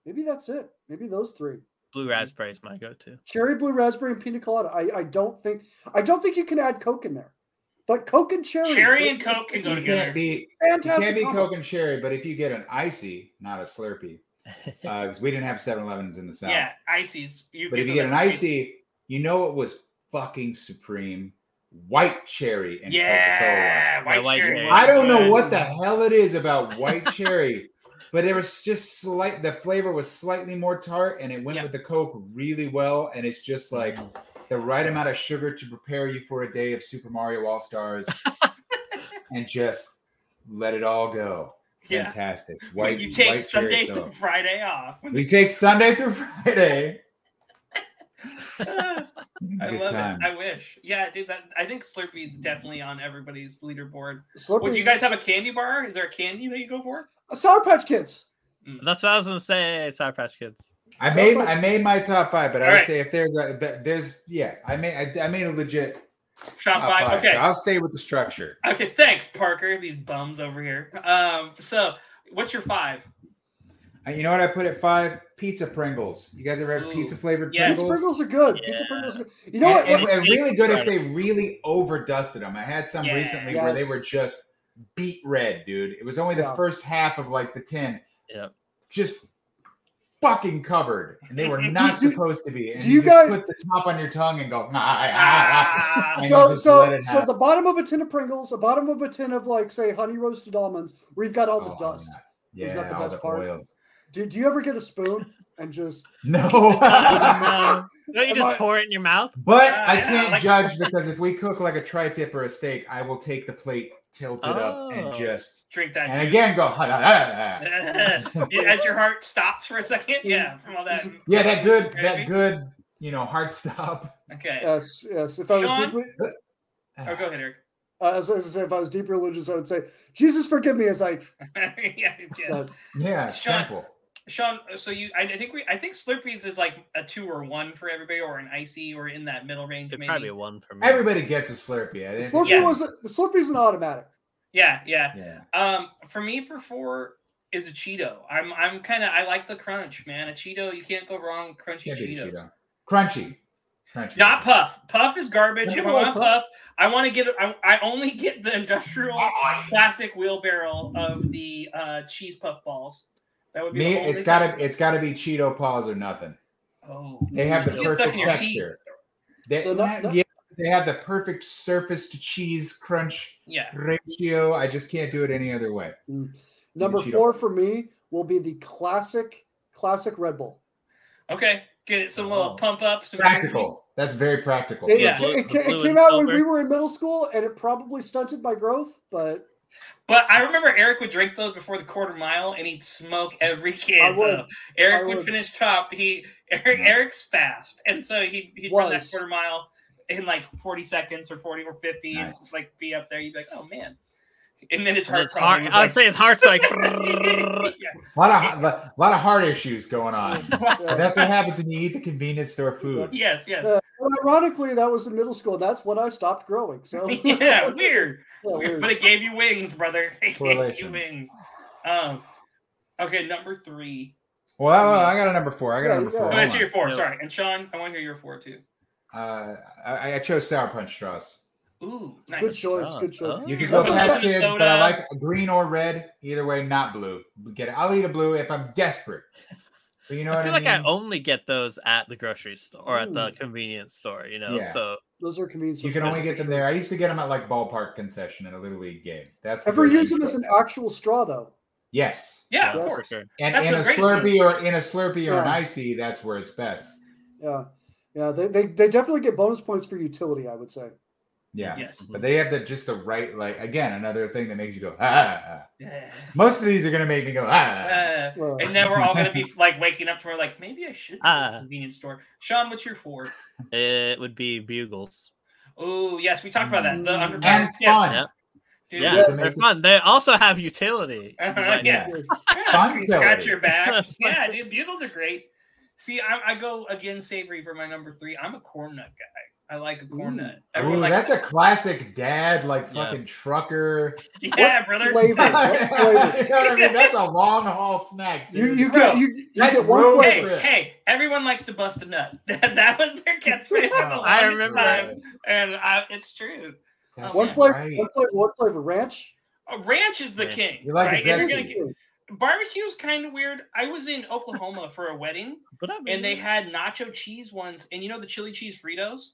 S2: maybe that's it. Maybe those three.
S3: Blue raspberry is my go-to.
S2: Cherry, blue raspberry, and pina colada. I, I don't think I don't think you can add Coke in there. But Coke and cherry.
S1: Cherry and Coke can go together.
S4: Can't be
S2: Fantastic.
S4: can't be
S2: combo.
S4: Coke and cherry, but if you get an icy, not a Slurpee, uh, because we didn't have 7-Elevens in the south.
S1: Yeah, ices. You
S4: But if you get an
S1: at
S4: icy, you know it was fucking supreme. White cherry and
S1: Yeah,
S4: Coca-Cola.
S1: white,
S3: white
S1: cherry.
S3: cherry.
S4: I don't know what the hell it is about white cherry, but it was just slight. The flavor was slightly more tart, and it went
S1: Yeah.
S4: with the Coke really well. And it's just like the right amount of sugar to prepare you for a day of Super Mario All Stars, and just let it all go.
S1: Yeah.
S4: Fantastic.
S1: When
S4: White.
S1: you take
S4: white
S1: Sunday
S4: Coke.
S1: through Friday off.
S4: We take Sunday through Friday.
S1: I love
S4: time.
S1: it. I wish. Yeah, dude. That I think Slurpee is definitely on everybody's leaderboard.
S2: Slurpees-
S1: Would you guys have a candy bar? Is there a candy that you go for?
S2: Sour Patch Kids? Mm.
S3: That's what I was gonna say. Sour Patch Kids.
S4: I made I made my top five, but I
S1: All
S4: would
S1: right.
S4: say if there's a there's yeah, I made I, I made a legit
S1: Shop
S4: top
S1: five.
S4: five.
S1: Okay.
S4: So I'll stay with the structure.
S1: Okay. Thanks, Parker. These bums over here. Um. So, what's your five?
S4: And you know what I put at five? Pizza Pringles. You guys ever had
S1: Ooh.
S4: pizza flavored
S1: Yes.
S2: Pizza
S4: Pringles?
S2: Pringles are good. Pizza Pringles are good. You know what?
S4: and,
S2: what-
S4: and- and really good if they really over dusted them. I had some
S1: Yeah.
S4: recently where they were just beat red, dude. It was only the
S2: Yeah.
S4: first half of like the tin,
S3: Yep.
S4: just fucking covered, and they were not supposed to be. And
S2: do
S4: you,
S2: you
S4: just
S2: guys-
S4: put the top on your tongue and go, ah, ah, ah, and
S2: so so so the bottom of a tin of Pringles, the bottom of a tin of like say honey roasted almonds, where you've got all the
S4: Oh,
S2: dust.
S4: Yeah,
S2: Is that the best
S4: the
S2: part?
S4: oil.
S2: Did you ever get a spoon and just
S4: No.
S3: no. Don't you just
S2: I-
S3: pour it in your mouth?
S4: But
S1: Uh,
S4: I can't
S1: like-
S4: judge because if we cook like a tri-tip or a steak, I will take the plate, tilt it up, and
S3: Oh.
S4: just
S1: drink that.
S4: and
S1: juice.
S4: again go. "Ha, da, da, da."
S1: As your heart stops for a second. Yeah, from all that.
S4: Yeah, that good,
S1: Gravy?
S4: that good, you know, heart stop.
S1: Okay.
S2: yes yes? If I was deeply
S1: Oh, go ahead, Eric.
S2: uh, as I was gonna say, if I was deeply religious, I would say, Jesus forgive me as I.
S1: yeah, yeah.
S2: Uh,
S4: Yeah,
S1: Sean.
S4: simple.
S1: Sean, so you, I, I think we, I think Slurpees is like a two or one for everybody, or an icy, or in that middle range.
S3: It'd
S1: Maybe.
S3: probably a one for me.
S4: Everybody gets a Slurpee. I
S2: The
S4: didn't-
S2: Slurpee
S1: Yeah.
S2: was the Slurpee's an automatic.
S1: Yeah, yeah.
S4: Yeah.
S1: Um, for me, for four is a Cheeto. I'm, I'm kind of, I like the crunch, man. A Cheeto, you can't go wrong. Crunchy
S4: Can't
S1: Cheetos.
S4: Cheeto. Crunchy. Crunchy.
S1: Not Puff. Puff is garbage.
S2: I
S1: If I want
S2: Puff.
S1: Puff, I want to get. I, I only get the industrial plastic wheelbarrow of the uh, cheese puff balls. That would be
S4: Me,
S1: the only
S4: it's
S1: thing.
S4: gotta it's gotta be Cheeto paws or nothing.
S1: Oh,
S4: They have the
S1: It gets stuck
S4: perfect
S1: in your teeth.
S4: texture. They,
S2: So not- not-
S4: yeah, they have the perfect surface to cheese crunch
S1: Yeah.
S4: ratio. I just can't do it any other way. Mm.
S2: Number
S4: Cheeto.
S2: four for me will be the classic classic Red Bull.
S1: Okay. Get it. Some
S3: Oh.
S1: little pump up. Some
S4: Practical. That's very practical.
S2: It,
S1: Yeah.
S2: it, ca- it, it came
S3: and
S2: out when we were in middle school, and it probably stunted my growth. But
S1: But I remember Eric would drink those before the quarter mile, and he'd smoke every kid.
S2: I would.
S1: Eric
S2: I
S1: would.
S2: would.
S1: finish top. He Eric
S4: Yeah.
S1: Eric's fast, and so he he'd run that quarter mile in like forty seconds or forty or fifty, and just like be up there. You'd be like, oh man. And then his heart
S3: it's
S1: probably
S3: hard.
S1: was
S3: I would
S1: like,
S3: say his heart's like.
S1: yeah.
S4: A lot of a lot of heart issues going on. That's what happens when you eat the convenience store food.
S1: Yes, yes.
S2: But ironically, that was in middle school. That's when I stopped growing. So
S1: yeah, weird.
S2: Yeah, weird.
S1: But it gave you wings, brother. It gave you wings. Um, okay, number three.
S4: Well, I got a number four. I got
S2: Yeah,
S4: a number
S2: you
S4: four.
S2: got
S1: Oh,
S2: it.
S4: Hold
S1: that's your four.
S3: No.
S1: Sorry. And Sean, I want to hear your four too.
S4: Uh, I, I chose sour punch straws.
S1: Ooh, nice.
S2: good choice.
S3: Oh,
S2: Good choice.
S3: oh.
S4: You can go past
S1: good
S4: kids, but. I like green or red. Either way, not blue. Get it. I'll eat a blue if I'm desperate. But you know
S3: I
S4: what
S3: feel
S4: I
S3: like I only get those at the grocery store or at the
S2: hmm.
S3: convenience store. You know,
S4: Yeah.
S3: so
S2: Those are convenience.
S4: You can only get them there. I used to get them at like ballpark concession in a little league game. That's
S2: Ever use them as an actual straw though?
S4: yes.
S1: Yeah, of course.
S4: And
S1: That's
S4: in a
S1: greatest
S4: Slurpee
S1: one.
S4: or in a Slurpee or an icy, that's where it's best.
S2: Yeah, yeah. They, they they definitely get bonus points for utility. I would say.
S4: Yeah.
S1: Yes.
S4: But they have the just the right like again another thing that makes you go ah. ah, ah.
S1: Yeah.
S4: Most of these are gonna make me go ah.
S1: Uh, and then we're all gonna be like waking up tomorrow, like maybe I should go to
S3: Ah.
S1: the convenience store. Sean, what's your four?
S3: It would be bugles.
S1: Oh yes, we talked about that. The
S2: Mm.
S1: underpowered.
S4: and
S1: yeah,
S4: fun.
S3: Yeah.
S1: dude.
S3: Yeah,
S2: Yes.
S3: they're fun. They also have utility.
S1: Uh-huh, yeah.
S2: yes.
S1: Yeah, you scratch your back. Yeah, dude, bugles are great. See, I, I go again savory for my number three. I'm a corn nut guy. I like a corn
S2: Ooh.
S1: nut.
S4: Ooh,
S1: Everyone likes
S4: that's a classic dad, like
S3: Yeah.
S4: fucking trucker.
S1: yeah, brother.
S2: flavor?
S4: you know
S2: What
S4: I mean? That's a long haul snack.
S2: You
S4: dude.
S2: you
S1: Bro,
S2: get you, you get one flavor.
S1: Hey, hey, everyone likes to bust a nut. That, that was their catchphrase. for
S3: I remember
S1: time, and I, it's true.
S4: That's
S2: One flavor,
S4: right.
S2: one flavor, one flavor. Ranch.
S1: Uh, ranch is the
S3: Ranch.
S1: king.
S4: You like
S1: right?
S4: it
S1: If you're
S4: zesty.
S1: gonna get- Barbecue's kind of weird. I was in Oklahoma for a wedding,
S3: But I
S1: and they had nacho cheese ones, and you know the chili cheese Fritos.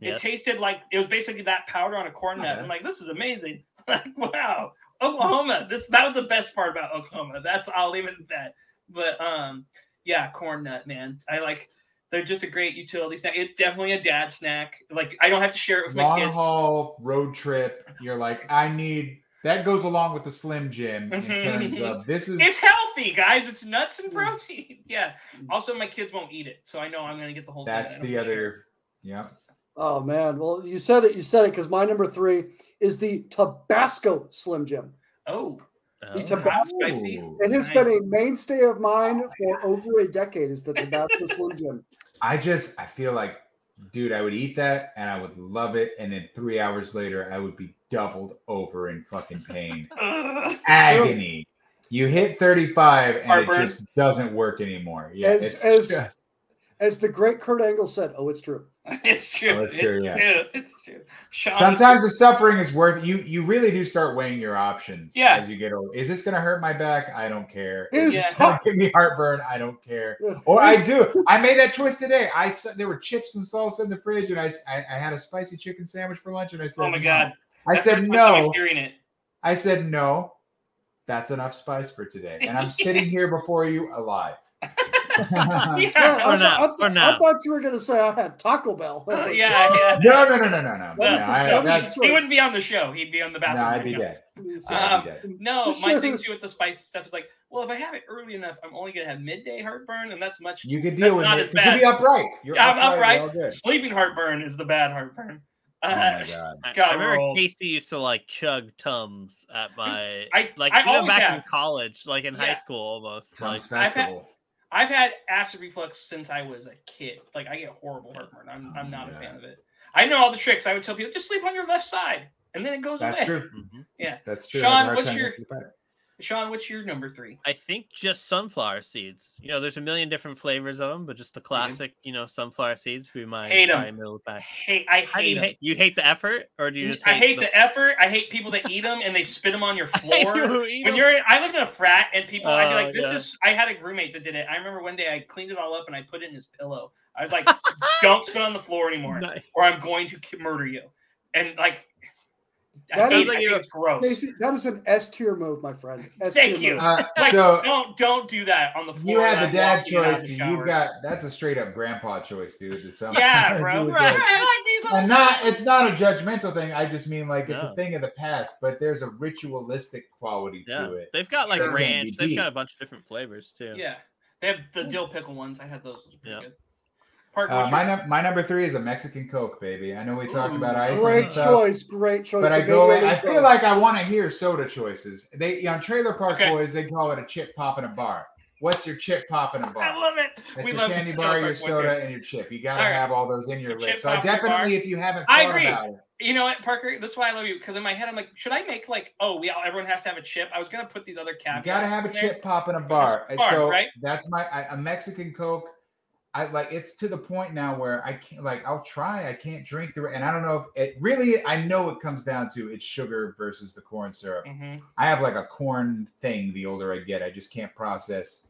S1: It tasted like it was basically that powder on a corn nut.
S4: Okay.
S1: I'm like, this is amazing. Like, wow, Oklahoma. This that was the best part about Oklahoma. That's I'll leave it at that. But um, yeah, corn nut, man. I like. They're just a great utility snack. It's definitely a dad snack. Like I don't have to share it with my
S4: long
S1: kids.
S4: haul road trip. You're like, I need that goes along with the Slim Jim in
S1: Mhm.
S4: terms of this is
S1: It's healthy, guys. It's nuts and
S2: Mm.
S1: protein. Yeah. Also, my kids won't eat it, so I know I'm gonna get the whole.
S4: that's. The other. Yeah.
S2: Oh man, well you said it. You said it because my number three is the Tabasco Slim Jim.
S1: Oh,
S3: Oh.
S2: The Tabasco.
S1: spicy.
S4: Ooh.
S2: It has
S1: Nice.
S2: been a mainstay of mine for over a decade. Is the Tabasco Slim Jim?
S4: I just I feel like, dude, I would eat that and I would love it, and then three hours later I would be doubled over in fucking pain,
S1: Ugh.
S4: agony. You hit 35 and
S1: Heartburn.
S4: it just doesn't work anymore. Yeah,
S2: As-
S4: it's
S2: as-
S4: just
S2: As the great Kurt Angle said, "Oh, it's true."
S1: it's true.
S4: Oh, it's
S1: it's
S4: true,
S1: true. It's true. Sean,
S4: sometimes the suffering is worth you you really do start weighing your options
S1: Yeah.
S4: as you get old is this gonna hurt my back i don't care
S2: Here's
S4: is
S1: Yeah.
S4: this gonna give me heartburn i don't care or i do i made that choice today i s- there were chips and salsa in the fridge and I I had a spicy chicken sandwich for lunch and i said
S1: Oh my
S4: no.
S1: god.
S4: i said no
S1: Hearing it.
S4: i said no that's enough spice for today and i'm sitting here before you alive
S1: yeah.
S2: Yeah,
S3: For
S2: I,
S3: now,
S2: thought- I,
S3: for
S2: thought-
S3: now.
S2: I thought you were going to say I had Taco Bell. I was like,
S1: yeah, yeah.
S4: no no no no no no, no,
S2: That was the-
S4: I-
S2: that was the
S4: that's-
S1: He wouldn't be on the show. He'd be on the
S4: no
S1: bathroom.
S4: i'd be dead I'd
S1: Um,
S4: be dead.
S1: No, my thing too with the spicy stuff is like, well, if I have it early enough, I'm only gonna have midday heartburn, and that's much.
S4: you can
S1: that's
S4: deal with
S1: not
S4: it
S1: as
S4: 'cause you'll
S1: bad.
S4: be upright you're
S1: Yeah, I'm
S4: upright,
S1: upright.
S4: you're all good.
S1: Sleeping heartburn is the bad heartburn.
S4: Oh
S1: Uh,
S4: my god.
S3: I,
S1: God
S3: I remember
S1: roll.
S3: Casey used to like chug tums at my
S1: I-
S3: like
S1: I
S3: even
S1: always
S3: back in college, like in high school almost. Like
S4: Tom's
S1: I've had-
S4: Festival.
S1: I've had acid reflux since I was a kid. Like I get horrible heartburn. I'm I'm not
S4: Yeah.
S1: a fan of it. I know all the tricks. I would tell people just sleep on your left side, and then it goes
S4: That's
S1: away.
S4: That's true.
S3: mhm.
S4: That's true.
S1: Sean,
S4: That's a hard
S1: what's your-
S4: to keep better.
S1: Sean, what's your number three?
S3: I think just sunflower seeds. You know, there's a million different flavors of them, but just the mm-hmm. classic, you know, sunflower seeds would be my
S1: Hate 'em.
S3: probably middle
S1: I
S3: pack.
S1: hate. I hate
S3: you
S1: them.
S3: hate? You hate the effort, or do you just?
S1: I hate
S3: the,
S1: the effort. I hate people that eat them and they spit them on your
S3: hate
S1: floor. when you're in, I lived in a frat and people I'd be
S3: Oh,
S1: like, this
S3: yeah.
S1: is I had a roommate that did it. I remember one day I cleaned it all up and I put it in his pillow. I was like, don't spit on the floor anymore,
S3: Nice.
S1: or I'm going to murder you. And like
S2: That
S1: hate
S2: is
S1: it. I
S3: like you-
S1: it's gross.
S2: Macy, that is an S tier move, my friend. S
S1: Thank
S2: tier
S1: you.
S2: move.
S4: Uh,
S1: Like,
S4: so
S1: don't don't do that on the floor.
S4: you had the dad
S1: walking out of
S4: choice.
S1: the.
S4: You've got that's a straight up grandpa choice, dude. To some
S1: yeah, bro. Right, like
S4: and not it's not a judgmental thing. I just mean like it's
S3: No.
S4: a thing of the past, but there's a ritualistic quality
S3: Yeah,
S4: to it.
S3: they've got like
S4: Sure
S3: ranch. They've got a bunch of different flavors too.
S1: Yeah, they have the dill pickle ones. I had those. Those
S3: Yeah.
S1: good. Parker,
S4: Uh, my num- my number three is a Mexican Coke, baby. I know we talked
S1: Ooh,
S4: about ice.
S2: Great
S4: and stuff,
S2: choice, great choice.
S4: But I go. in- I feel
S2: choice.
S4: like I want to hear soda choices. They on Trailer Park
S1: Okay.
S4: Boys, they call it a chip pop in a bar. What's your chip pop in a
S1: I
S4: bar?
S1: I love it.
S4: It's
S1: we
S4: your
S1: love
S4: candy bar,
S1: Trailer
S4: your soda,
S1: here.
S4: and your chip. You got to
S1: All right.
S4: have all those in your
S1: Your
S4: list. So I
S1: pop in a bar.
S4: definitely, if you haven't
S1: I
S4: thought
S1: agree.
S4: about it,
S1: You know what, Parker? This is why I love you because in my head I'm like, should I make like, oh, we all, everyone has to have a chip? I was gonna put these other
S4: cans.
S1: you
S4: got to have a
S1: in there.
S4: chip pop in a bar.
S1: It's hard,
S4: so
S1: right?
S4: that's my I, a Mexican Coke. I like it's to the point now where I can't like I'll try I can't drink the and I don't know if it really I know it comes down to it's sugar versus the corn syrup.
S1: Mhm.
S4: I have like a corn thing the older I get. I just can't process.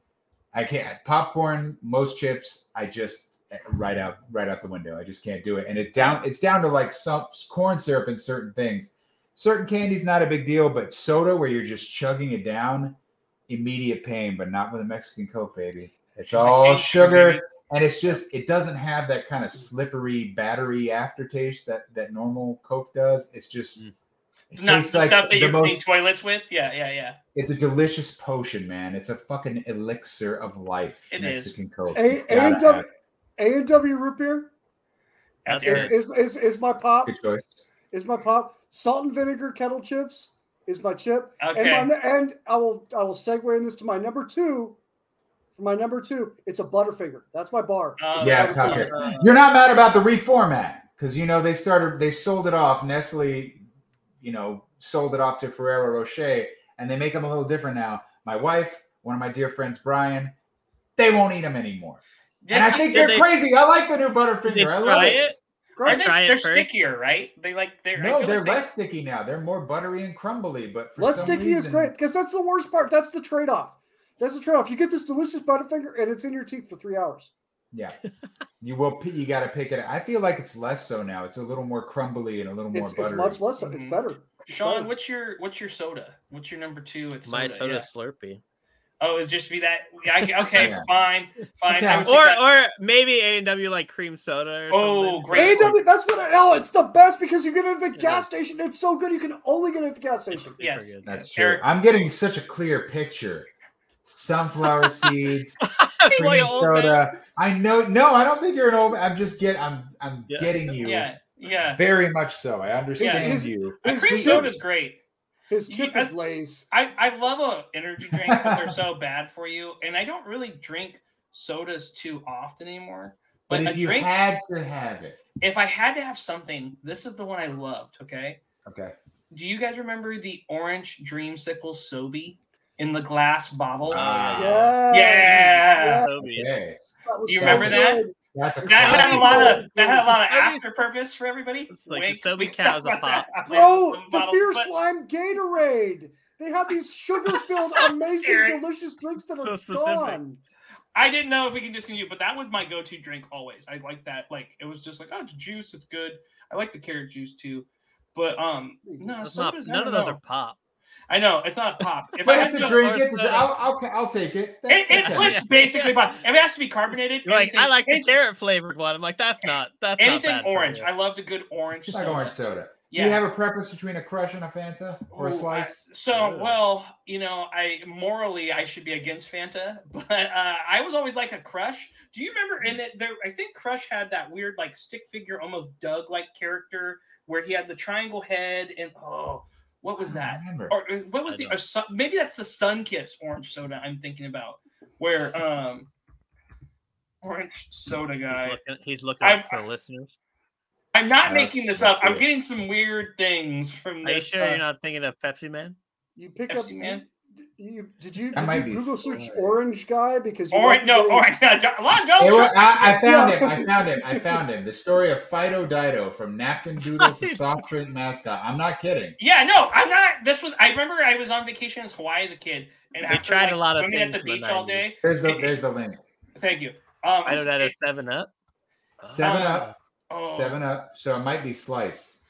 S4: I can't popcorn, most chips, I just eh, right out right out the window. I just can't do it. And it down it's down to like some corn syrup and certain things. Certain candy's not a big deal, but soda where you're just chugging it down, immediate pain, but not with a Mexican Coke, baby. It's all sugar. And it's just it doesn't have that kind of slippery battery aftertaste that that normal Coke does. It's just
S3: Mm.
S4: it
S1: Not
S4: tastes
S1: the
S4: like
S1: stuff that
S4: the
S1: you clean
S4: most
S1: toilets with. Yeah, yeah, yeah.
S4: it's a delicious potion, man. It's a fucking elixir of life.
S1: It is.
S4: Mexican Coke.
S2: A-
S4: You gotta
S2: A&W
S4: have
S2: and W root beer
S1: That's
S3: That's
S2: is, is, is, is my pop.
S4: Good choice.
S2: Is my pop. Salt and vinegar kettle chips is my chip.
S1: Okay.
S2: And my, and I will I will segue in this to my number two. For my number two, it's a Butterfinger. That's my bar.
S1: Uh,
S4: Yeah,
S2: Butterfinger.
S4: top tier.
S3: Uh,
S4: You're not mad about the reformat because you know they started they sold it off. Nestle, you know, sold it off to Ferrero Rocher, and they make them a little different now. My wife, one of my dear friends, Brian, they won't eat them anymore. And I think they're
S3: they-
S4: crazy. I like the new
S3: Did
S4: Butterfinger.
S3: they
S4: I love it.
S3: it?
S1: Are they,
S3: Try it
S1: they're stickier, right? They like they're.
S4: No, they're
S1: like they-
S4: less sticky now. They're more buttery and crumbly. But for
S2: Less
S4: some
S2: sticky is great because that's the worst part. That's the trade off. That's the trade off. You get this delicious Butterfinger and it's in your teeth for three hours.
S4: Yeah, you will. p- You got to pick it. I feel like it's less so now. It's a little more crumbly and a little more
S2: It's, it's much less. So. It's
S1: Mhm.
S2: better. It's
S1: Sean,
S2: better.
S1: what's your what's your soda? What's your number two? It's
S3: My
S1: soda.
S3: soda
S1: yeah.
S3: Slurpee.
S1: Oh, it's just be that. yeah, I- Okay,
S4: Yeah.
S1: fine, fine.
S4: Okay.
S1: I would
S3: Or
S1: that-
S3: or maybe A and W like cream soda. Or
S1: Oh,
S3: something.
S1: great.
S2: AW, that's what I, oh, it's the best because you get it at the
S3: Yeah.
S2: gas station. It's so good. You can only get it at the gas station.
S1: Yes.
S3: good.
S4: That's true.
S1: Eric-
S4: I'm getting such a clear picture. Sunflower seeds,
S3: Well,
S4: cream
S3: you old man.
S4: soda. I know. No, I don't think you're an old. I'm just get. I'm. I'm
S3: Yeah.
S4: getting you.
S1: Yeah, yeah.
S4: Very much so. I understand
S2: His-
S4: you.
S1: A
S2: His
S1: cream
S2: chip-
S1: soda's great.
S2: His
S1: You-
S2: chip is Lay's.
S1: I, I love a energy drink, but they're so bad for you. And I don't really drink sodas too often anymore.
S4: But
S1: But,
S4: if
S1: a
S4: you
S1: drink,
S4: had to have it,
S1: if I had to have something, this is the one I loved. Okay.
S4: okay.
S1: Do you guys remember the orange dreamsicle Sobe in the glass bottle?
S3: Ah.
S2: Yes.
S1: Yeah.
S3: Sobe.
S4: Okay.
S2: That was
S1: You
S2: so
S1: remember that?
S2: good.
S4: That's a
S1: that had a lot of that had a lot of after purpose for everybody.
S3: It's like the
S1: Wink.
S3: Sobe cows a
S1: about that
S2: Bro, the
S1: bottles,
S2: Fierce
S1: but-
S2: Slime Gatorade. They have these sugar-filled, amazing,
S1: Eric.
S2: delicious drinks that
S3: So
S2: are
S3: specific.
S2: gone.
S1: I didn't know if we can just discontinue, but that was my go-to drink always. I like that. Like it was just like, oh, it's juice, it's good. I like the carrot juice too. But um, no,
S3: not, none
S1: don't
S3: of those
S1: know.
S3: are pop.
S1: I know it's not pop. If I
S4: But
S1: had
S4: it's a
S1: to,
S4: drink.
S3: or
S4: It's a
S3: soda.
S4: drink. I'll, I'll, I'll take it.
S1: it, it,
S4: Okay.
S1: it's basically pop. If it has to be carbonated,
S3: You're like, I
S1: anything-
S3: like the carrot flavored one. I'm like, that's not that's not
S1: anything
S3: bad
S1: orange. I love the good orange.
S4: It's like orange soda.
S1: Yeah.
S4: Do you have a preference between a crush and a Fanta or a
S1: Ooh, I-
S4: slice?
S1: so
S3: Yeah.
S1: well, you know, I morally I should be against Fanta, but uh, I was always like a Crush. Do you remember in it? There, I think Crush had that weird like stick figure, almost Doug like character where he had the triangle head and oh, what was that?
S4: remember.
S1: Or uh, what was
S3: I
S1: the or sun, maybe that's the Sunkist orange soda I'm thinking about, where um orange soda
S3: He's
S1: guy.
S3: looking, he's looking
S1: I'm-
S3: up for listeners.
S1: I'm not making this up. I'm getting some weird things from
S3: Are you sure
S1: uh,
S3: you're not thinking of Pepsi Man?
S2: You pick
S1: FC
S2: up.
S1: Man?
S2: You, did you did you Google search
S4: sorry.
S2: orange guy because you
S1: Orange,
S2: might
S1: no, orange.
S2: getting-
S1: Don't, don't
S4: It wa- I, I found
S2: Yeah.
S4: him. I found him. I found him. The story of Fido Dido from napkin doodle to soft drink mascot. I'm not kidding.
S1: Yeah, no, I'm not. This was. I remember I was on vacation in Hawaii as a kid, and
S3: We
S1: after
S3: tried
S1: like,
S3: a lot of
S1: swimming at the
S3: things in the
S1: beach all day.
S4: There's the there's the link.
S1: Thank you. Um,
S3: I know that is Seven Up.
S4: Seven
S1: Uh,
S4: up.
S1: oh,
S4: Seven up. So it might be slice.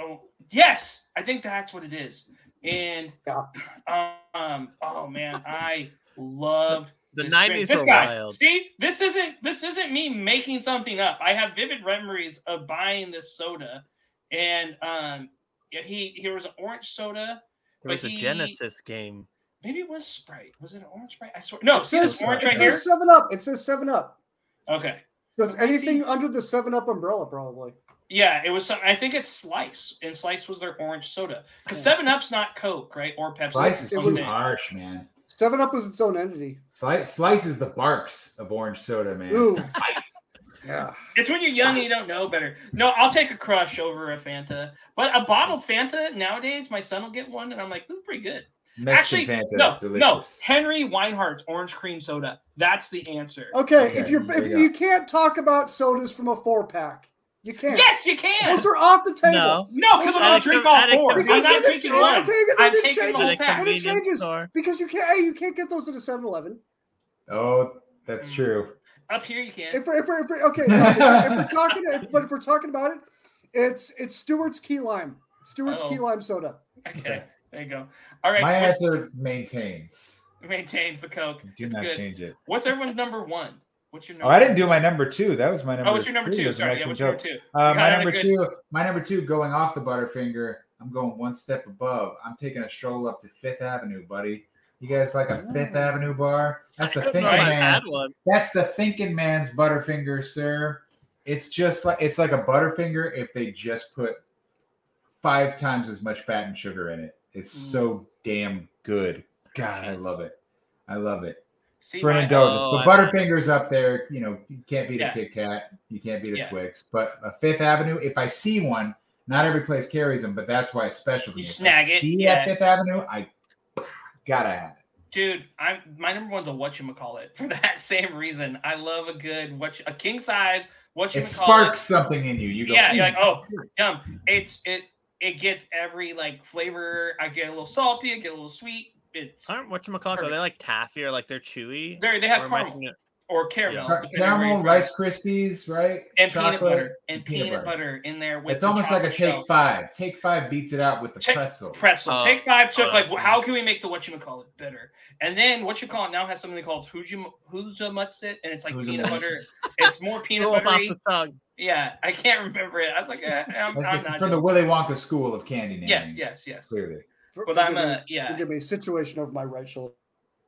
S1: Oh, yes, I think that's what it is. And
S2: Yeah.
S1: um, oh man, I loved
S3: The
S1: this
S3: '90s
S1: drink. This
S3: were
S1: guy.
S3: wild.
S1: See, this isn't this isn't me making something up. I have vivid memories of buying this soda, and um, yeah, he here was an orange soda.
S3: There was
S1: but
S3: a
S1: he-
S3: Genesis game.
S1: Maybe it was Sprite. Was it an orange Sprite? I swear. No,
S2: It
S1: see this
S2: says,
S1: orange
S2: it
S1: right
S2: says
S1: here.
S2: Seven Up. It says Seven Up.
S1: Okay.
S2: So it's anything under the Seven Up umbrella, probably.
S1: Yeah, it was. Some, I think it's Slice, and Slice was their orange soda. Because
S2: Yeah.
S1: Seven Up's not Coke, right? Or Pepsi.
S4: Slice is too harsh, man.
S2: Seven Up is its own entity.
S4: Slice, slice is the barks of orange soda, man.
S2: Ooh. Yeah.
S1: It's when you're young and you don't know better. No, I'll take a crush over a Fanta, but a bottled Fanta nowadays, my son will get one, and I'm like, this is pretty good.
S4: Mexican
S1: Actually,
S4: Fanta,
S1: no, no. Henry Weinhard's orange cream soda. That's the answer.
S2: Okay,
S4: Okay,
S2: if you're if
S4: you
S2: you can't talk about sodas from a four pack, you can't.
S1: Yes, you can.
S2: Those are off the table.
S3: No.
S1: No, because I'm
S3: At
S1: gonna drink all
S3: at a
S1: four. I'm not drinking
S2: it's-
S1: one.
S2: okay, then
S1: I'm
S2: it
S1: taking the
S2: changes.
S1: whole
S3: At a
S1: pack.
S2: Then it changes.
S3: store.
S2: Because you can't hey, you can't get those at a 7-Eleven.
S4: Oh, that's
S1: Mm.
S4: true.
S1: Up here, you can.
S2: If we're, if we're, if we're okay, if, we're, if we're talking, if, but if we're talking about it, it's it's Stewart's key lime. Stewart's key
S1: Uh-oh.
S2: lime soda.
S1: Okay, there you go. All right,
S4: My answer maintains.
S1: maintains the Coke.
S4: Do
S1: It's
S4: not
S1: good.
S4: change it.
S1: What's everyone's number one? What's your
S4: Oh,
S1: number?
S4: I didn't do my number two. That was my number.
S1: Oh, what's your number
S4: three,
S1: two?
S4: was
S1: Sorry, yeah, what's your number two?
S4: Uh, my number
S1: good-
S4: two, my number two, going off the Butterfinger. I'm going one step above. I'm taking a stroll up to Fifth Avenue, buddy. You guys like a Fifth
S2: Oh.
S4: Avenue bar? That's the
S3: I don't know
S4: thinking man. That's the thinking man's Butterfinger, sir. It's just like it's like a Butterfinger if they just put five times as much fat and sugar in it. It's
S1: Mm.
S4: so damn good. God, I love it. I love it
S1: See,
S4: for an indulgence.
S3: Oh,
S4: but Butterfinger's up there. You know, you can't beat
S1: Yeah.
S4: a Kit Kat. You can't beat a
S1: Yeah.
S4: Twix. But a Fifth Avenue, if I see one, not every place carries them, but that's why it's special
S1: You.
S4: If
S1: snag
S4: I
S1: it,
S4: See
S1: yeah.
S4: at Fifth Avenue, I gotta have it.
S1: Dude, I'm my number one's a Whatchamacallit for that same reason. I love a good what a king size what you
S4: It sparks something in you. You go,
S1: Yeah, you're like, oh, yum. It's it it gets every like flavor. I get a little salty. I get a little sweet. It's
S3: Aren't what you call Are they like taffy or like they're chewy?
S1: they they have
S3: Or
S1: caramel
S3: thinking-
S1: or caramel,
S4: Car-
S1: depending on where
S4: caramel, Rice Krispies, right?
S1: from. and peanut butter and
S4: peanut
S1: peanut,
S4: butter.
S1: butter. in there. With
S4: It's
S1: the
S4: almost like a take
S1: shell.
S4: five. Take five beats it out with the
S1: Take-
S4: pretzel.
S1: pretzel.
S3: Oh,
S1: Take five took
S3: oh,
S1: like
S3: that's
S1: how can we make the Whatchamacallit better? And then Whatchamacallit now has something called Huja Huja Mutsit, and it's like
S4: Huja
S1: peanut butter. It's more peanut
S3: Rolls off the tongue.
S1: Yeah, I can't remember it. I was like, eh, I'm, I'm
S4: the-
S1: not.
S4: from the Willy Wonka school of candy naming.
S1: yes, yes, yes.
S4: Clearly.
S2: For-
S1: But I'm
S2: me-
S1: a yeah.
S2: Forgive me. A situation over my right shoulder.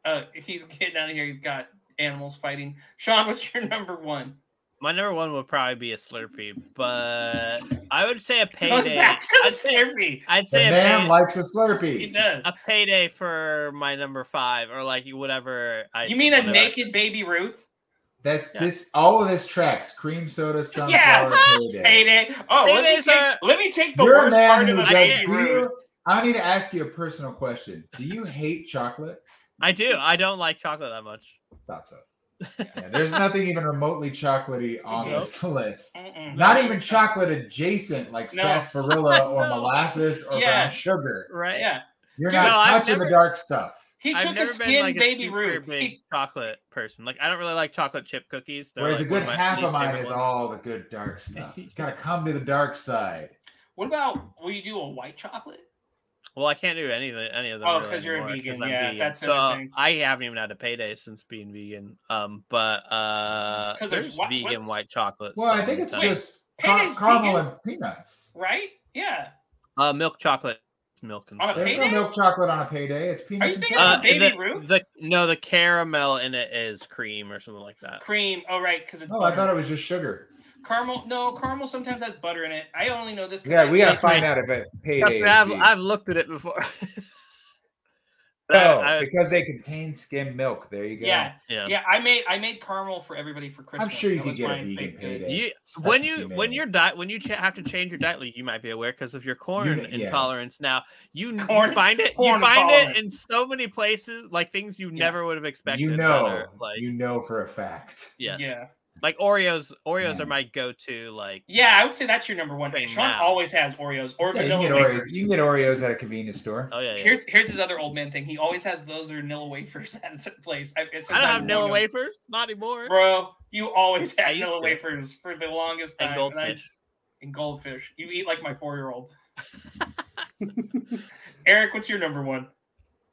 S1: Uh, he's getting out of here. He's got animals fighting. Sean, what's your number one?
S3: My number one would probably be a Slurpee, but I would say a payday.
S1: back to
S3: I'd say,
S1: Slurpee.
S3: I'd
S4: The
S3: say a,
S4: man
S3: pay,
S4: likes a Slurpee.
S1: He does.
S3: a payday for my number five, or like whatever. I
S1: You mean a naked baby Ruth?
S4: That's
S3: Yeah.
S4: this. All of this tracks: cream soda, sunflower,
S1: Yeah.
S4: payday.
S1: Payday. Oh, let me take.
S3: are-
S1: Let me take the
S4: You're
S1: worst part of the
S4: does.
S3: I
S1: baby Ruth.
S4: You, I need to ask you a personal question. Do you hate chocolate?
S3: I do. I don't like chocolate that much.
S4: Thought so. Yeah, there's nothing even remotely chocolatey on
S1: Nope.
S4: this list.
S1: Mm-mm.
S4: Not even chocolate adjacent like
S1: No.
S4: sarsaparilla or molasses or
S1: Yeah.
S4: brown sugar.
S3: Right?
S1: Yeah,
S4: You're
S1: Dude,
S4: not
S3: no, I've
S4: touching the dark stuff.
S1: he
S3: I've
S1: took a skin
S3: been like
S1: baby
S3: a super
S1: Ruth.
S3: big chocolate person. Like I don't really like chocolate chip cookies. They're
S4: Whereas
S3: like
S4: a good
S3: my
S4: half of
S3: least
S4: mine is
S3: ones.
S4: all the good dark stuff. You gotta come to the dark side.
S1: what about? Will you do a white chocolate?
S3: Well, I can't do any of the, any of them.
S1: Oh,
S3: really
S1: 'cause you're a vegan.
S3: I'm
S1: yeah,
S3: vegan.
S1: that's the
S3: so. I haven't even had a payday since being vegan. Um, but uh,
S1: 'Cause there's
S3: there's
S1: what-
S3: vegan
S1: what's-
S3: white chocolate.
S4: Well, I think it's
S3: sometimes.
S4: just car-
S1: Payday's
S4: caramel
S1: vegan?
S4: and peanuts.
S1: Right? Yeah.
S3: uh milk chocolate, milk and
S1: On a.
S4: There's
S1: Payday?
S4: no milk chocolate on a payday. It's peanuts.
S1: Are
S4: peanuts
S1: you
S4: and
S1: thinking
S4: caramel.
S1: of
S3: Uh,
S1: Baby
S3: the,
S1: Ruth?
S3: the no, the caramel in it is cream or something like that.
S1: Cream. Oh, right. Because it's
S4: Oh, I thought it was just sugar.
S1: Caramel, no, caramel sometimes has butter in it. I only know this.
S4: Yeah,
S1: I-
S4: we gotta
S3: Trust me.
S4: find out if it payday.
S3: Trust me, I've. I've looked at it before.
S4: No,
S3: I- I-
S4: because they contain skim milk. There you go.
S1: Yeah,
S3: yeah.
S1: yeah. I made I made caramel for everybody for Christmas.
S4: I'm sure you
S1: That
S4: could get a vegan payday.
S3: You, when
S4: Specialty
S3: you when
S4: made.
S3: your diet when you ch- have to change your diet, like you might be aware because of your corn
S4: Uni- yeah.
S3: intolerance. Now you, you find it you find
S1: intolerant.
S3: it in so many places, like things you
S1: Yeah.
S3: never would have expected.
S4: you know,
S3: are, like
S4: you know for a fact.
S3: yes.
S1: Yeah,
S3: like Oreos. Oreos
S4: Yeah.
S3: are my go-to. Like
S1: yeah. I would say that's your number one.
S3: Thing
S1: Sean
S3: now.
S1: always has Oreos or
S4: Yeah, you can get Oreos. You can get Oreos at a convenience store.
S3: oh yeah, yeah.
S1: Here's here's his other old man thing. He always has those or vanilla wafers at his place. I, it's
S3: I don't have
S1: sometimes
S3: vanilla wafers, not anymore.
S1: Bro, you always had
S3: used
S1: vanilla wafers for the longest time.
S3: and goldfish.
S1: and goldfish. You eat like my four year old. Eric, what's your number one?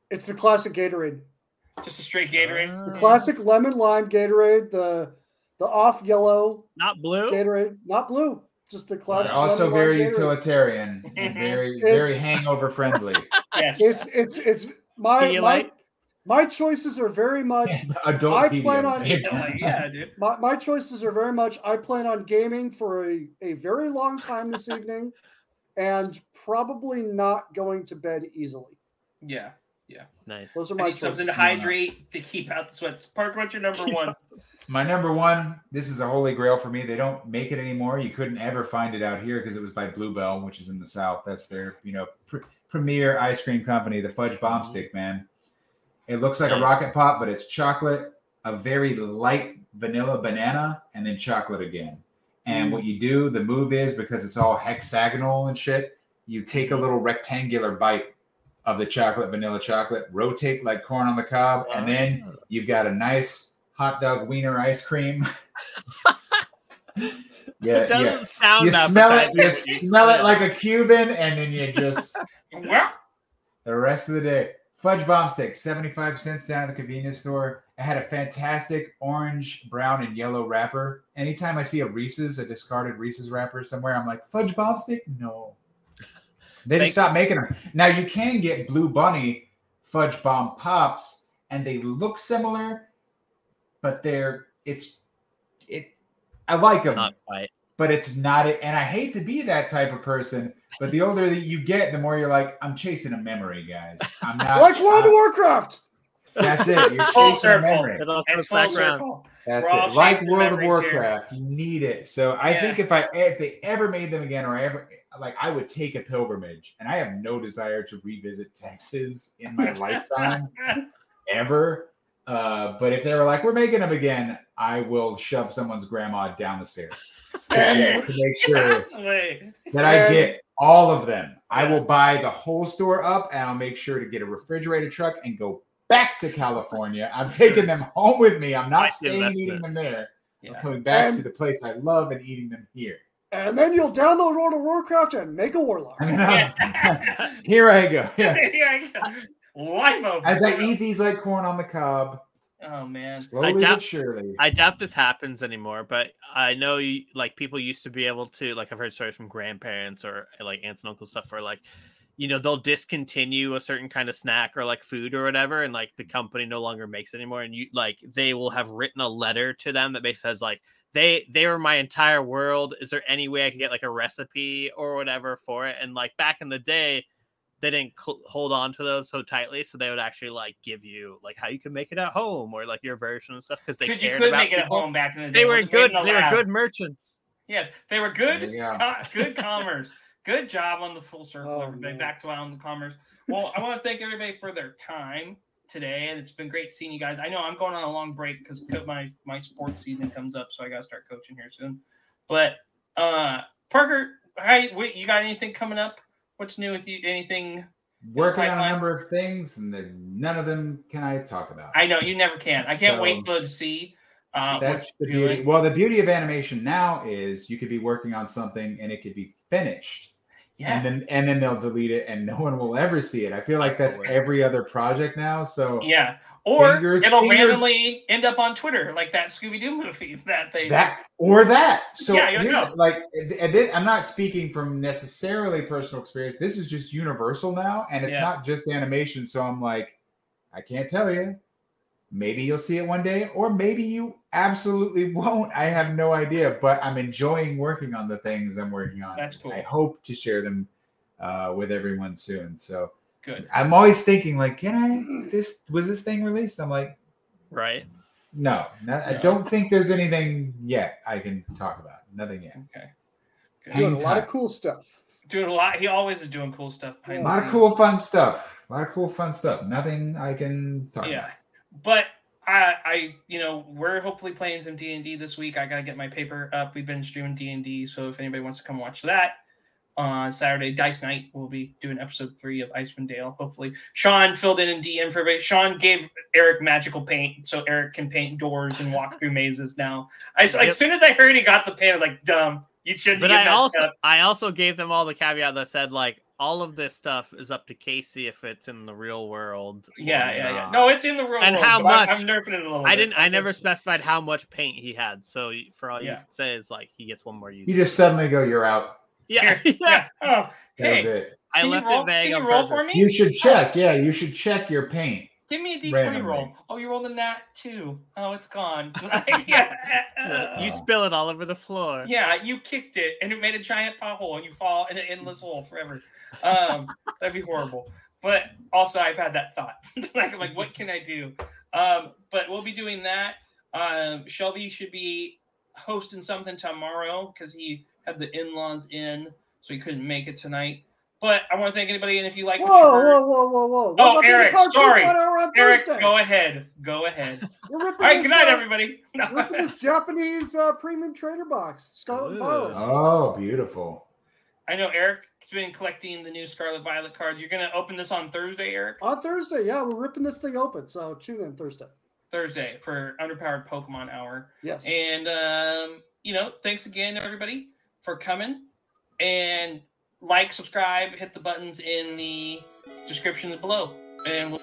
S2: It's the classic Gatorade.
S1: Just a straight Gatorade.
S2: The classic lemon lime Gatorade, the the off yellow
S3: not blue.
S2: Gatorade, not blue. Just the classic.
S4: also
S2: lemon lime
S4: very
S2: Gatorade.
S4: utilitarian and very very hangover friendly.
S1: yes.
S2: It's it's it's my my,
S3: Pedialyte?
S2: my choices are very much
S4: Adult
S2: I
S4: Pedialyte.
S2: plan on-
S1: yeah, dude.
S2: my, my choices are very much I plan on gaming for a, a very long time this evening and probably not going to bed easily.
S1: Yeah.
S3: Nice.
S2: Those are
S1: I
S2: my
S1: need something
S2: choices.
S1: to hydrate to keep out the sweat. Park, what's your number one?
S4: My number one, this is a holy grail for me. They don't make it anymore. You couldn't ever find it out here because it was by Blue Bell, which is in the south. That's their, you know, pr- premier ice cream company, the Fudge Bomb mm-hmm. Stick, man. It looks like a rocket pop, but it's chocolate, a very light vanilla banana, and then chocolate again. And mm-hmm. what you do, the move is because it's all hexagonal and shit, you take a little rectangular bite of the chocolate, vanilla chocolate, rotate like corn on the cob, and then ah. You've got a nice hot dog wiener ice cream. yeah,
S3: it
S4: yeah.
S3: doesn't sound
S4: You smell it. You smell it like a Cuban, and then you just
S1: Well,
S4: the rest of the day. Fudge bomb stick, seventy-five cents down at the convenience store. It had a fantastic orange, brown, and yellow wrapper. Anytime I see a Reese's, a discarded Reese's wrapper somewhere, I'm like, fudge bomb stick? No. They
S3: Thank-
S4: just stopped making them. Now you can get Blue Bunny fudge bomb pops, and they look similar, but they're it's it. I like them,
S3: Not quite.
S4: but it's not it. And I hate to be that type of person, but the older that you get, the more you're like, I'm chasing a memory, guys. I'm not
S2: Like World
S4: uh,
S2: of Warcraft.
S4: That's it. You're
S1: Full
S4: chasing a memory.
S3: It all
S1: it's
S3: comes
S1: full
S3: back around.
S1: circle.
S4: That's
S1: We're
S4: it. Like World of
S1: memories here.
S4: Warcraft, you need it. So I
S1: Yeah.
S4: think if I if they ever made them again, or I ever like, I would take a pilgrimage, and I have no desire to revisit Texas in my lifetime ever. Uh, but if they were like, we're making them again, I will shove someone's grandma down the stairs to make sure that I get all of them. I will buy the whole store up and I'll make sure to get a refrigerated truck and go back to California. I'm taking them home with me. I'm not
S3: Nice
S4: staying eating
S3: investment.
S4: them there. I'm coming back
S2: And-
S4: to the place I love and eating them here.
S2: And then you'll download World of Warcraft and make a warlock.
S4: Here I go. Yeah.
S1: Here I go. Life over.
S4: As I eat these like corn on the cob,
S1: Oh man.
S4: slowly
S3: doubt-
S4: but surely.
S3: I doubt this happens anymore, but I know you, like people used to be able to like I've heard stories from grandparents or like aunts and uncles stuff where like you know they'll discontinue a certain kind of snack or like food or whatever and like the company no longer makes it anymore and you like they will have written a letter to them that basically says like they they were my entire world is there any way i can get like a recipe or whatever for it and like back in the day they didn't cl- hold on to those so tightly so they would actually like give you like how you can make it at home or like your version and stuff because they
S1: Because you
S3: cared
S1: could
S3: about
S1: make it at home back in the day.
S3: They were good.
S1: made in a
S3: They were good merchants.
S1: Yes, they were good.
S4: There you
S1: good commerce. Good job on the full circle,
S2: Oh,
S1: everybody.
S2: man.
S1: Back to on the commerce. Well, I want to thank everybody for their time today, and it's been great seeing you guys. I know I'm going on a long break because my my sports season comes up, so I got to start coaching here soon. But uh Parker, hi, wait, you got anything coming up? What's new with you? Anything?
S4: Working on a number of things, and none of them can I talk about.
S1: I know you never can. I can't
S4: So-
S1: wait to see. Uh,
S4: That's the beauty.
S1: doing.
S4: Well, the beauty of animation now is you could be working on something and it could be finished,
S1: Yeah.
S4: and then and then they'll delete it, and no one will ever see it. I feel like that's every other project now. So
S1: Yeah. Or
S4: Fingers-
S1: it'll
S4: fingers-
S1: randomly end up on Twitter, like that Scooby Doo movie that they
S4: that or that. So
S1: Yeah,
S4: here's
S1: know.
S4: like, and I'm not speaking from necessarily personal experience. This is just universal now, and it's
S1: Yeah.
S4: not just animation. So I'm like, I can't tell you. Maybe you'll see it one day, or maybe you absolutely won't. I have no idea, but I'm enjoying working on the things I'm working on.
S1: That's cool.
S4: I hope to share them uh, with everyone soon. So
S1: Good.
S4: I'm always thinking, like, can I? This was this thing released? I'm like,
S3: Right.
S4: no, no I don't think there's anything yet I can talk about. Nothing yet.
S1: Okay. Good.
S4: Hang
S2: Doing a lot of cool stuff.
S1: Doing a lot. He always is doing cool stuff.
S4: A lot of cool, fun stuff. A lot of cool, fun stuff. Nothing I can talk
S1: Yeah.
S4: about.
S1: But I, I, you know, we're hopefully playing some D and D this week. I gotta get my paper up. We've been streaming D and D, so if anybody wants to come watch that on Saturday, Dice Night, we'll be doing episode three of Icewind Dale. Hopefully, Sean filled in in DM for everybody. Sean gave Eric magical paint, so Eric can paint doors and walk through mazes now. I like
S3: Yep.
S1: as soon as I heard he got the paint, I was like, dumb. You shouldn't.
S3: But I also
S1: up.
S3: I also gave them all the caveat that said like all of this stuff is up to Casey if it's in the real world. or
S1: Yeah, yeah, yeah. No, it's in the real
S3: And
S1: world.
S3: how
S1: but I'm-
S3: much?
S1: I'm, nerfing it a little.
S3: I
S1: bit.
S3: didn't. I
S1: I'm
S3: never specified how much paint he had. So for all you can say is like he gets one more use.
S4: You just suddenly go, you're out.
S3: yeah, yeah.
S1: yeah. Oh,
S4: That was it.
S3: I left
S1: roll,
S3: it vague
S1: Can you roll
S3: purpose.
S1: for me?
S4: You should oh. check. Yeah, you should check your paint.
S1: Give me a d20
S4: Randomly.
S1: roll. Oh, you rolled a nat two. Oh, it's gone. yeah.
S3: You spill it all over the floor.
S1: yeah, you kicked it and it made a giant pothole and you fall in an endless hole forever. Um, that'd be horrible. But also, I've had that thought. like, like, what can I do? Um, but we'll be doing that. Um, Shelby should be hosting something tomorrow because he had the in-laws in, so he couldn't make it tonight. But I want to thank anybody, and if you like, what you
S2: Whoa,
S1: heard-
S2: whoa, whoa, whoa, whoa! What
S1: Oh, Eric,
S2: Hardcore
S1: sorry.
S2: Fun Hour on
S1: Eric,
S2: Thursday?
S1: go ahead. Go ahead.
S2: We're
S1: All
S2: ripping
S1: right,
S2: this,
S1: good night,
S2: uh,
S1: everybody.
S2: ripping this Japanese uh, premium trainer box, Scarlet. Violet.
S4: Oh, beautiful.
S1: I know Eric's been collecting the new Scarlet Violet cards. You're gonna open this on Thursday, Eric.
S2: On Thursday, yeah, we're ripping this thing open. So tune in Thursday.
S1: Thursday for Underpowered Pokemon Hour.
S2: Yes.
S1: And um, you know, thanks again, everybody, for coming. And like, subscribe, hit the buttons in the description below. And we'll